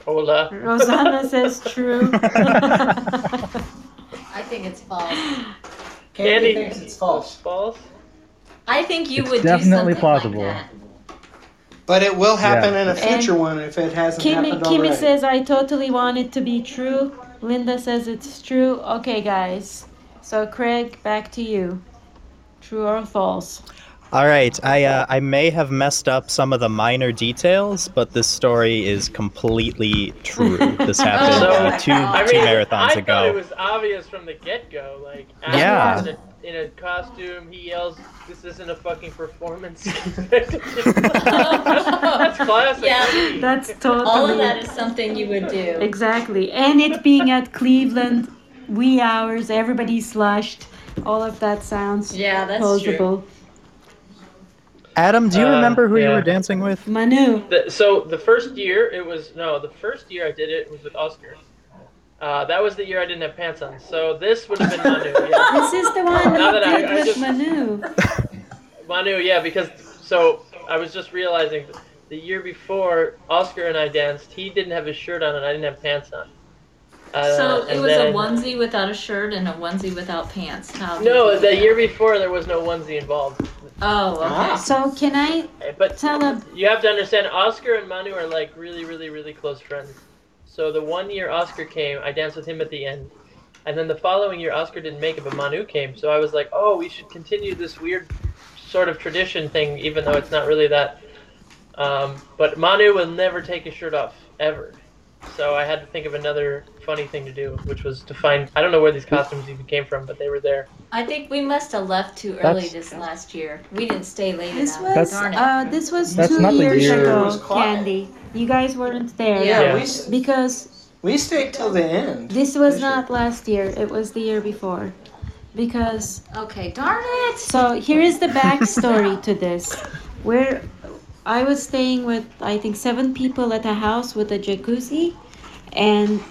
Hola. Rosanna says true. I think it's false. Candy thinks it's false. False. I think you It's would definitely do something plausible. like that. But it will happen Yeah. in a future And one if it hasn't Kimmy, happened Kimmy already. says I totally want it to be true. Linda says it's true. Okay, guys. So Craig, back to you. True or false? All right, I uh, I may have messed up some of the minor details, but this story is completely true. This happened So, uh, two I two mean, marathons I thought it was obvious from the get-go. Like, Adam Yeah. in a, in a costume, he yells, "This isn't a fucking performance." That's classic. Yeah. That's totally All of that is something you would do. exactly. And it being at Cleveland, wee hours, everybody slushed. All of that sounds Yeah, that's plausible. Adam, do you Uh, remember who you were dancing with? Manu. The, so the first year it was no, the first year I did it was with Oscar. Uh, that was the year I didn't have pants on. So this would have been Manu. Yeah. This is the one Now that I- did I with just- Manu. Manu, yeah, because so I was just realizing the year before Oscar and I danced, he didn't have his shirt on and I didn't have pants on. Uh, So it was then- a onesie without a shirt and a onesie without pants. How No, the year before there was no onesie involved. Oh, okay. So can I Uh, But tell a you have to understand, Oscar and Manu are like really, really, really close friends. So the one year Oscar came, I danced with him at the end. And then the following year, Oscar didn't make it, but Manu came. So I was like, oh, we should continue this weird sort of tradition thing, even though it's not really that. Um, but Manu will never take his shirt off, ever. So I had to think of another funny thing to do, which was to find. I don't know where these costumes even came from, but they were there. I think we must have left too early That's- this last year. We didn't stay late This enough. was Darn it. uh this was That's two not the years year- It ago, was quiet. Candy. You guys weren't there. Yeah, Yeah. we s- Because we stayed till the end. this was This year. not last year, it was the year before. Because okay, darn it. so here is the backstory to this. Where I was staying with I think seven people at a house with a jacuzzi and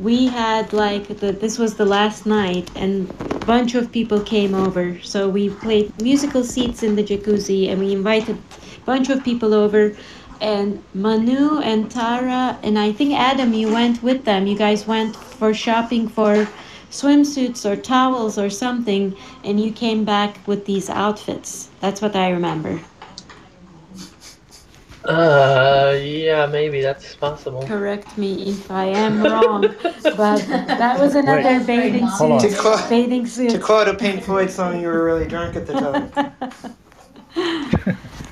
we had like the this was the last night and a bunch of people came over. So we played musical seats in the jacuzzi and we invited a bunch of people over. And manu and tara and i think adam you went with them. You guys went for shopping for swimsuits or towels or something and you came back with these outfits. That's what i remember Uh, yeah, maybe that's possible. correct me if i am wrong but that was another Wait. bathing Hold on. suit To quote, bathing to quote a Pink Floyd song, you were really drunk at the time.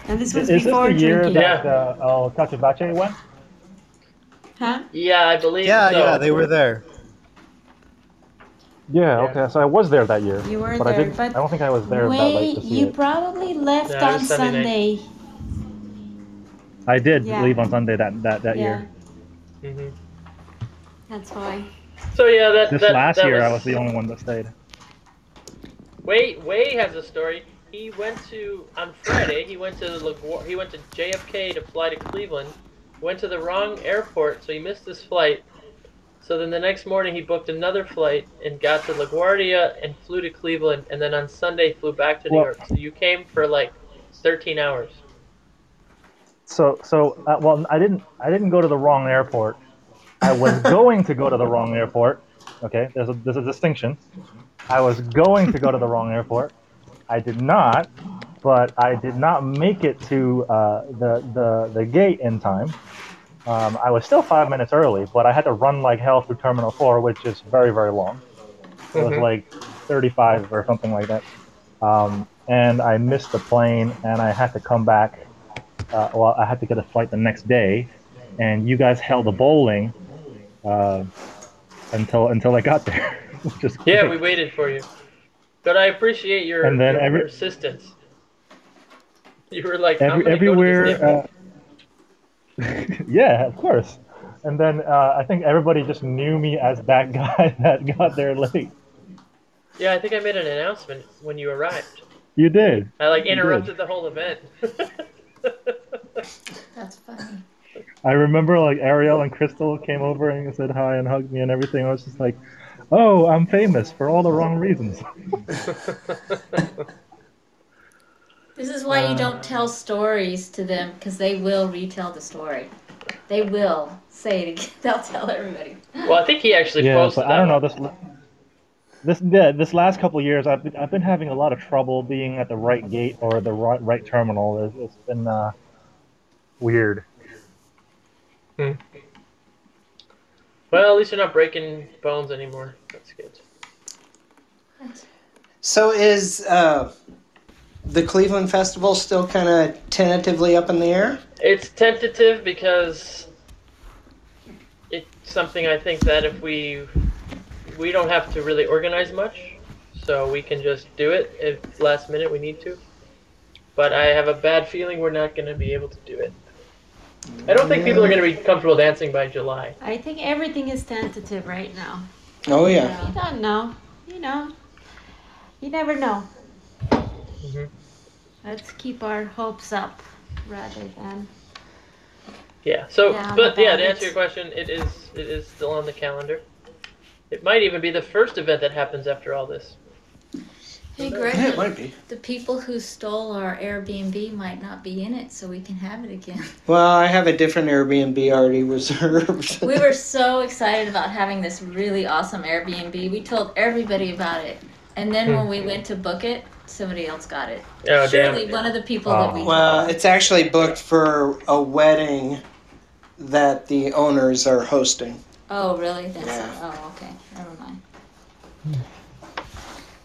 and this was Is was this before the year drinking that uh, El Cachivache went? huh Yeah, I believe Yeah, so. yeah, they were there. Yeah, okay. So I was there that year. You were but I there, didn't. but I don't think I was there that Way, late to see you it. probably left Yeah, on Sunday Sunday. I did Yeah. leave on Sunday that that, that Yeah, year. hmm that's why. So yeah, that This that, last that year, was, I was the only one that stayed. Way Way has a story. He went to on Friday. He went to LaGuardia, He went to JFK to fly to Cleveland. Went to the wrong airport, so he missed his flight. So then the next morning he booked another flight and got to LaGuardia and flew to Cleveland, and then on Sunday flew back to New Well- York. So you came for like 13 hours. So so uh, well, I didn't I didn't go to the wrong airport. I was going to go to the wrong airport. Okay, there's a there's a distinction. I was going to go to the wrong airport. I did not, but I did not make it to uh, the the the gate in time. Um, I was still five minutes early, but I had to run like hell through Terminal Four, which is very very long. It was Mhm. like 35 or something like that. Um, and I missed the plane, and I had to come back. Uh, well, I had to get a flight the next day, and you guys held a bowling uh, until until I got there, is Yeah, great. we waited for you. But I appreciate your, And then your every- persistence. You were like, Every, everywhere. Uh, yeah, of course. And then uh, I think everybody just knew me as that guy that got there late. yeah, I think I made an announcement when you arrived. You did. I like did. interrupted the whole event. That's funny. I remember like Ariel and Crystal came over and said hi and hugged me and everything. I was just like, oh, I'm famous for all the wrong reasons. This is why Uh. you don't tell stories to them because they will retell the story. They will say it again. They'll tell everybody. well, I think he actually yeah, posted but I don't know that this. This yeah, this last couple of years, I've been, I've been having a lot of trouble being at the right gate or the right, right terminal. It's, it's been uh, weird. one. Well, at least you're not breaking bones anymore. That's good. So is uh, the Cleveland Festival still kind of tentatively up in the air? It's tentative because it's something I think that if we we don't have to really organize much, so we can just do it if last minute we need to. But I have a bad feeling we're not going to be able to do it. I don't think people are going to be comfortable dancing by July. I think everything is tentative right now. Oh yeah. You don't know. You know. You never know. Mm-hmm. Let's keep our hopes up rather than. Yeah. So, Yeah, but yeah, to answer your question, it is it is still on the calendar. It might even be the first event that happens after all this. Hey, Greg, Yeah, it might be. the people who stole our Airbnb might not be in it, so we can have it again. Well, I have a different Airbnb already reserved. we were so excited about having this really awesome Airbnb. We told everybody about it. And then when we hmm. went to book it, somebody else got it. Oh, Surely damn. one of the people that oh. we Well, told. it's actually booked for a wedding that the owners are hosting. Oh, really? That's Yeah. oh, okay. Never mind.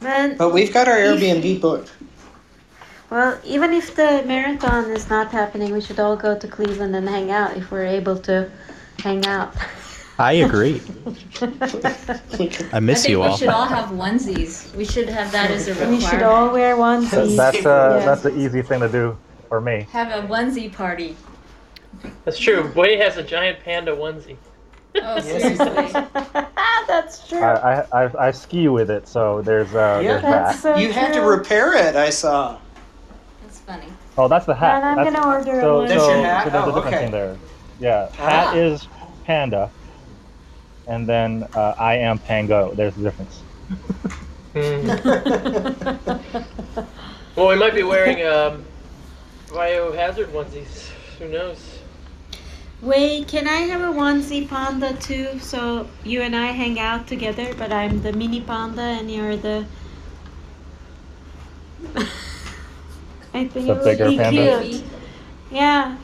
Man, But we've got our Airbnb booked. well, even if the marathon is not happening, we should all go to Cleveland and hang out if we're able to hang out. I agree. I miss I think you we all. should all have onesies. We should have that as a requirement. we should all wear onesies. That's uh, Yeah. that's the easy thing to do for me. Have a onesie party. That's true. Way has a giant panda onesie. Oh, seriously. That's true. I, I, I, I ski with it, so there's uh, Yeah. there's That's that. so You had to true. repair it, I saw. That's funny. Oh, that's the hat. Man, I'm That's- gonna order so, a so, That's so your hat? there's a Oh, different okay. thing there. Yeah, Ah. hat is panda, and then uh, I am pango. There's a difference. Hmm. Well, we might be wearing um, biohazard onesies. Who knows? Wait, can I have a onesie panda too? So you and I hang out together, but I'm the mini panda and you're the. I think The it would bigger be panda? cute. Yeah.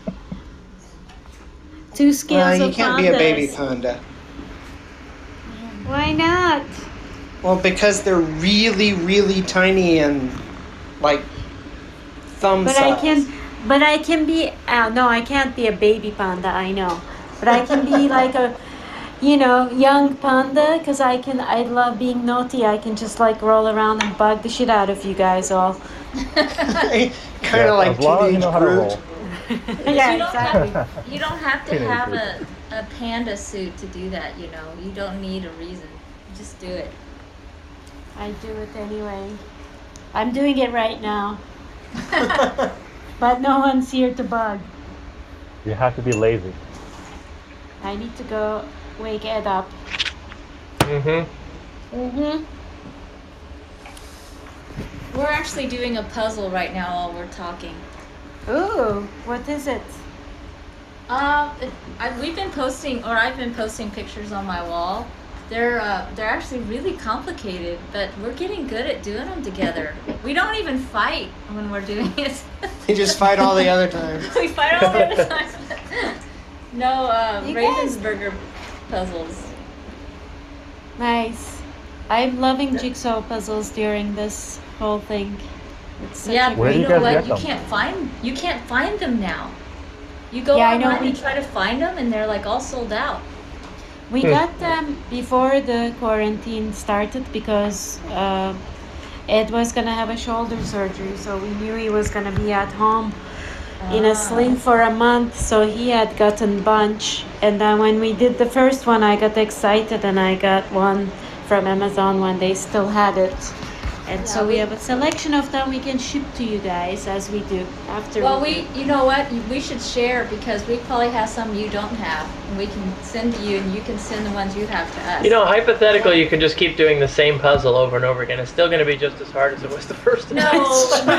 Two scales Well, you can't be a baby panda. Why not? Well, because they're really, really tiny and like thumb But size. I can, but I can be. Uh, no, I can't be a baby panda. I know, but I can be like a, you know, young panda because I can. I love being naughty. I can just like roll around and bug the shit out of you guys all. kind Yeah, of like as long as you know Groot. yeah, you don't exactly. have you don't have to Teenage have a, a panda suit to do that, you know. You don't need a reason. Just do it. I do it anyway. I'm doing it right now, but no one's here to bug. You have to be lazy. I need to go wake Ed up. Mm-hmm. Mm-hmm. We're actually doing a puzzle right now while we're talking. Ooh, what is it? Um, it, I, we've been posting, or I've been posting pictures on my wall. They're uh, they're actually really complicated, but we're getting good at doing them together. We don't even fight when we're doing it. You just fight all the other times. we fight all the other time. no, uh, You guys- Ravensburger puzzles. Nice. I'm loving jigsaw puzzles during this whole thing. It's such Yeah, but you you know what? You can't find you can't find them now. You go Yeah, online and try to find them, and they're like all sold out. We Hmm. got them before the quarantine started because uh, Ed was gonna have a shoulder surgery, so we knew he was gonna be at home in Ah. a sling for a month. So he had gotten bunch, and then when we did the first one, I got excited and I got one from Amazon when they still had it. And so Yeah, we we- have a selection of them we can ship to you guys as we do after. Well, we, you know what? We should share because we probably have some you don't have, and we can send to you, and you can send the ones you have to us. You know, hypothetically, you can just keep doing the same puzzle over and over again. It's still going to be just as hard as it was the first time. no, no, no, no,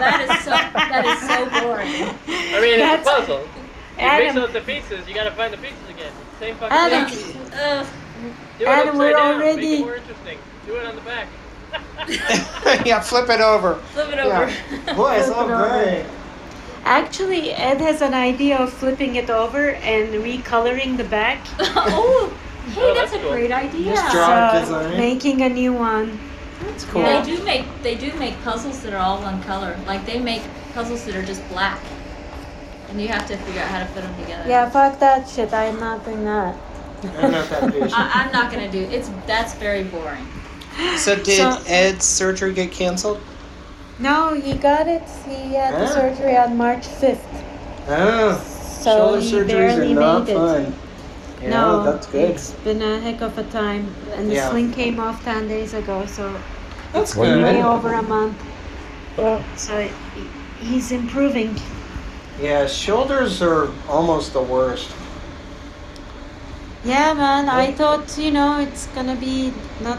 that is so that is so boring. I mean, it's a puzzle. You mix Adam- up the pieces, you got to find the pieces again. Same fucking Adam- thing. Ugh. Do it Adam, upside we're down. Make already- it more interesting. Do it on the back. yeah, flip it over. Flip it over. Boy, it's all Flip it over. great. Actually, Ed has an idea of flipping it over and recoloring the back. oh, hey, Oh, that's, that's a cool. great idea. Just draw- So, design. making a new one. That's cool. Yeah. They do make they do make puzzles that are all one color. Like they make puzzles that are just black, and you have to figure out how to put them together. Yeah, fuck that shit. I'm not doing that. I'm not that patient. I, I'm not gonna do. It's that's very boring. So did So- Ed's surgery get canceled? No, he got it. He had the surgery on March 5th. Oh, So shoulder he surgeries barely are not made it. fun. Yeah, no, that's good. It's been a heck of a time. And the Yeah. sling came off 10 days ago, so That's What do you good. way over a month. So he's improving. Yeah, shoulders are almost the worst. Yeah, man. I thought, you know, it's gonna be not.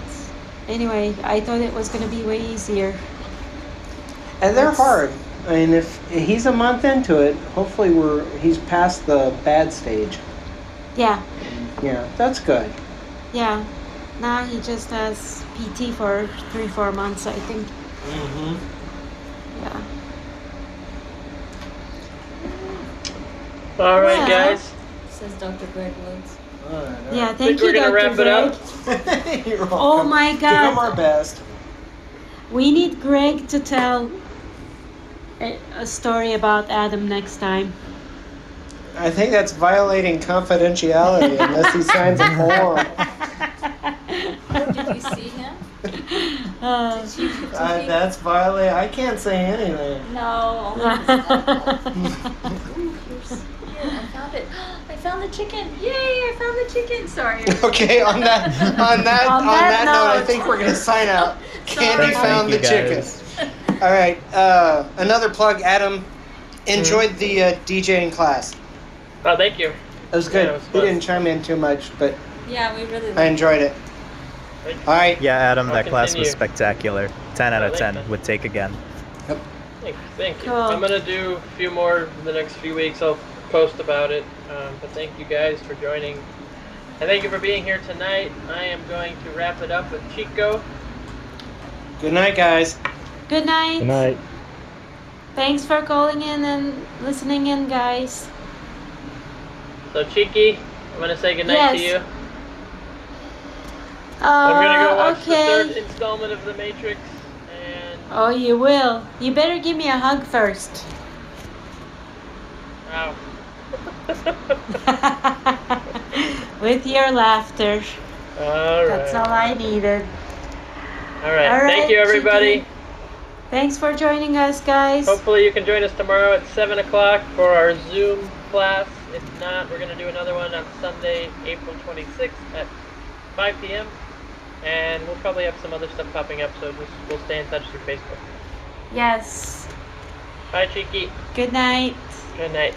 Anyway, I thought it was gonna be way easier. And they're It's- hard. I mean, if he's a month into it, hopefully we're he's past the bad stage. Yeah, Yeah, that's good. yeah. Now he just has PT for three, four months, I think. Mm-hmm. Yeah. All right, Well. guys. Says Dr. Greg Woods. Yeah, Think thank we're you, Dr. wrap it Greg. up? You're welcome. Oh my Give him god. our best. We need Greg to tell a, a story about Adam next time. I think that's violating confidentiality unless he signs a form. Did you see him? Uh, Did you, did Uh, he- that's violate. I can't say anything. No, only his Ooh, here's, here, I found it. I found the chicken. Yay, I found the chicken. Sorry. Okay, on that on that On on, that that, note, I think we're gonna sign out. Candy found the Thank chicken. All right, uh, another plug. Adam enjoyed the uh, DJing class. Oh, thank you. It was good. Yeah, it was he didn't chime in too much, but Yeah, we really I enjoyed it. All right. Yeah, Adam, I'll that class was spectacular. 10 out of 10. that. Would take again. Thank, thank you. Cool. I'm gonna do a few more in the next few weeks. I'll post about it. Um, but thank you guys for joining, and thank you for being here tonight. I am going to wrap it up with Chico. Good night, guys. Good night. Good night. Thanks for calling in and listening in, guys. So Chiki, I'm gonna say goodnight to Yes. you. I'm gonna go Uh, watch the third installment of The Matrix, and Oh, you will. You better give me a hug first. wow. With your laughter. all right. That's all I needed. All right. All Thank you, everybody. Thanks for joining us, guys. Hopefully you can join us tomorrow at 7 o'clock for our Zoom class. If not, we're going to do another one on Sunday, April 26th at 5 p.m. And we'll probably have some other stuff popping up, so just we'll stay in touch through Facebook. Yes. Bye, Cheeky. Good night. Good night.